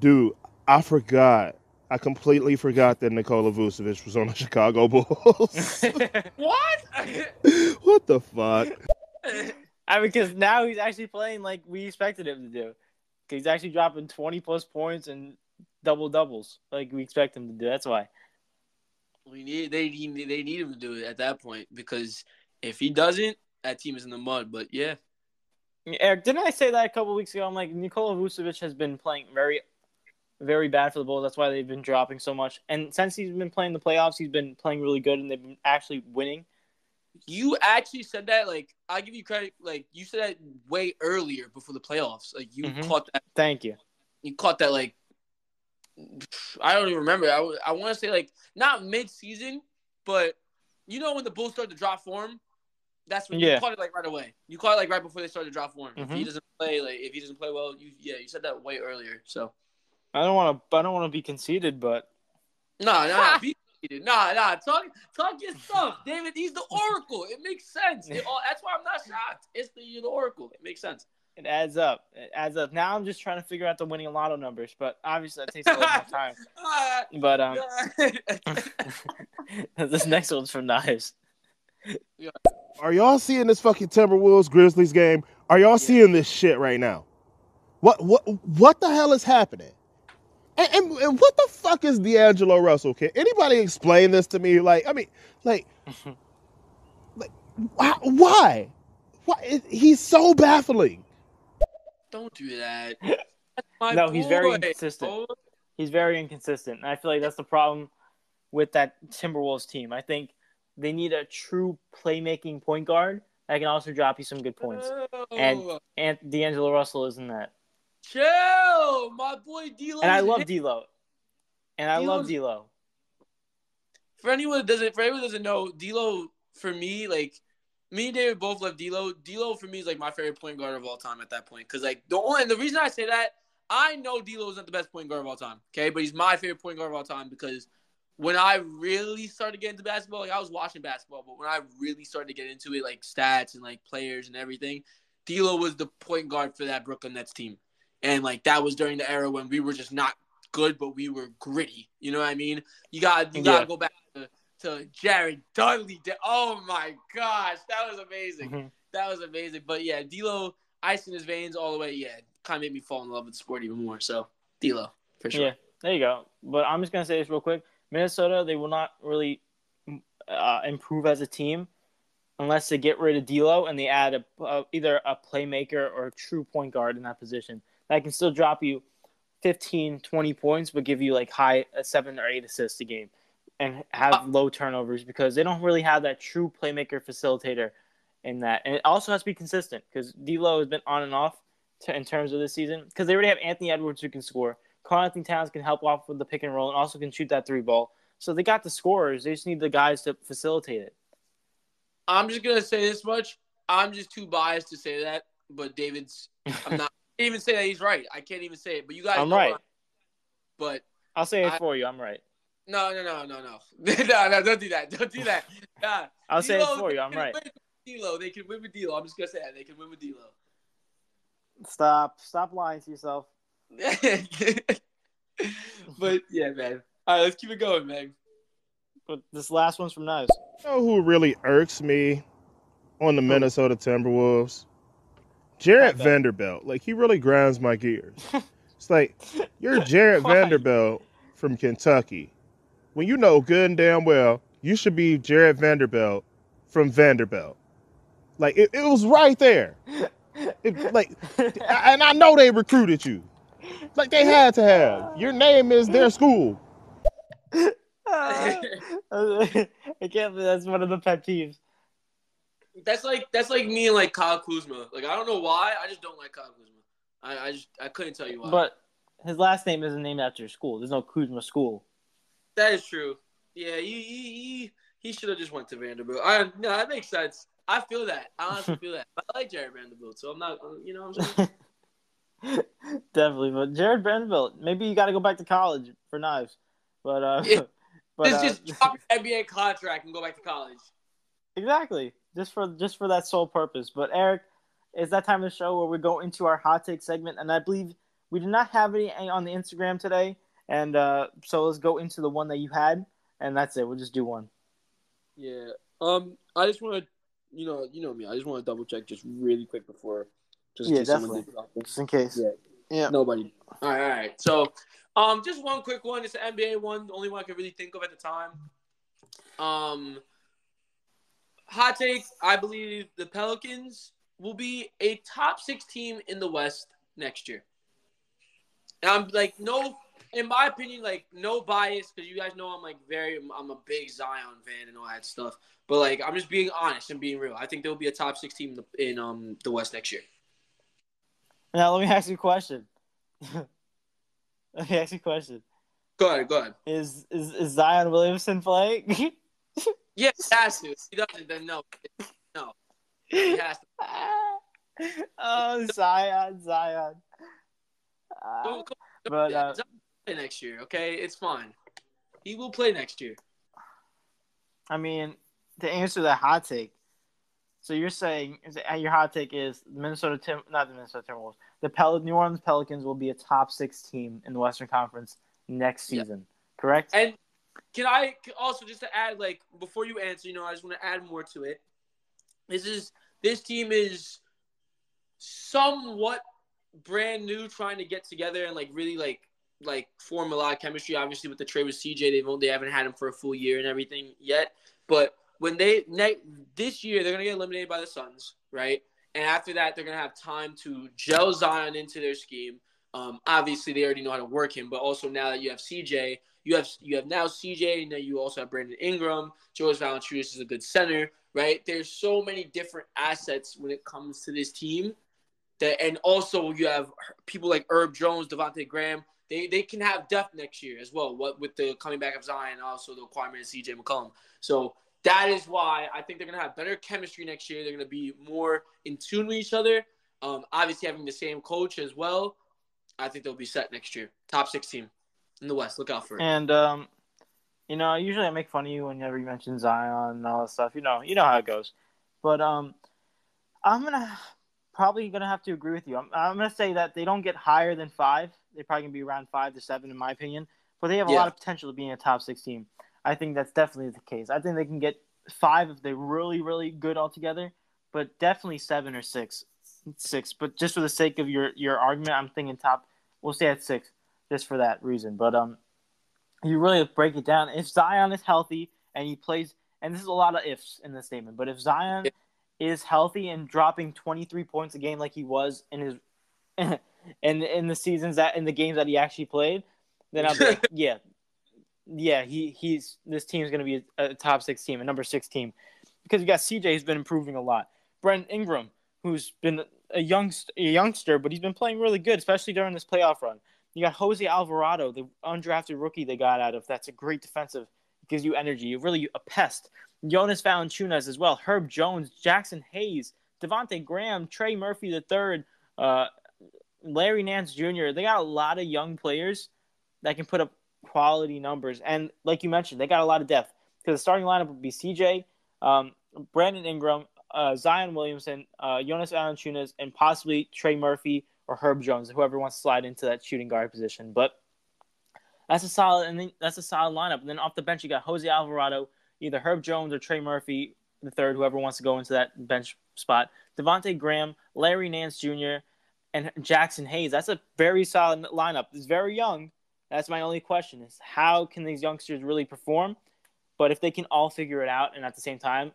Dude, I forgot. I completely forgot that Nikola Vucevic was on the Chicago Bulls. what? what the fuck? I mean, because now he's actually playing like we expected him to do. he's actually dropping 20 plus points and double doubles like we expect him to do. That's why. we need they need they need him to do it at that point because if he doesn't, that team is in the mud. But yeah, Eric, didn't I say that a couple weeks ago? I'm like Nikola Vucevic has been playing very, very bad for the Bulls. That's why they've been dropping so much. And since he's been playing the playoffs, he's been playing really good, and they've been actually winning. You actually said that. Like I give you credit. Like you said that way earlier before the playoffs. Like you Mhm. caught that. Thank you. you caught that like I don't even remember. I, I want to say like not mid season, but you know when the Bulls start to drop form, that's when Yeah. you caught it like right away. You caught it like right before they started to drop form. If he Mhm. doesn't play, like if he doesn't play well, you yeah, you said that way earlier. So I don't want to. I don't want to be conceited, but no, no, be nah, nah. Talk talk your stuff, David. He's the Oracle. It makes sense. It all, that's why I'm not shocked. It's the you're the Oracle. It makes sense. it adds up. It adds up. Now I'm just trying to figure out the winning lotto numbers, but obviously that takes a little more time. Ah, But um, this next one's from Knives. Are y'all seeing this fucking Timberwolves Grizzlies game? Are y'all seeing this shit right now? What what what the hell is happening? And, and, and what the fuck is D'Angelo Russell? Can anybody explain this to me? Like, I mean, like, like why? Why? why? He's so baffling. Don't do that. That's my No, he's very inconsistent. He's very inconsistent, and I feel like that's the problem with that Timberwolves team. I think they need a true playmaking point guard that can also drop you some good points. And no. and D'Angelo Russell isn't that. Chill, my boy D'Lo. And I love D'Lo, and I love D'Lo's- D'Lo. for anyone that doesn't for anyone that doesn't know, D'Lo for me like me and David both love D'Lo. D'Lo for me is like my favorite point guard of all time at that point. Because like the only and the reason I say that I know D'Lo isn't the best point guard of all time. Okay, but he's my favorite point guard of all time because when I really started getting into basketball, like I was watching basketball, but when I really started to get into it, like stats and like players and everything, D'Lo was the point guard for that Brooklyn Nets team, and like that was during the era when we were just not good, but we were gritty. You know what I mean? You got you got to Yeah. go back to, to Jared Dudley. Oh my gosh, that was amazing. Mhm. That was amazing. But yeah, D'Lo, ice in his veins all the way. Yeah, kind of made me fall in love with the sport even more. So D'Lo for sure. Yeah, there you go. But I'm just gonna say this real quick. Minnesota, they will not really uh, improve as a team unless they get rid of D'Lo and they add a, uh, either a playmaker or a true point guard in that position. That can still drop you 15, 20 points, but give you like high uh, seven or eight assists a game and have low turnovers because they don't really have that true playmaker facilitator in that. And it also has to be consistent because D'Lo has been on and off to, in terms of this season because they already have Anthony Edwards who can score. Karl-Anthony Towns can help off with the pick and roll and also can shoot that three ball. So they got the scorers. They just need the guys to facilitate it. I'm just gonna say this much. I'm just too biased to say that, but David's. I'm not. I can't even say that he's right. I can't even say it. But you guys I'm know right. what But I'll say it I- for you. I'm right. no, no, no, no, no, no, no. Don't do that. Don't do that. Nah. I'll say it for you. I'm right. win with D'Lo. They can win with D'Lo. I'm just gonna say that they can win with D'Lo. Stop. Stop lying to yourself. but yeah, man. All right, let's keep it going, man. But this last one's from Knives. You know who really irks me on the Minnesota Timberwolves? Jarred Vanderbilt. Like he really grinds my gears. It's like you're Jarred Vanderbilt from Kentucky. When you know good and damn well you should be Jarred Vanderbilt from Vanderbilt. Like it, it was right there. It, like and I know they recruited you. Like they had to have. Your name is their school. Uh, I can't believe that's one of the pet peeves. That's like that's like me and like Kyle Kuzma. Like I don't know why, I just don't like Kyle Kuzma. I, I just I couldn't tell you why. But his last name isn't named after your school. There's no Kuzma school. that is true. Yeah, he he he, he should have just went to Vanderbilt. I no, that makes sense. I feel that. I honestly feel that. I like Jarred Vanderbilt, so I'm not. You know what I'm saying? Definitely, but Jarred Vanderbilt. Maybe you got to go back to college for knives. But uh, Yeah. but just uh, just drop your NBA contract and go back to college. exactly just for just for that sole purpose. But Eric, it's that time of the show where we go into our hot take segment, and I believe we did not have any on the Instagram today, and uh, so let's go into the one that you had, and that's it. We'll just do one. Yeah. Um. I just want to, you know, you know me. I just want to double check just really quick before. Just in Yeah, case definitely. Just in case. Yeah. Yeah. Nobody. All right, all right. So, um, just one quick one. It's an NBA one, the only one I could really think of at the time. Um, hot take: I believe the Pelicans will be a top six team in the West next year. And I'm like, no, in my opinion, like no bias because you guys know I'm like very, I'm a big Zion fan and all that stuff. But like, I'm just being honest and being real. I think there will be a top six team in, the, in um the West next year. Now let me ask you a question. let me ask you a question. Go ahead, go ahead. Is is, is Zion Williamson playing? Yeah, he has to. If he doesn't, then no. No. He has to. oh, Zion, Zion. Uh, don't- but uh, He's play next year, okay? It's fine. He will play next year. I mean, to answer that hot take, so you're saying your hot take is Minnesota Tim, not the Minnesota Timberwolves, the Pel- New Orleans Pelicans will be a top six team in the Western Conference next Yeah. season, correct? And can I also just to add, like, before you answer, you know, I just want to add more to it. This is this team is somewhat brand new, trying to get together and like really like like form a lot of chemistry. Obviously, with the trade with CJ, they've only, they haven't had him for a full year and everything yet. But when they ne- this year, they're gonna get eliminated by the Suns, right? And after that, they're gonna have time to gel Zion into their scheme. Um, obviously, they already know how to work him, but also now that you have CJ, you have you have now CJ, and then you also have Brandon Ingram. Jonas Valanciunas is a good center, right? There's so many different assets when it comes to this team. That and also you have people like Herb Jones, Devonte' Graham they they can have depth next year as well. What with the coming back of Zion also the requirement of CJ McCollum. So that is why I think they're gonna have better chemistry next year. They're gonna be more in tune with each other. Um, obviously having the same coach as well. I think they'll be set next year. Top six team in the West. Look out for it. And um, you know, usually I make fun of you whenever you mention Zion and all that stuff. You know, you know how it goes. But um, I'm gonna probably gonna have to agree with you. I'm, I'm gonna say that they don't get higher than five. They're probably gonna be around five to seven, in my opinion. But they have a Yeah. lot of potential to be in a top six team. I think that's definitely the case. I think they can get five if they're really, really good altogether. But definitely seven or six, six. But just for the sake of your your argument, I'm thinking top. We'll stay at six, just for that reason. But um, you really break it down. If Zion is healthy and he plays, and this is a lot of ifs in this statement, but if Zion is healthy and dropping 23 points a game like he was in his in in the seasons that in the games that he actually played, then I'm like, yeah, yeah, he he's this team's gonna be a, a top six team, a number six team, because you got CJ who's been improving a lot, Brent Ingram who's been a young a youngster, but he's been playing really good, especially during this playoff run. You got Jose Alvarado, the undrafted rookie they got out of. That's a great defensive, gives you energy. Really a pest. Jonas Valanciunas as well. Herb Jones, Jaxson Hayes, Devonte' Graham, Trey Murphy the third, uh, Larry Nance Jr. They got a lot of young players that can put up quality numbers. And like you mentioned, they got a lot of depth because the starting lineup would be CJ, um, Brandon Ingram, uh, Zion Williamson, uh, Jonas Valanciunas, and possibly Trey Murphy or Herb Jones, whoever wants to slide into that shooting guard position. But that's a solid, and then that's a solid lineup. And then off the bench, you got Jose Alvarado, either Herb Jones or Trey Murphy, the third, whoever wants to go into that bench spot. Devonte' Graham, Larry Nance Jr., and Jaxson Hayes. That's a very solid lineup. It's very young. That's my only question: is how can these youngsters really perform? But if they can all figure it out, and at the same time,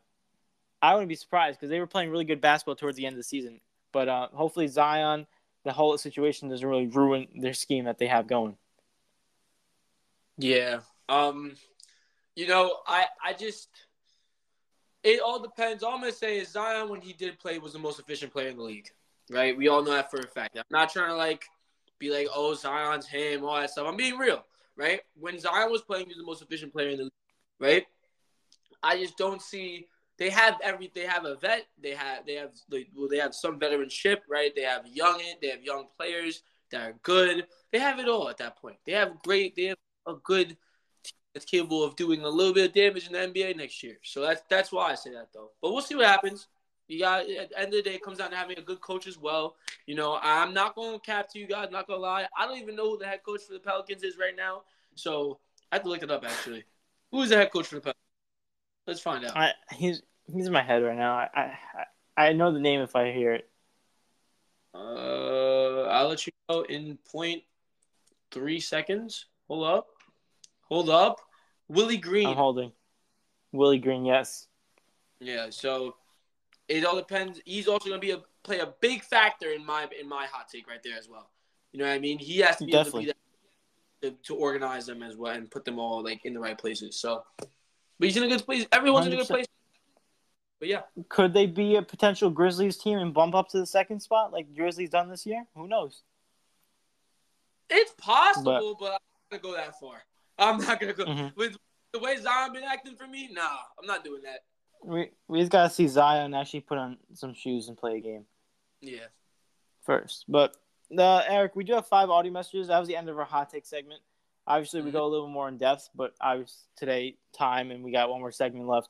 I wouldn't be surprised because they were playing really good basketball towards the end of the season. But uh, hopefully, Zion, the whole situation doesn't really ruin their scheme that they have going. Yeah. Um, you know, I I just it all depends. All I'm gonna say is Zion, when he did play, was the most efficient player in the league. Right? We all know that for a fact. I'm not trying to like be like, oh, Zion's him, all that stuff. I'm being real, right? When Zion was playing, he was the most efficient player in the league, right? I just don't see. They have every. They have a vet. They have. They have. They, well, they have some veteranship, right? They have young. They have young players that are good. They have it all at that point. They have great. They have a good team that's capable of doing a little bit of damage in the NBA next year. So that's that's why I say that though. But we'll see what happens. You got at the end of the day, it comes down to having a good coach as well. You know, I'm not going to cap to you guys. Not going to lie. I don't even know who the head coach for the Pelicans is right now. So I have to look it up actually. Who is the head coach for the Pelicans? Let's find out. I, he's he's in my head right now. I, I I know the name if I hear it. Uh, I'll let you know in point three seconds. Hold up. Hold up. Willie Green. I'm holding. Willie Green, yes. Yeah, so it all depends. He's also going to be a play a big factor in my in my hot take right there as well. You know what I mean? He has to be Definitely. able to be that to, to organize them as well and put them all like in the right places. So, but he's in a good place. Everyone's in a good place. But yeah, Could they be a potential Grizzlies team and bump up to the second spot like Grizzlies done this year? Who knows? it's possible, but, I'm not gonna go that far. I'm not gonna go Mhm. with the way Zion been acting for me. Nah, I'm not doing that. We we just gotta see Zion actually put on some shoes and play a game Yeah. first. But uh, Eric, we do have five audio messages. That was the end of our hot take segment. Obviously, we Mhm. go a little more in depth, but obviously today time and we got one more segment left.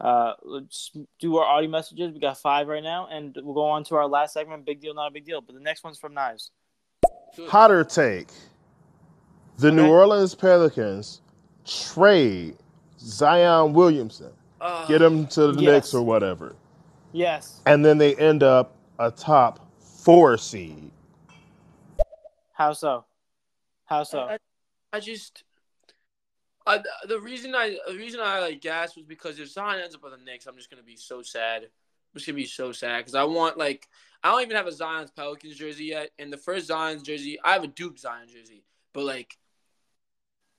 Uh, let's do our audio messages. We got five right now, and we'll go on to our last segment. Big deal, not a big deal. But the next one's from Knives. Good. Hotter take. The New Orleans Pelicans trade Zion Williamson, Uh, get him to the Yes. Knicks or whatever, Yes. and then they end up a top four seed. How so? How so? I, I just I, the reason I the reason I like gas was because if Zion ends up with the Knicks, I'm just gonna be so sad. I'm just gonna be so sad because I want like I don't even have a Zion's Pelicans jersey yet, and the first Zion's jersey I have a Duke Zion jersey, but like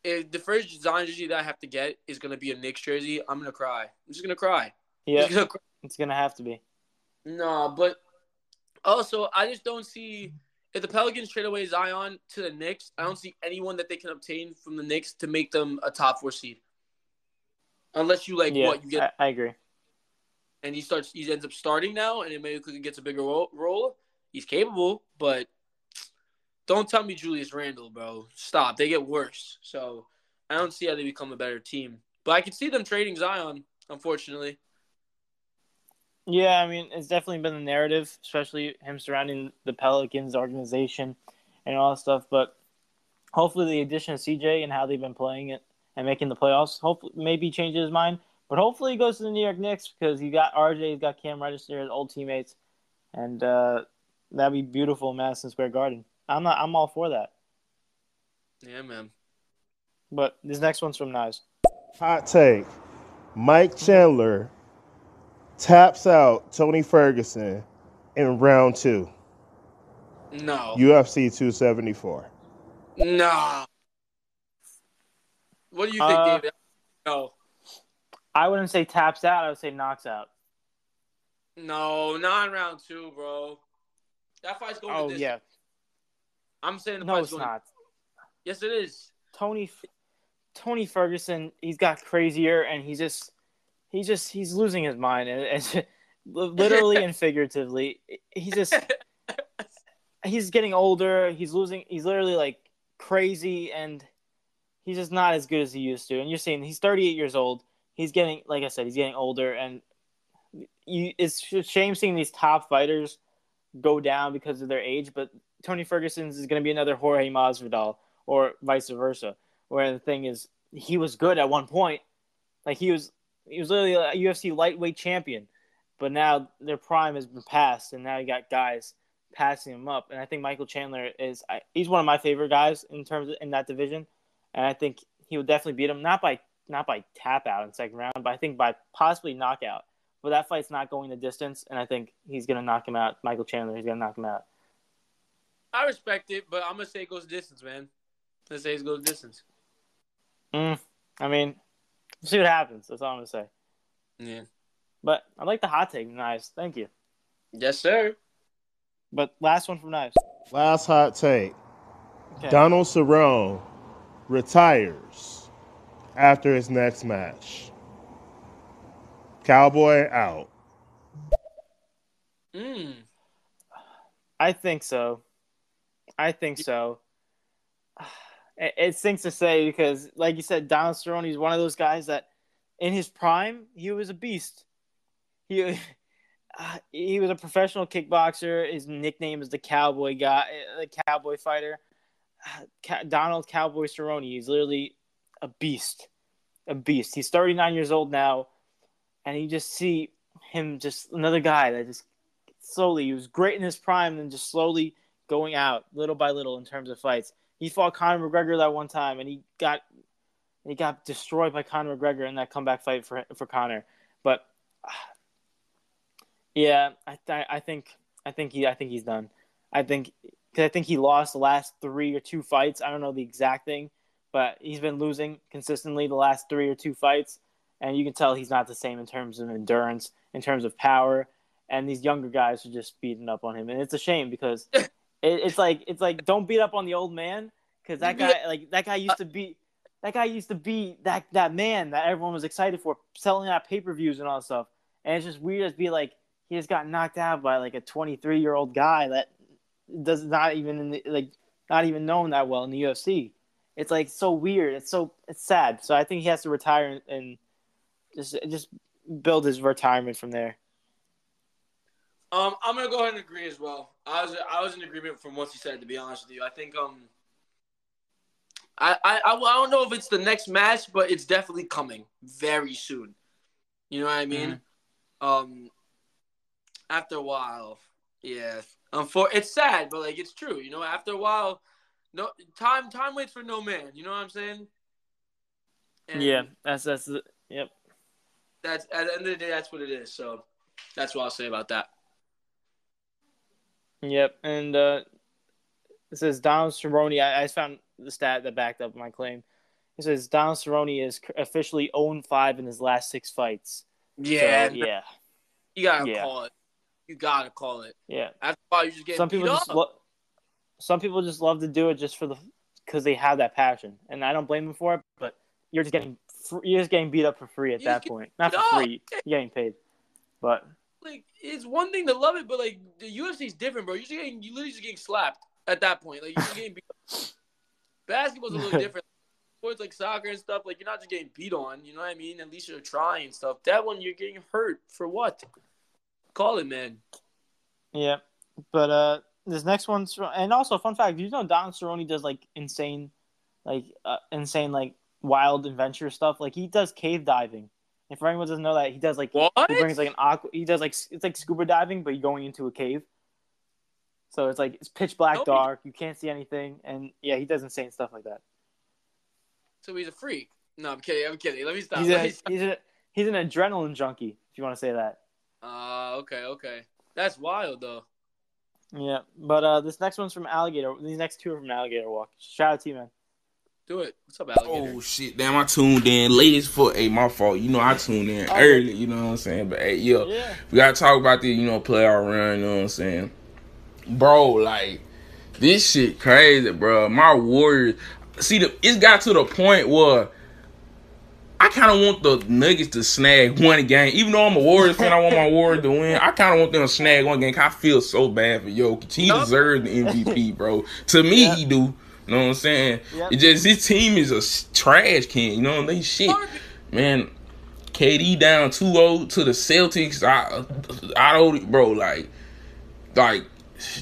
if the first Zion jersey that I have to get is gonna be a Knicks jersey, I'm gonna cry. I'm just gonna cry. Yeah, it's gonna have to be. No, but also I just don't see if the Pelicans trade away Zion to the Knicks, I don't see anyone that they can obtain from the Knicks to make them a top four seed. Unless you like yeah, what you get, I, I agree. and he starts, he ends up starting now, and it maybe gets a bigger role. role. He's capable, but don't tell me Julius Randle, bro. Stop. They get worse. So I don't see how they become a better team. But I can see them trading Zion, unfortunately. Yeah, I mean, it's definitely been the narrative, especially him surrounding the Pelicans organization and all that stuff. But hopefully, the addition of CJ and how they've been playing it and making the playoffs, hopefully, maybe changes his mind. But hopefully, he goes to the New York Knicks because you got RJ, he's got Cam Reddish, his old teammates, and uh, that'd be beautiful in Madison Square Garden. I'm not, I'm all for that. Yeah, man. But this next one's from Nice. Hot take. Mike Chandler taps out Tony Ferguson in round two, No. UFC 274. no. What do you think, Uh, David? No. I wouldn't say taps out. I would say knocks out. No, not in round two, bro. That fight's going Oh to this. yeah, I'm saying the no, it's going not. Yes, it is. Tony Tony Ferguson, he's got crazier, and he just he just he's losing his mind, and it's literally and figuratively. He's just he's getting older. He's losing. He's literally like crazy, and he's just not as good as he used to. And you're seeing he's 38 years old. He's getting, like I said, he's getting older, and you, it's a shame seeing these top fighters go down because of their age. But Tony Ferguson's is going to be another Jorge Masvidal, or vice versa. Where the thing is, he was good at one point, like he was, he was literally a UFC lightweight champion. But now their prime has been passed, and now you got guys passing him up. And I think Michael Chandler is I, he's one of my favorite guys in terms of in that division, and I think he would definitely beat him not by not by tap out in second round, but I think by possibly knockout. But that fight's not going the distance, and I think he's gonna knock him out. Michael Chandler, he's gonna knock him out. I respect it, but I'm gonna say it goes distance, man. Let's say it goes distance. Mm, I mean, we'll see what happens. That's all I'm gonna say. Yeah. But I like the hot take, Knives. Thank you. Yes, sir. But last one from Knives. Last hot take. Okay. Donald Cerrone retires after his next match. Cowboy out. Mm. I think so. I think so. It, it stinks to say because, like you said, Donald Cerrone is one of those guys that, in his prime, he was a beast. He uh, he was a professional kickboxer. His nickname is the Cowboy guy, the Cowboy fighter. Donald Cowboy Cerrone. He's literally a beast, a beast. He's 39 years old now, and you just see him just another guy that just slowly he was great in his prime and just slowly going out little by little in terms of fights. He fought Conor McGregor that one time and he got he got destroyed by Conor McGregor in that comeback fight for for Conor. But yeah, I I think I think he I think he's done. I think cause I think he lost the last 3 or 2 fights. I don't know the exact thing, but he's been losing consistently the last 3 or 2 fights and you can tell he's not the same in terms of endurance, in terms of power and these younger guys are just beating up on him, and it's a shame because it, it's like it's like don't beat up on the old man because that guy like that guy used to be that guy used to be that that man that everyone was excited for selling out pay per views and all that stuff, and it's just weird to be like he just got knocked out by like a 23 year old guy that does not even in the, like not even known that well in the UFC. It's like so weird. It's so it's sad. So I think he has to retire and, and just just build his retirement from there. Um, I'm gonna go ahead and agree as well. I was I was in agreement from what you said. To be honest with you, I think um, I I I I don't know if it's the next match, but it's definitely coming very soon. You know what I mean? Um, after a while, yeah. Um, for it's sad, but like it's true. You know, after a while, no time time waits for no man. You know what I'm saying? And yeah, that's that's the, yep. That's at the end of the day, that's what it is. So that's what I'll say about that. Yep, and uh, it says Donald Cerrone. I, I found the stat that backed up my claim. It says Donald Cerrone is officially 0 5 in his last six fights. Yeah, So, yeah, you gotta Yeah. call it. You gotta call it. yeah. After a while, you just get Some people just lo- some people just love to do it just for the because they have that passion, and I don't blame them for it. But you're just getting you're just getting beat up for free at You're that point. Not for free, you're getting paid. But like it's one thing to love it, but like the UFC is different, bro. You're just getting you literally just getting slapped at that point. Like you're getting beat. Basketball's a little different. Sports like soccer and stuff, like you're not just getting beat on. You know what I mean? At least you're trying and stuff. That one you're getting hurt for what? Call it, man. yeah, but uh, this next one's and also fun fact: you know Don Cerrone does like insane, like uh, insane like wild adventure stuff. Like he does cave diving. And for anyone doesn't know that, he does like What? he brings like an aqua. He does like it's like scuba diving, but you're going into a cave. So it's like it's pitch black, No, he- dark. You can't see anything, and yeah, he does insane stuff like that. So he's a freak. No, I'm kidding. I'm kidding. Let me stop. He's a, me stop. he's a he's an adrenaline junkie, if you want to say that. Uh, okay, okay. That's wild though. Yeah, but uh, this next one's from Alligator. These next two are from Alligator Walk. Shout out to you, man. Do it. What's up, alligator? Oh shit! Damn, I tuned in late fuck. Hey, my fault. You know I tuned in Oh, early. You know what I'm saying? But hey, yo, Yeah. we gotta talk about the you know playoff run. You know what I'm saying, bro? Like this shit crazy, bro. My Warriors. See, the, it's got to the point where. I kind of want the Nuggets to snag one game, even though I'm a Warriors fan. I want my Warriors to win. I kind of want them to snag one game. I feel so bad for Jokic. He No. deserves the MVP, bro. To me, Yeah. he do. You know what I'm saying? Yep. It just his team is a trash can. You know they shit, Garbage. man. KD down 2-0 to the Celtics. I I don't, bro. Like, like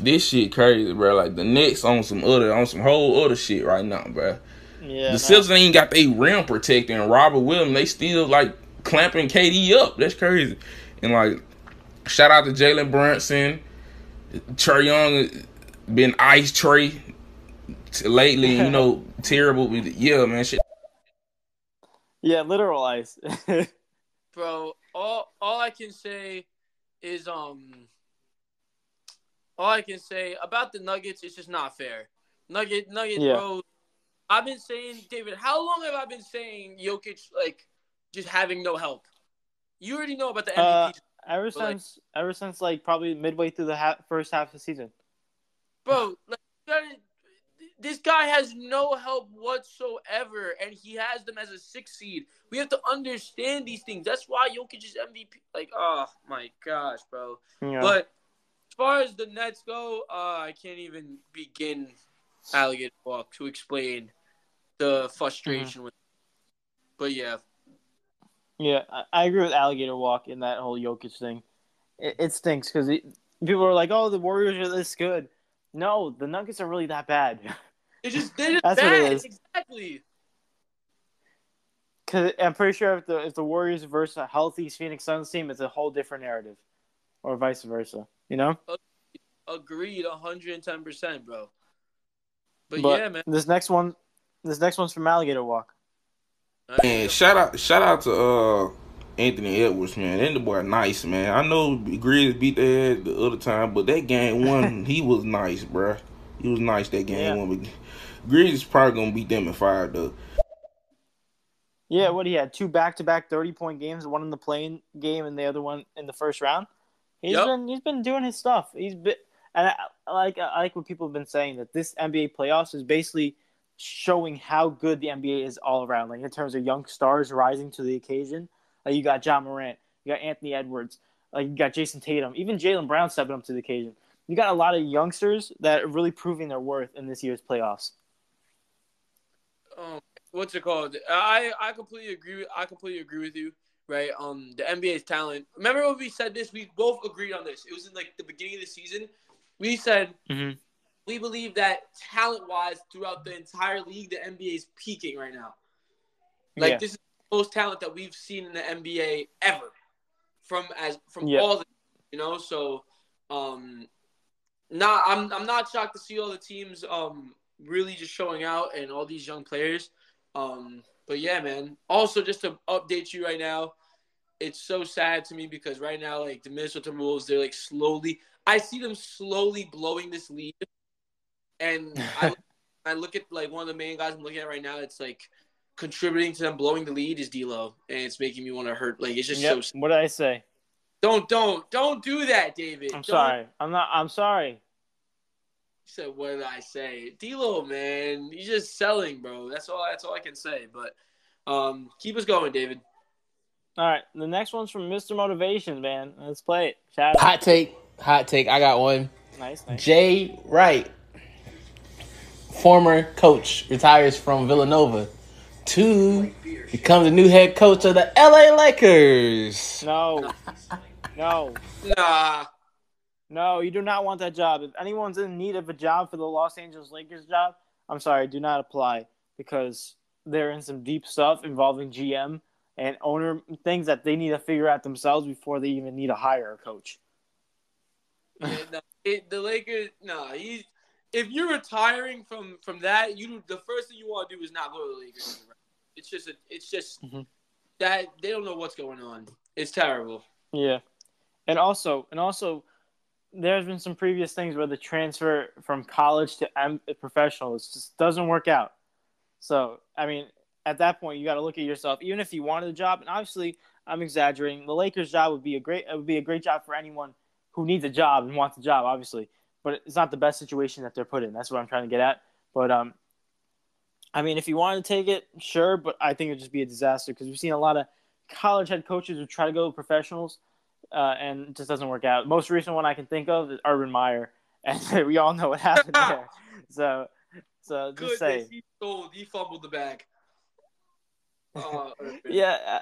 this shit crazy, bro. Like the Knicks on some other on some whole other shit right now, bro. Yeah. the no. Celtics ain't got their rim protector and Robert Williams. They still like clamping KD up. That's crazy. And like, shout out to Jalen Brunson. Trae Young uh, been ice Trae t- lately. You know, terrible. With yeah, man. Shit. Yeah, literal ice. bro. All all I can say is um. All I can say about the Nuggets, it's just not fair. Nugget, Nugget, Yeah. bro. I've been saying, David, how long have I been saying Jokic like just having no help? You already know about the MVP. Uh, ever But, like- since, ever since like probably midway through the ha- first half of the season. bro. Like, you gotta- this guy has no help whatsoever, and he has them as a six seed. We have to understand these things. That's why Jokic is MVP. Like, oh my gosh, bro. Yeah. But as far as the Nets go, uh, I can't even begin alligator walk to explain the frustration with. But yeah, Yeah, I, I agree with Alligator Walk in that whole Jokic thing. It, it stinks because people are like, "Oh, the Warriors are this good." No, the Nuggets are really that bad. they just they're just That's what it bad. is. Exactly. Because I'm pretty sure if the if the Warriors versus a healthy Phoenix Suns team, it's a whole different narrative, or vice versa. You know. Agreed, hundred and ten percent, bro. But, But yeah, man. this next one, this next one's from Alligator Walk. Man, shout out, shout out to uh Anthony Edwards, man. That the boy nice, man. I know Grizz beat their head the other time, but that game one, he was nice, bro. He was nice that game Yeah. one. But Grizz is probably gonna beat them in five though. Yeah, what he had two back to back thirty point games, one in the playing game and the other one in the first round. He's Yep. been he's been doing his stuff. He's been and I, I like I like what people have been saying that this NBA playoffs is basically showing how good the NBA is all around, like in terms of young stars rising to the occasion. Like you got Ja Morant, you got Anthony Edwards, like you got Jayson Tatum, even Jaylen Brown stepping up to the occasion. You got a lot of youngsters that are really proving their worth in this year's playoffs. Um, what's it called? I I completely agree. With, I completely agree with you. Right. Um, the NBA's talent. Remember when we said this? We both agreed on this. It was in like the beginning of the season. We said Mhm. we believe that talent wise throughout the entire league, the NBA is peaking right now. Like Yeah. this is the most talent that we've seen in the NBA ever. From as from Yeah. all the you know, so um not I'm I'm not shocked to see all the teams um really just showing out and all these young players. Um but yeah, man. Also just to update you right now, it's so sad to me because right now like the Minnesota Wolves they're like slowly I see them slowly blowing this lead. And I I look at like one of the main guys I'm looking at right now, it's like contributing to them blowing the lead is D'Lo, and it's making me want to hurt. Like it's just Yep. so What did I say? don't don't don't do that, David. I'm Don't- sorry. I'm not. I'm sorry. He said, "What did I say?" D'Lo, man, he's just selling, bro. That's all. That's all I can say. But um, keep us going, David. All right, the next one's from Mr. Motivation, man. Let's play it. Shout out. Hot take, hot take. I got one. Nice, nice. Jay Wright, former coach, retires from Villanova to become the new head coach of the LA Lakers. No, no, Nah. No. You do not want that job. If anyone's in need of a job for the Los Angeles Lakers job, I'm sorry, do not apply because they're in some deep stuff involving GM and owner things that they need to figure out themselves before they even need to hire a coach. Yeah, no, it, the Lakers. No, he's. If you're retiring from from that, you the first thing you want to do is not go to the Lakers. It's just a, it's just Mhm. that they don't know what's going on. It's terrible. Yeah, and also, and also, there's been some previous things where the transfer from college to M- professional just doesn't work out. So, I mean, at that point, you got to look at yourself. Even if you wanted a job, and obviously, I'm exaggerating. The Lakers' job would be a great. It would be a great job for anyone who needs a job and wants a job, obviously. But it's not the best situation that they're put in. That's what I'm trying to get at. But um, I mean, if you wanted to take it, sure. But I think it'd just be a disaster because we've seen a lot of college head coaches who try to go professionals, uh, and it just doesn't work out. Most recent one I can think of is Urban Meyer, and we all know what happened there. So, so just Goodness, say, he stole. He fumbled the bag. Uh, yeah.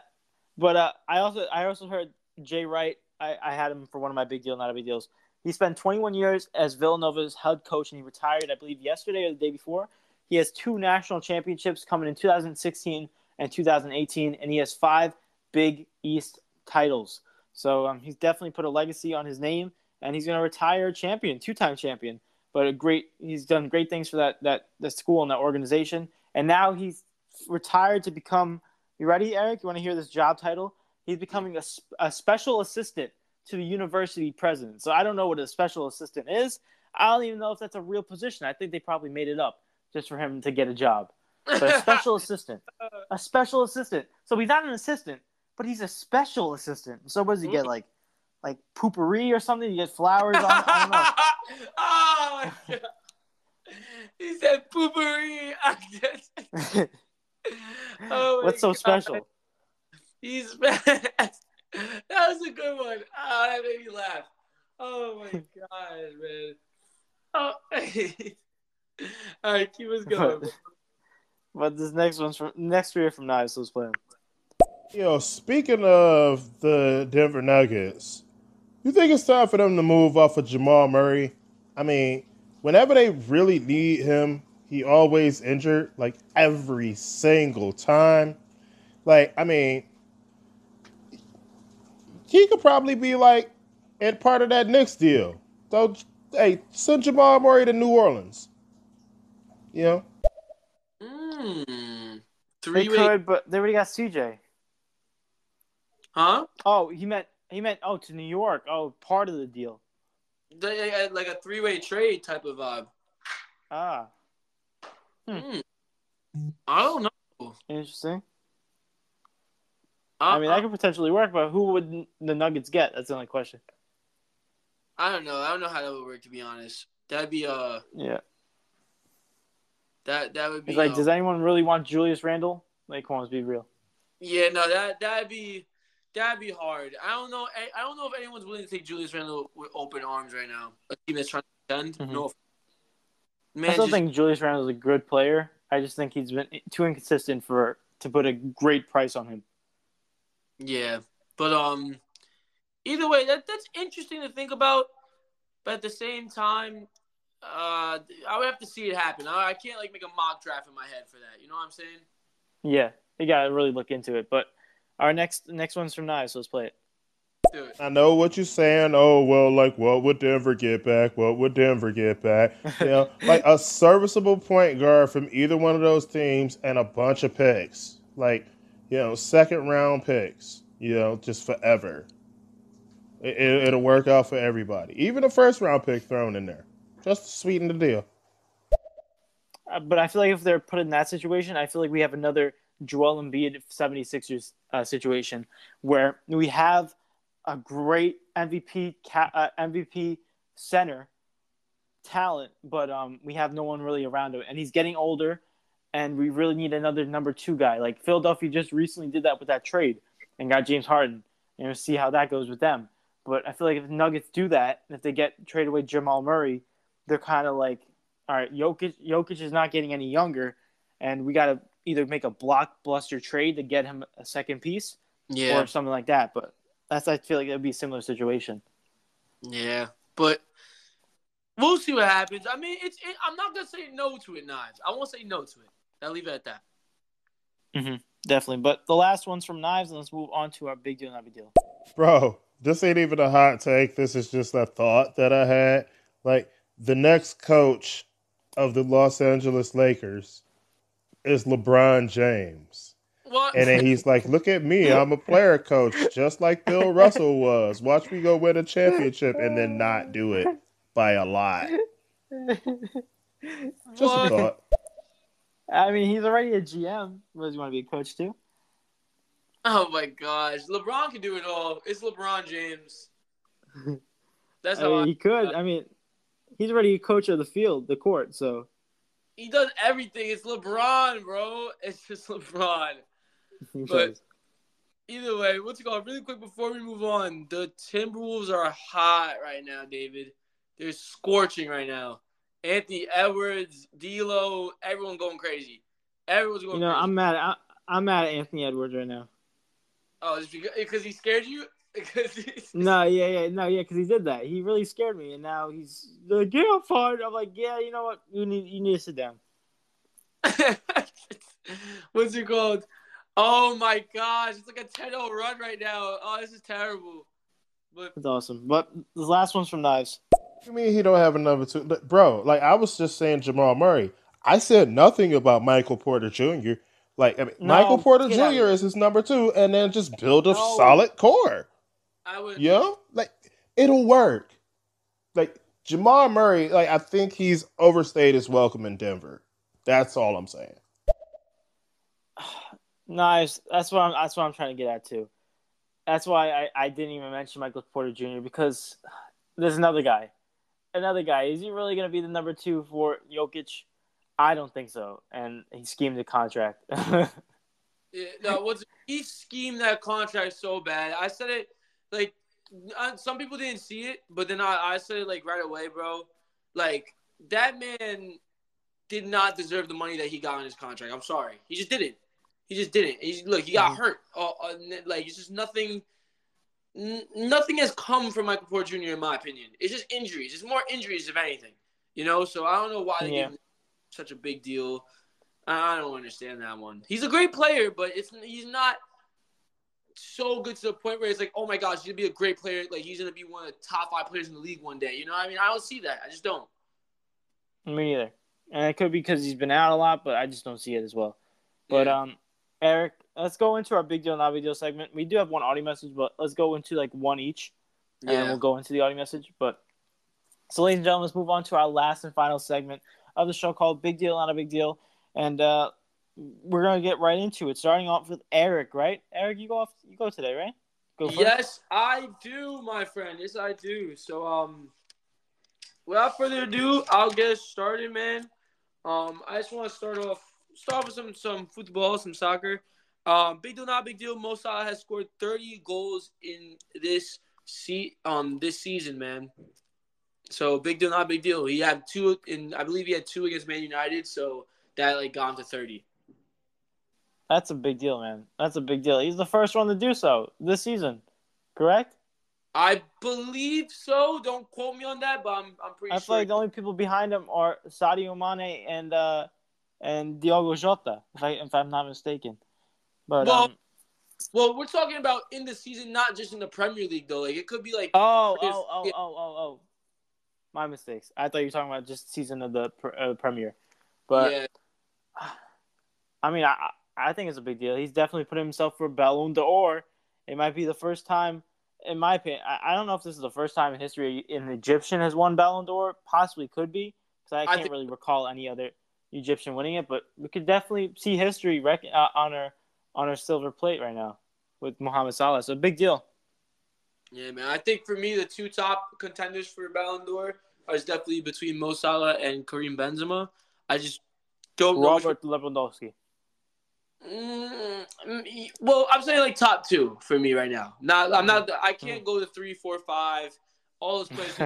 But uh, I also I also heard Jay Wright. I, I had him for one of my big deal, not a big deals. He spent 21 years as Villanova's head coach, and he retired, I believe, yesterday or the day before. He has two national championships coming in 2016 and 2018, and he has five Big East titles. So um, he's definitely put a legacy on his name, and he's going to retire champion, two-time champion. But a great, he's done great things for that that the school and that organization, and now he's retired to become. You ready, Eric? You want to hear this job title? He's becoming a, a special assistant to the university president. So I don't know what a special assistant is. I don't even know if that's a real position. I think they probably made it up just for him to get a job. But a special assistant, a special assistant. So he's not an assistant, but he's a special assistant. So what does he get? Like, like poopery or something? You get flowers on? I don't know. oh my god. He said poopery. Oh my What's so God. special? He's that was a good one. Oh, that made me laugh. Oh my god, man. Oh, all right, keep us going. But, this next one's from next year from Knives. So let's play them. Yo, speaking of the Denver Nuggets, you think it's time for them to move off of Jamal Murray? I mean, whenever they really need him, he always injured, like every single time. Like, I mean, he could probably be like in part of that Knicks deal. So, hey, send Jamal Murray to New Orleans. You know? Mm. They Three way, could, but they already got CJ. Huh? Oh, he meant he meant oh to New York. Oh, part of the deal. They like a three way trade type of vibe. Ah, Mm. I don't know. interesting. I, I mean, that could potentially work, but who would the Nuggets get? That's the only question. I don't know. I don't know how that would work to be honest. That'd be uh Yeah, that that would be it's like, uh, does anyone really want Julius Randle? Like, come on, let's be real. Yeah, no, that that'd be that'd be hard. I don't know. I, I don't know if anyone's willing to take Julius Randle with open arms right now. A team that's trying to defend. Mhm. No, I man, still just, think Julius Randle is a good player. I just think he's been too inconsistent for to put a great price on him. yeah. But um, either way, that that's interesting to think about. But at the same time, uh, I would have to see it happen. I, I can't like make a mock draft in my head for that. You know what I'm saying? Yeah, you got to really look into it. But our next next one's from Knives, so let's play it. I know what you're saying. Oh, well, like, what would Denver get back? What would Denver get back? You know, like a serviceable point guard from either one of those teams and a bunch of picks. Like, you know, second round picks, you know, just forever. It, it, it'll work out for everybody. Even a first round pick thrown in there. Just to sweeten the deal. Uh, but I feel like if they're put in that situation, I feel like we have another Joel Embiid 76ers uh, situation where we have a great MVP ca- uh, MVP center talent, but um, we have no one really around him, and he's getting older, and we really need another number two guy. Like Philadelphia just recently did that with that trade and got James Harden. You know, see how that goes with them. But I feel like if the Nuggets do that, if they get trade away Jamal Murray, they're kind of like, all right, Jokic, Jokic is not getting any younger, and we got to either make a blockbuster trade to get him a second piece, Yeah, or something like that. But that's I feel like it'd be a similar situation. yeah, but we'll see what happens. I mean, it's. It, I'm not gonna say no to it, Knives. I won't say no to it. I'll leave it at that. Mm-hmm. Definitely. But the last one's from Knives, and let's move on to our big deal, not big deal. Bro, this ain't even a hot take. This is just a thought that I had. Like, the next coach of the Los Angeles Lakers is LeBron James. What? And then he's like, look at me. I'm a player coach, just like Bill Russell was. Watch me go win a championship and then not do it by a lot. Just a thought. I mean, he's already a GM. What Does he want to be a coach too? Oh my gosh, LeBron can do it all. It's LeBron James. That's I how mean, I, he could. I mean, he's already a coach of the field, the court. So he does everything. It's LeBron, bro. It's just LeBron. But- Either way, what's it called? Really quick before we move on, the Timberwolves are hot right now, David. They're scorching right now. Anthony Edwards, D'Lo, everyone going crazy. Everyone's going you know, crazy. I'm mad. I, I'm mad at Anthony Edwards right now. Oh, because he scared you? Because he's... No, yeah, yeah, no, yeah, because he did that. He really scared me, and now he's like, "Yeah, I'm fine." I'm like, "Yeah, you know what? You need, you need to sit down." What's it called? Oh my gosh, it's like a 10 0 run right now. Oh, this is terrible. But It's awesome. But the last one's from Knives. You mean he don't have a number two? Bro, like I was just saying Jamal Murray. I said nothing about Michael Porter Jr. Like I mean, No, Michael Porter get out of Jr. is his number two, and then just build a No. solid core. I would. You know? Like it'll work. Like Jamal Murray, like I think he's overstayed his welcome in Denver. That's all I'm saying. Nice. That's what I'm. That's what I'm trying to get at too. That's why I, I didn't even mention Michael Porter Jr. because there's another guy. Another guy. Is he really going to be the number two for Jokic? I don't think so. And he schemed the contract. Yeah, no, what's he schemed that contract so bad. I said it like uh, some people didn't see it, but then I, I said it like right away, bro. Like that man did not deserve the money that he got on his contract. I'm sorry, he just didn't. He just didn't. He's look, he got hurt. Uh, uh, like it's just nothing. N- nothing has come from Michael Porter Jr. in my opinion. It's just injuries. It's more injuries if anything. You know, so I don't know why they Yeah. gave such a big deal. I don't understand that one. He's a great player, but it's he's not so good to the point where it's like, oh my gosh, he's gonna be a great player. Like he's gonna be one of the top five players in the league one day. You know I mean? I don't see that. I just don't. Me neither. And it could be because he's been out a lot, but I just don't see it as well. But Yeah. um, Eric, let's go into our big deal, not big deal segment. We do have one audio message, but let's go into like one each, and Yeah. we'll go into the audio message. But so, ladies and gentlemen, let's move on to our last and final segment of the show called "Big Deal, Not a Big Deal," and uh, we're gonna get right into it. Starting off with Eric, right? Eric, you go off. You go today, right? Go first. Yes, I do, my friend. Yes, I do. So, um, without further ado, I'll get started, man. Um, I just want to start off, start with some some football, some soccer. Um, big deal, not big deal. Mo Salah has scored 30 goals in this se- um this season, man. So big deal, not big deal. He had two and I believe he had two against Man United. So that like got him to 30. That's a big deal, man. That's a big deal. He's the first one to do so this season, correct? I believe so. Don't quote me on that, but I'm I'm pretty I sure. feel like the only people behind him are Sadio Mane and uh, and Diogo Jota, if, I, if I'm not mistaken. But Well, um, Well, we're talking about in the season, not just in the Premier League, though. Like it could be like, oh, oh, oh, yeah. oh, oh, oh, my mistakes. I thought you were talking about just season of the uh, Premier. But yeah, I mean, I I think it's a big deal. He's definitely put himself for Ballon d'Or. It might be the first time, in my opinion. I, I don't know if this is the first time in history an Egyptian has won Ballon d'Or. Possibly could be because I I can't think- really recall any other Egyptian winning it. But we could definitely see history rec- uh, on our on our silver plate right now with Mohamed Salah. So big deal. yeah, man. I think for me, the two top contenders for Ballon d'Or is definitely between Mo Salah and Karim Benzema. I just don't know. which Robert Lewandowski. Mm, mm, well, I'm saying like top two for me right now. Not, I'm not. I can't go to three, four, five. All those players.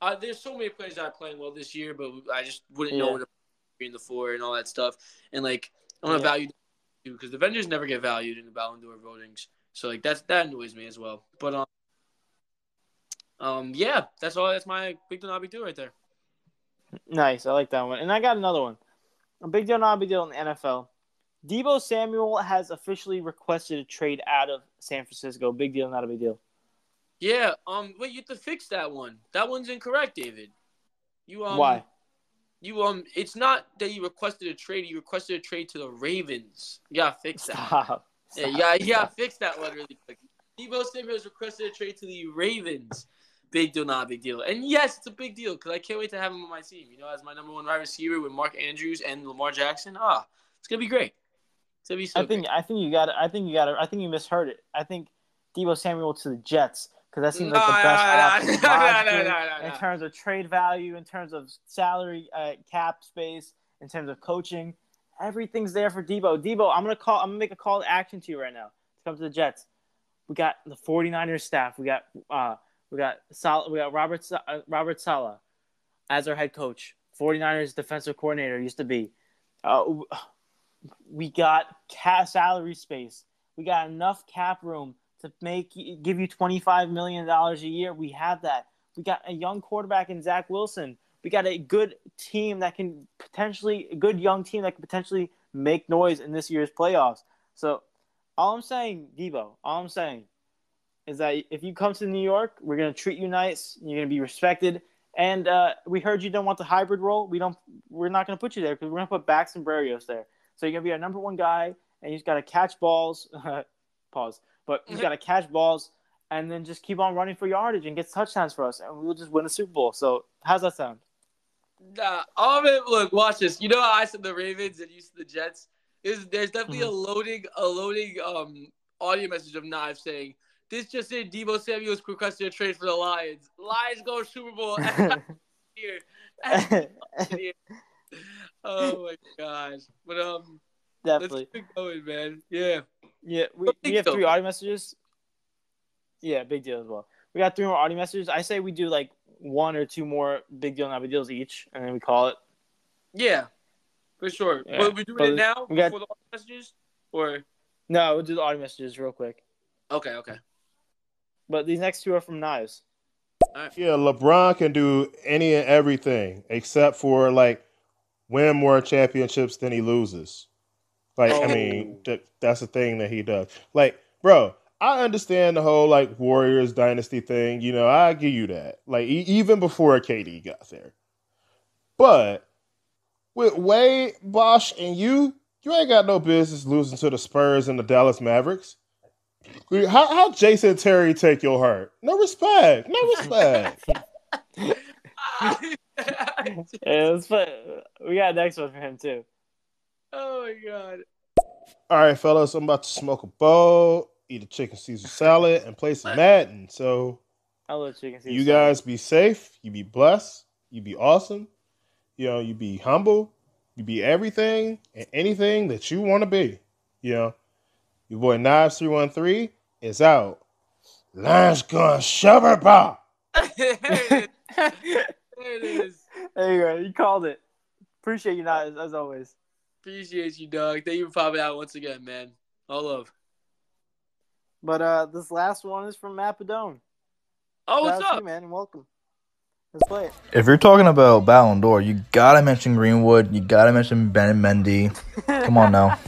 uh, there's so many players that are playing well this year, but I just wouldn't know Yeah. what to in the four and all that stuff. And like, I want to Yeah. value because the vendors never get valued in the Ballon d'Or votings. So like that's that annoys me as well. But um, um, yeah, that's all. That's my big deal, not big deal right there. Nice, I like that one. And I got another one. A big deal, not big deal in the NFL. Deebo Samuel has officially requested a trade out of San Francisco. Big deal, not a big deal. Yeah. Um. Wait, you have to fix that one. That one's incorrect, David. You um. Why? You um. It's not that you requested a trade. You requested a trade to the Ravens. You gotta fix that. Stop. Yeah, Stop. you gotta, you gotta fix that one really quick. Deebo Samuel has requested a trade to the Ravens. Big deal, not a big deal. And yes, it's a big deal because I can't wait to have him on my team. You know, as my number one wide receiver with Mark Andrews and Lamar Jackson. Ah, it's gonna be great. Be so I think. I think you got it. I think you got it. I think you misheard it. I think Deebo Samuel to the Jets because that seems like the best nah, option nah, nah, logically, nah, nah, nah, in terms of trade value, in terms of salary uh, cap space, in terms of coaching. Everything's there for Deebo. Deebo, I'm gonna call. I'm gonna make a call to action to you right now to come to the Jets. We got the 49ers staff. We got uh, we got Sal- we got Robert uh, Robert Saleh as our head coach. 49ers defensive coordinator used to be. Uh, we got cap salary space. We got enough cap room to make give you 25 million dollars a year. We have that. We got a young quarterback in Zach Wilson. We got a good team that can potentially a good young team that can potentially make noise in this year's playoffs. So all I'm saying, Deebo, all I'm saying is that if you come to New York, we're gonna treat you nice. You're gonna be respected. And uh, we heard you don't want the hybrid role. We don't. We're not gonna put you there because we're gonna put Braxton Berrios there. So you're gonna be our number one guy, and you just gotta catch balls. Pause. But you gotta catch balls, and then just keep on running for yardage and get touchdowns for us, and we'll just win a Super Bowl. So how's that sound? Nah, all of it. Look, watch this. You know how I said the Ravens and you said the Jets. Is there's definitely a Mm-hmm. loading a loading um audio message of Knives saying this just in Deebo Samuel's requested a trade for the Lions. Lions go Super Bowl here. Here. oh my gosh! But um, Definitely. let's keep going, man. Yeah. Yeah, we, we have deal. three audio messages. Yeah, big deal as well. We got three more audio messages. I say we do like one or two more big deal, not big deals each, and then we call it. Yeah, for sure. Yeah. But we're doing But it now we got- before the audio messages, or No, we'll do the audio messages real quick. okay, okay. But these next two are from Knives. Yeah, LeBron can do any and everything except for like win more championships than he loses. Like, I oh. mean, th- that's the thing that he does. Like, bro, I understand the whole like Warriors dynasty thing. You know, I give you that. Like, e- even before KD got there. But with Wade, Bosh, and you, you ain't got no business losing to the Spurs and the Dallas Mavericks. How how Jason Terry take your heart? No respect. No respect. Yeah, let's put, we got next one for him too. oh my god. All right, fellas, I'm about to smoke a bowl, eat a chicken Caesar salad, and play some Madden. So I love chicken. Caesar you salad. guys be safe, you be blessed, you be awesome, you know, you be humble, you be everything and anything that you want to be. You know, your boy Knives three one three is out. Lions gonna shove her ball. There it is. There it is. There you go. You called it. Appreciate you, Knives, as always. Appreciate you, dog. Thank you for popping out once again, man. All love. But uh, this last one is from Matt Padone. Oh, what's Shout up? you, man? Welcome. Let's play it. If you're talking about Ballon d'Or, you gotta mention Greenwood. You gotta mention Ben Mendy. Come on now.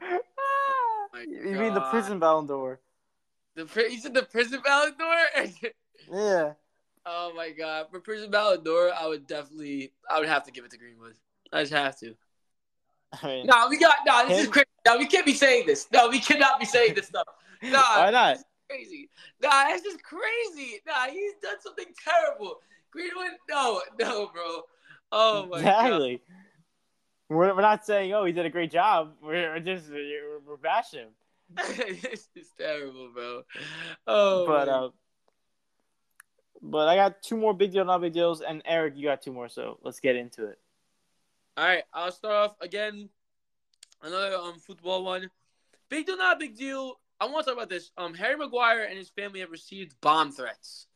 my you mean the prison Ballon d'Or? The pri- you said the prison Ballon d'Or. Yeah. Oh my god, for prison Ballon d'Or, I would definitely, I would have to give it to Greenwood. I just have to. I mean, No, we got no. This is crazy. No, we can't be saying this. No, we cannot be saying this stuff. Nah, why not? Crazy. Nah, that's just crazy. Nah, he's done something terrible. Greenwood, no, no, bro. Oh my god. exactly. We're, we're not saying, oh, he did a great job. We're just we're, bashing him. this is terrible, bro. Oh, but uh, But I got two more big deal, not big deals, and Eric, you got two more. So let's get into it. All right, I'll start off again. Another um football one. Big deal, not big deal. I want to talk about this. Um, Harry Maguire and his family have received bomb threats.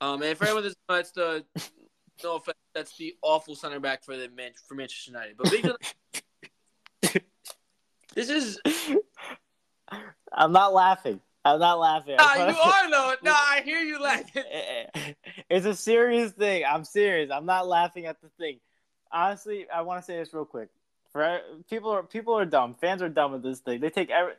Um, and for anyone that's that's the no offense, that's the awful center back for the Man for Manchester United. But big deal. this is I'm not laughing. I'm not laughing. nah, you are though. Nah, I hear you laughing. it's a serious thing. I'm serious. I'm not laughing at the thing. Honestly, I want to say this real quick. For people are people are dumb. Fans are dumb with this thing. They take every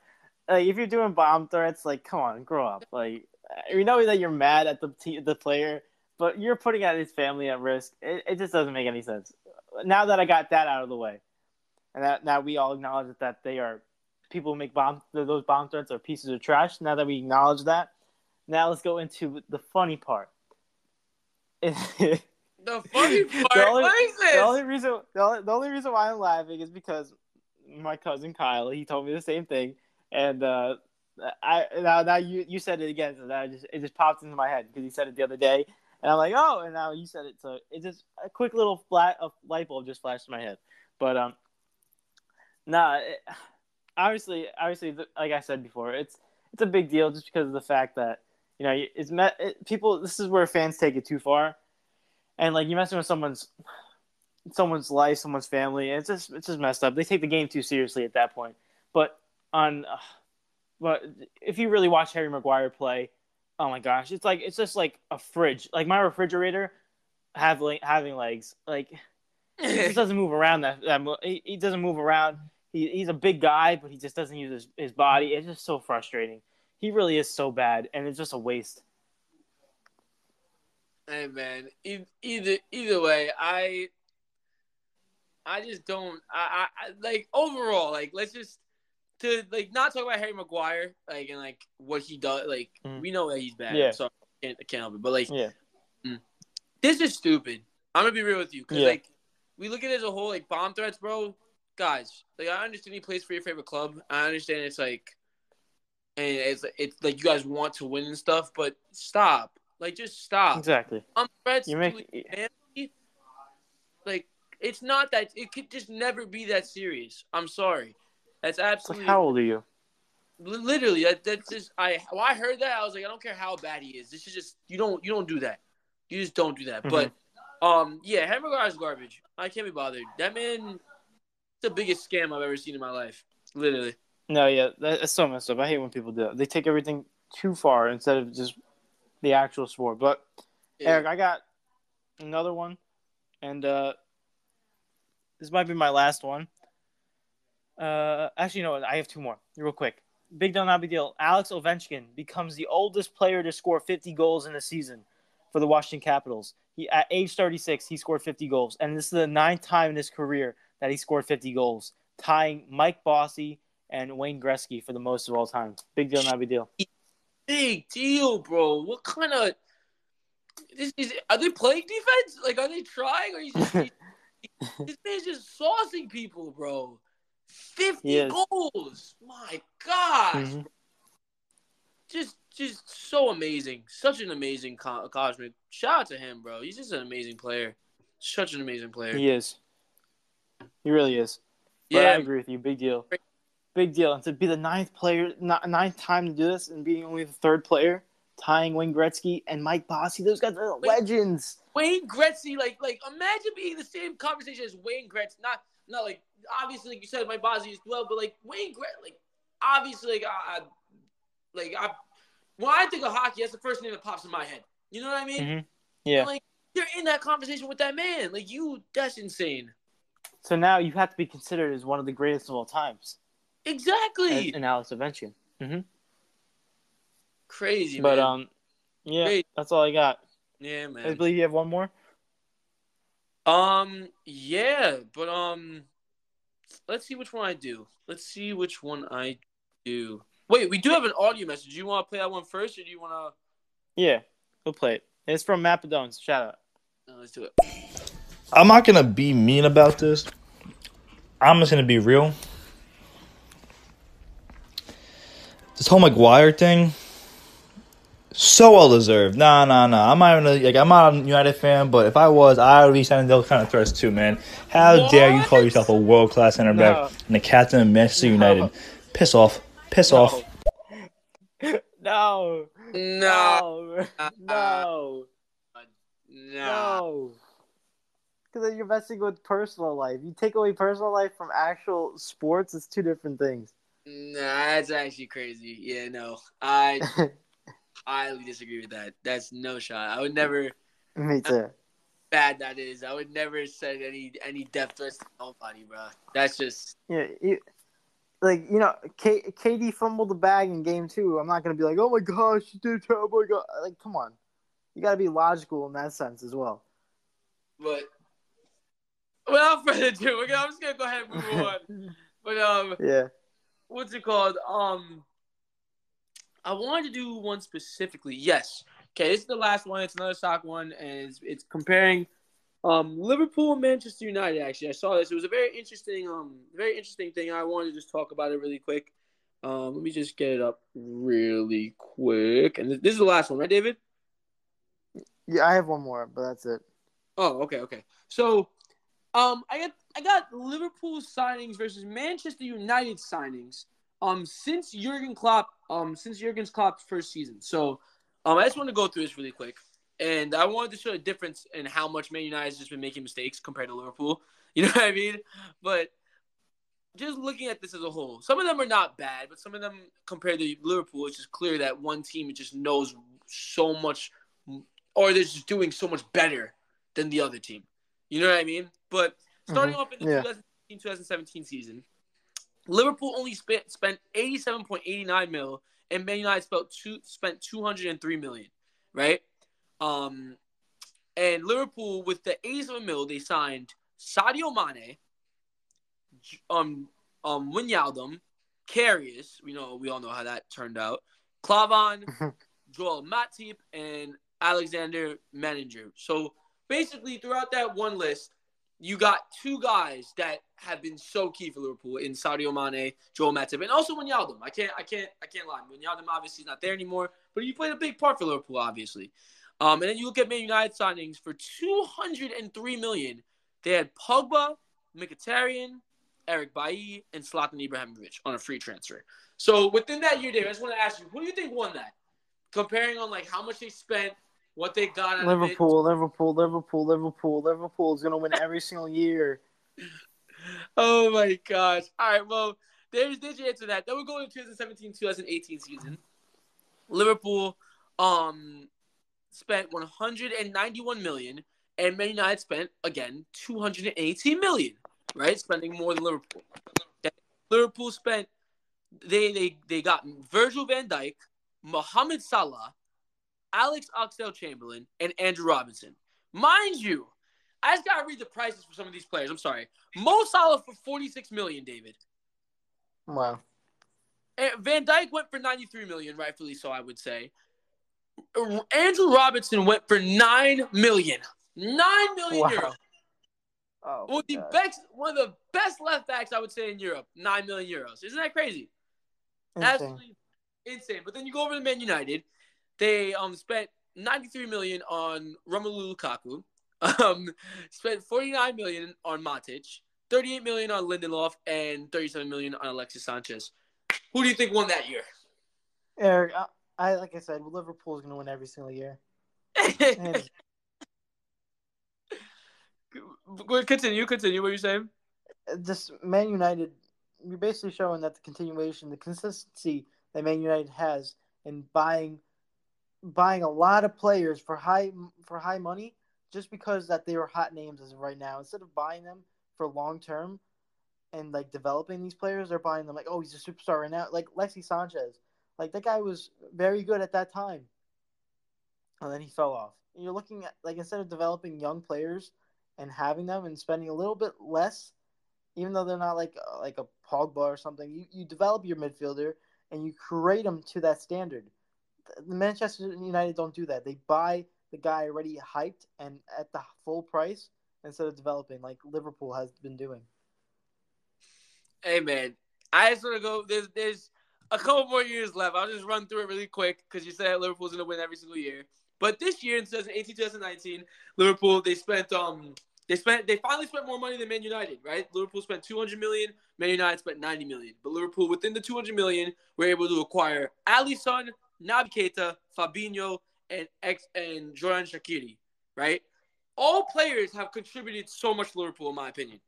like if you're doing bomb threats, like come on, grow up. Like we know that you're mad at the te- the player, but you're putting out his family at risk. It, it just doesn't make any sense. Now that I got that out of the way, and that now we all acknowledge that they are people who make bomb those bomb threats are pieces of trash. Now that we acknowledge that, now let's go into the funny part. The funny part. The only- what is this? The only reason the only, the only reason why I'm laughing is because my cousin Kyle he told me the same thing, and uh, I now now you you said it again, so that just it just popped into my head because he said it the other day, and I'm like, oh, and now you said it, so it just a quick little flat a light bulb just flashed in my head, but um, nah, it, obviously obviously like I said before, it's it's a big deal just because of the fact that you know it's met it, people. This is where fans take it too far and like you're messing with someone's someone's life, someone's family. And it's just it's just messed up. They take the game too seriously at that point. But on, uh, but if you really watch Harry Maguire play, oh my gosh, it's like it's just like a fridge, like my refrigerator, having having legs. Like he just doesn't move around that that he, he doesn't move around. He, he's a big guy, but he just doesn't use his, his body. It's just so frustrating. He really is so bad, and it's just a waste. Hey man, either either way, I I just don't. I, I like overall like let's just to like not talk about Harry Maguire like and like what he does. Like Mhm. we know that he's bad. Yeah. So I can't, I can't help it. But like Yeah. this is stupid. I'm gonna be real with you because Yeah. like we look at it as a whole like bomb threats, bro. Guys, like I understand he plays for your favorite club. I understand it's like, and it's it's like you guys want to win and stuff, but stop. Like just stop. Exactly. Um, threats You make family, like it's not that it could just never be that serious. I'm sorry. That's It's like absolutely how old are you? literally that, that's just I when I heard that I was like I don't care how bad he is. This is just you don't you don't do that. You just don't do that. Mhm. But um yeah, Harry is garbage. I can't be bothered. That man, the biggest scam I've ever seen in my life. Literally. No, yeah, that's so messed up. I hate when people do that. They take everything too far instead of just the actual sport. But Yeah. Eric, I got another one, and uh, this might be my last one. Uh, actually, no, I have two more. Real quick, big deal, not big deal. Alex Ovechkin becomes the oldest player to score 50 goals in a season for the Washington Capitals. He at age 36, he scored 50 goals, and this is the ninth time in his career that he scored 50 goals, tying Mike Bossy and Wayne Gretzky for the most of all time. Big deal, not big deal. Big deal, bro. What kind of this is? Are they playing defense? Like, are they trying? Or is just, this man's just saucing people, bro. Fifty goals. My gosh. Mhm. Just, just so amazing. Such an amazing co- cosmic. Shout out to him, bro. He's just an amazing player. Such an amazing player. He is. He really is. But I agree with you. Big deal. Big deal. And to be the ninth player, ninth time to do this, and being only the third player, tying Wayne Gretzky and Mike Bossy, those guys are Wait. legends. Wayne Gretzky, like, like imagine being the same conversation as Wayne Gretzky. Not, not like obviously, like you said, Mike Bossy as well, but like Wayne Gretzky, like obviously, like I, like I, when I think of hockey, that's the first name that pops in my head. You know what I mean? Mhm. Yeah. Like you're in that conversation with that man. Like you, that's insane. So now you have to be considered as one of the greatest of all times, Exactly. in Alex Ovechkin. Crazy, But man. um, yeah, Great. that's all I got. yeah, man. I believe you have one more. Um, yeah, but um, let's see which one I do. Let's see which one I do. Wait, we do have an audio message. Do you want to play that one first, or do you want to? Yeah, we'll play it. It's from Mapadones. Shout out. No, let's do it. I'm not gonna be mean about this. I'm just gonna be real. This whole Maguire thing So well deserved. Nah, nah, nah. I'm not even a, like I'm not a United fan, but if I was, I would be sending those kind of threats too, man. How dare you call yourself a world class center back No. and the captain of Manchester No. United? Piss off. Piss off. No. No, No. No. no. Because then you're messing with personal life. You take away personal life from actual sports, it's two different things. Nah, that's actually crazy. Yeah, no, I highly disagree with that. That's no shot. I would never. Me too. Bad that is. I would never send any any death threats to nobody, bro. That's just Yeah, you, like you know, K, KD fumbled the bag in game two. I'm not gonna be like, oh my gosh, you did terrible. Oh God. Like, come on, you got to be logical in that sense as well. But without further ado, we're gonna, I'm just gonna go ahead and move on. But um, Yeah. what's it called? Um, I wanted to do one specifically. Yes. Okay, this is the last one. It's another soccer one, and it's, it's comparing um Liverpool and Manchester United. Actually, I saw this. It was a very interesting um very interesting thing. I wanted to just talk about it really quick. Um, let me just get it up really quick. And this, this is the last one, right, David? Yeah, I have one more, but that's it. Oh, okay, okay. So, um, I got I got Liverpool signings versus Manchester United signings. Um, since Jurgen Klopp, um, since Jurgen Klopp's first season. So, um, I just want to go through this really quick, and I wanted to show a difference in how much Man United has just been making mistakes compared to Liverpool. You know what I mean? But just looking at this as a whole, some of them are not bad, but some of them compared to Liverpool, it's just clear that one team just knows so much, or they're just doing so much better than the other team. You know what I mean? But starting Mhm. off in the Yeah. 2016-2017 season, Liverpool only spent spent 87.89 mil, and Man United spent two spent 203 million, right? Um, and Liverpool with the 87 mil, they signed Sadio Mane, um, um, Wijnaldum, Karius. We know we all know how that turned out. Klavan, Joel Matip, and Alexander Manninger. So basically, throughout that one list, you got two guys that have been so key for Liverpool in Sadio Mane, Joel Matip, and also Wijnaldum. I can't, I can't, I can't lie. Wijnaldum obviously is not there anymore, but he played a big part for Liverpool, obviously. Um, and then you look at Man United signings for 203 million. They had Pogba, Mkhitaryan, Eric Bailly, and Zlatan Ibrahimovic on a free transfer. So within that year, Dave, I just want to ask you, who do you think won that? Comparing on like how much they spent, what they got out of it. Liverpool, Liverpool, Liverpool, Liverpool, Liverpool is gonna win every single year. Oh my gosh. All right, well, there's there's your answer to that. Then we go into 2017-2018 season. Liverpool um spent 191 million and Man United spent again 218 million, right? Spending more than Liverpool. Liverpool spent they they they got Virgil van Dijk, Mohamed Salah, Alex Oxlade-Chamberlain, and Andrew Robinson. Mind you, I just gotta read the prices for some of these players. I'm sorry. Mo Salah for 46 million, David. Wow. And Van Dijk went for 93 million, rightfully so, I would say. Andrew Robinson went for 9 million. 9 million Wow. euros. Oh, of, the best, one of the best left backs, I would say, in Europe. 9 million euros. Isn't that crazy? Insane. Absolutely insane. But then you go over to Man United. They um spent 93 million on Romelu Lukaku. Um, spent 49 million on Matic, 38 million on Lindelof, and 37 million on Alexis Sanchez. Who do you think won that year? Eric, I, I like I said, Liverpool's gonna win every single year. And continue, continue. What are you saying? just Man United, you're basically showing that the continuation, the consistency that Man United has in buying, buying a lot of players for high for high money, just because that they were hot names as of right now. Instead of buying them for long term, and like developing these players, they're buying them like, oh, he's a superstar right now, like Lexi Sanchez. Like that guy was very good at that time, and then he fell off. And you're looking at like instead of developing young players and having them and spending a little bit less even though they're not like uh, like a Pogba or something, you, you develop your midfielder and you create them to that standard. The Manchester United don't do that. They buy the guy already hyped and at the full price instead of developing like Liverpool has been doing. Hey man, I just want to go. There's, there's. a couple more years left. I'll just run through it really quick because you said Liverpool's to win every single year. But this year in 2018, 2019, Liverpool they spent um they spent they finally spent more money than Man United, right? Liverpool spent 200 million, Man United spent 90 million. But Liverpool within the 200 million were able to acquire Alisson, Naby Keita, Fabinho, and ex and Xherdan Shaqiri, right? All players have contributed so much to Liverpool, in my opinion.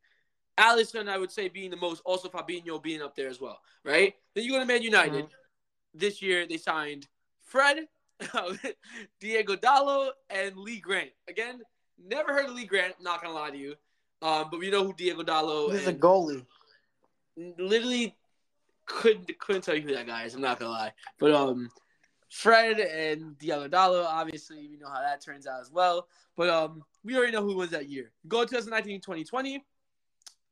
Alisson, I would say, being the most, also Fabinho being up there as well, right? Then you go to Man United. This year, they signed Fred, Diogo Dalot, and Lee Grant. Again, never heard of Lee Grant, not to lie to you. Um, but we know who Diogo Dalot He's a goalie. literally couldn't couldn't tell you who that guy is. I'm not gonna lie, but um, Fred and Diallo obviously we know how that turns out as well. But um, we already know who wins that year. Go to 2019-2020.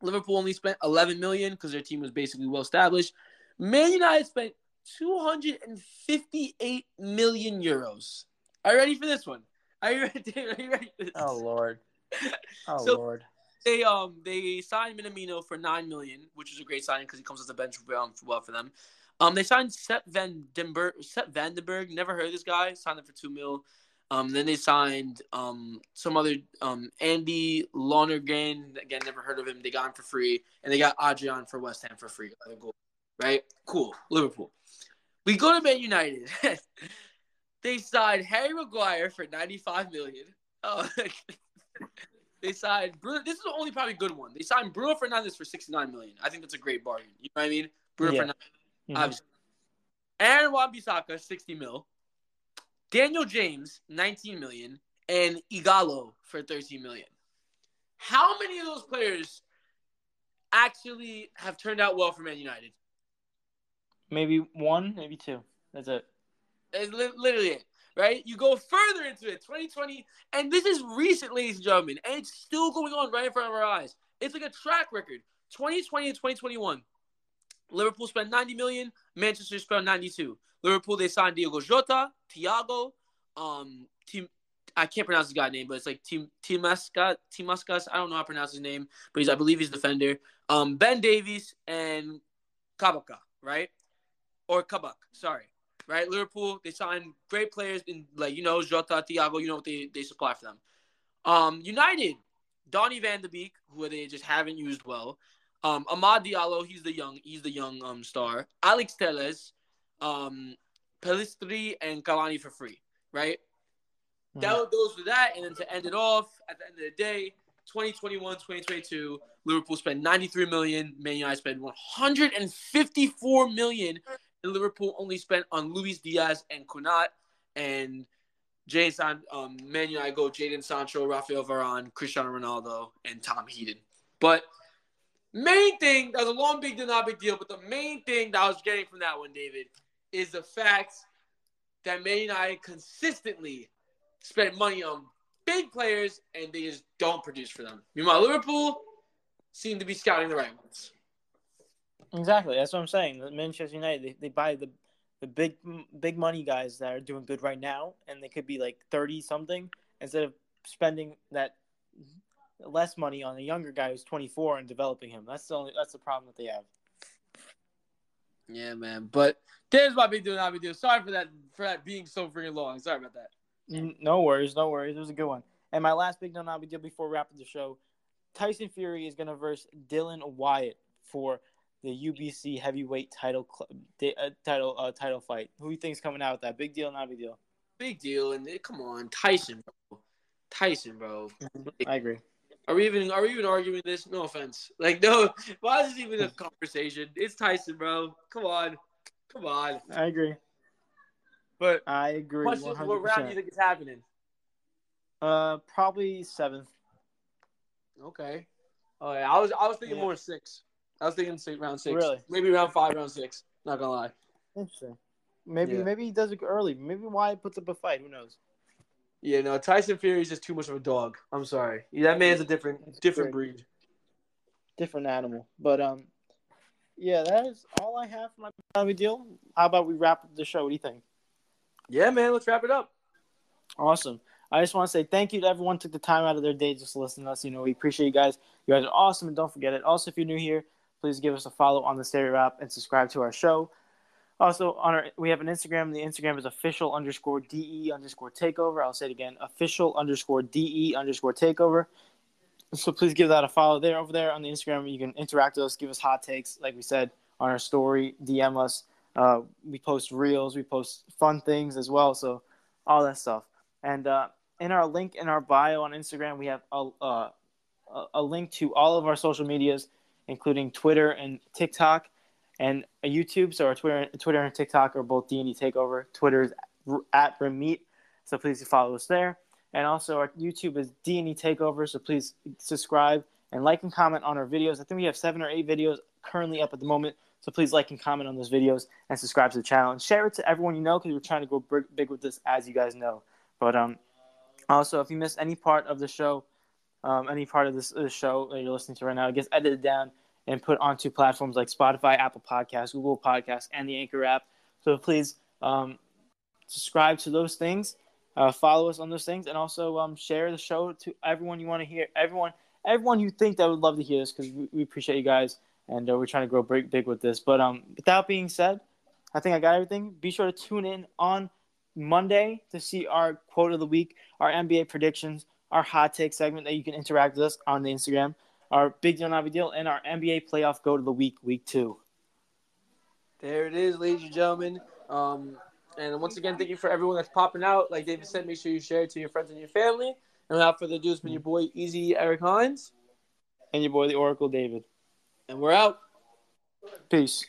Liverpool only spent 11 million because their team was basically well established. Man United spent 258 million euros. Are you ready for this one? Are you ready? Are you ready for this? Oh lord. Oh So- lord. They um they signed Minamino for nine million, which was a great signing because he comes as a bench well for them. Um, they signed Seth Van Denberg, Sepp van den Berg. Never heard of this guy. Signed him for two mil. Um, then they signed um some other um Andy Lonergan. Again, never heard of him. They got him for free, and they got Adrian for West Ham for free. Right? Cool. Liverpool. We go to Man United. they signed Harry Maguire for ninety five million. Oh. They signed Bruno. This is the only probably good one. They signed Bruno Fernandes for sixty nine million. I think that's a great bargain. You know what I mean? Bruno Yeah. Fernandes, Mhm. obviously. Aaron Wan-Bissaka, sixty mil. Daniel James, nineteen million, and Ighalo for thirteen million. How many of those players actually have turned out well for Man United? Maybe one, maybe two. That's it. It's li- literally it, right? You go further into it, 2020, and this is recent, ladies and gentlemen, and it's still going on right in front of our eyes. It's like a track record. 2020 and 2021. Liverpool spent 90 million, Manchester spent 92. Liverpool, they signed Diogo Jota, Thiago, um, Tim, I can't pronounce his guy's name, but it's like Tim Timaskas, Timaskas. I don't know how to pronounce his name, but he's I believe he's defender. Um, Ben Davies and Kabaka, right? Or Kabak, sorry right? Liverpool, they signed great players in like you know Jota, Thiago, you know what they, they supply for them. Um, United, Donny Van de Beek, who they just haven't used well. Um, Amad Diallo, he's the young, he's the young um star. Alex Telles, um, Pelistri and Cavani for free, right? That those were that, and then to end it off, at the end of the day, 2021, 2022, Liverpool spent 93 million, Man United spent 154 million and Liverpool only spent on Luis Diaz and Konaté and Jadon San, um, Man United go Jadon Sancho, Rafael Varane, Cristiano Ronaldo, and Tom Heaton. But main thing that was a long big deal, not big deal. But the main thing that I was getting from that one, David, is the fact that Man United consistently spend money on big players and they just don't produce for them. Meanwhile, Liverpool seem to be scouting the right ones. Exactly. That's what I'm saying. Manchester United, they, they buy the the big big money guys that are doing good right now, and they could be like thirty something instead of spending that less money on a younger guy who's 24 and developing him. That's the only that's the problem that they have. Yeah, man. But there's my big deal, not big deal. Sorry for that for that being so freaking long. Sorry about that. No worries, no worries. It was a good one. And my last big no not big deal before wrapping the show, Tyson Fury is going to verse Dillian Whyte for the WBC heavyweight title cl- di- uh, title uh, title fight. Who you think's coming out with that? Big deal, not big deal. Big deal. And it, come on, Tyson, bro. Tyson, bro. I agree. Are we even are we even arguing this? No offense. Like no, why is this even a conversation? It's Tyson, bro. Come on. Come on. I agree. But I agree. question is, what round do you think it's happening? Uh, probably seventh. Okay. Oh yeah, I was I was thinking Yeah. more six. I was thinking six, round six. Really? Maybe round five, round six. Not gonna lie. Interesting. Maybe Yeah. maybe he does it early. Maybe Whyte puts up a fight. Who knows? Yeah, no, Tyson Fury is just too much of a dog. I'm sorry. Yeah, that man's a different different breed. Different animal. But um, yeah, that is all I have for my deal. How about we wrap up the show? What do you think? Yeah, man, let's wrap it up. Awesome. I just want to say thank you to everyone who took the time out of their day just to listen to us. You know, we appreciate you guys. You guys are awesome, and don't forget it. Also, if you're new here, please give us a follow on the Stereo app and subscribe to our show. Also, on our we have an Instagram. The Instagram is official underscore de underscore takeover. I'll say it again: official underscore de underscore takeover. So please give that a follow there. Over there on the Instagram, you can interact with us, give us hot takes, like we said on our story, DM us. Uh, we post reels, we post fun things as well. So all that stuff. And uh, in our link in our bio on Instagram, we have a, uh, a- a link to all of our social medias, including Twitter and TikTok and YouTube. So our Twitter, Twitter and TikTok are both D and D Takeover. Twitter is at Ramit, so please follow us there. And also our YouTube is D and D Takeover. So please subscribe and like and comment on our videos. I think we have seven or eight videos currently up at the moment. So please like and comment on those videos and subscribe to the channel and share it to everyone you know because we're trying to go big, with this, as you guys know. But um, also if you miss any part of the show, um, any part of this show that you're listening to right now, it gets edited down and put onto platforms like Spotify, Apple Podcasts, Google Podcasts, and the Anchor app. So please um, subscribe to those things, uh, follow us on those things, and also um, share the show to everyone you want to hear, everyone, everyone you think that would love to hear this, because we, we appreciate you guys, and uh, we're trying to grow big, big with this. But um, with that being said, I think I got everything. Be sure to tune in on Monday to see our quote of the week, our NBA predictions, our hot take segment that you can interact with us on the Instagram, our big deal, not big deal, and our NBA playoff go to the week, week two. There it is, ladies and gentlemen. Um, and once again, thank you for everyone that's popping out. Like David said, make sure you share it to your friends and your family. And without further ado, it's been your boy Easy Eric Hines, And your boy, the Oracle David. and we're out. Peace.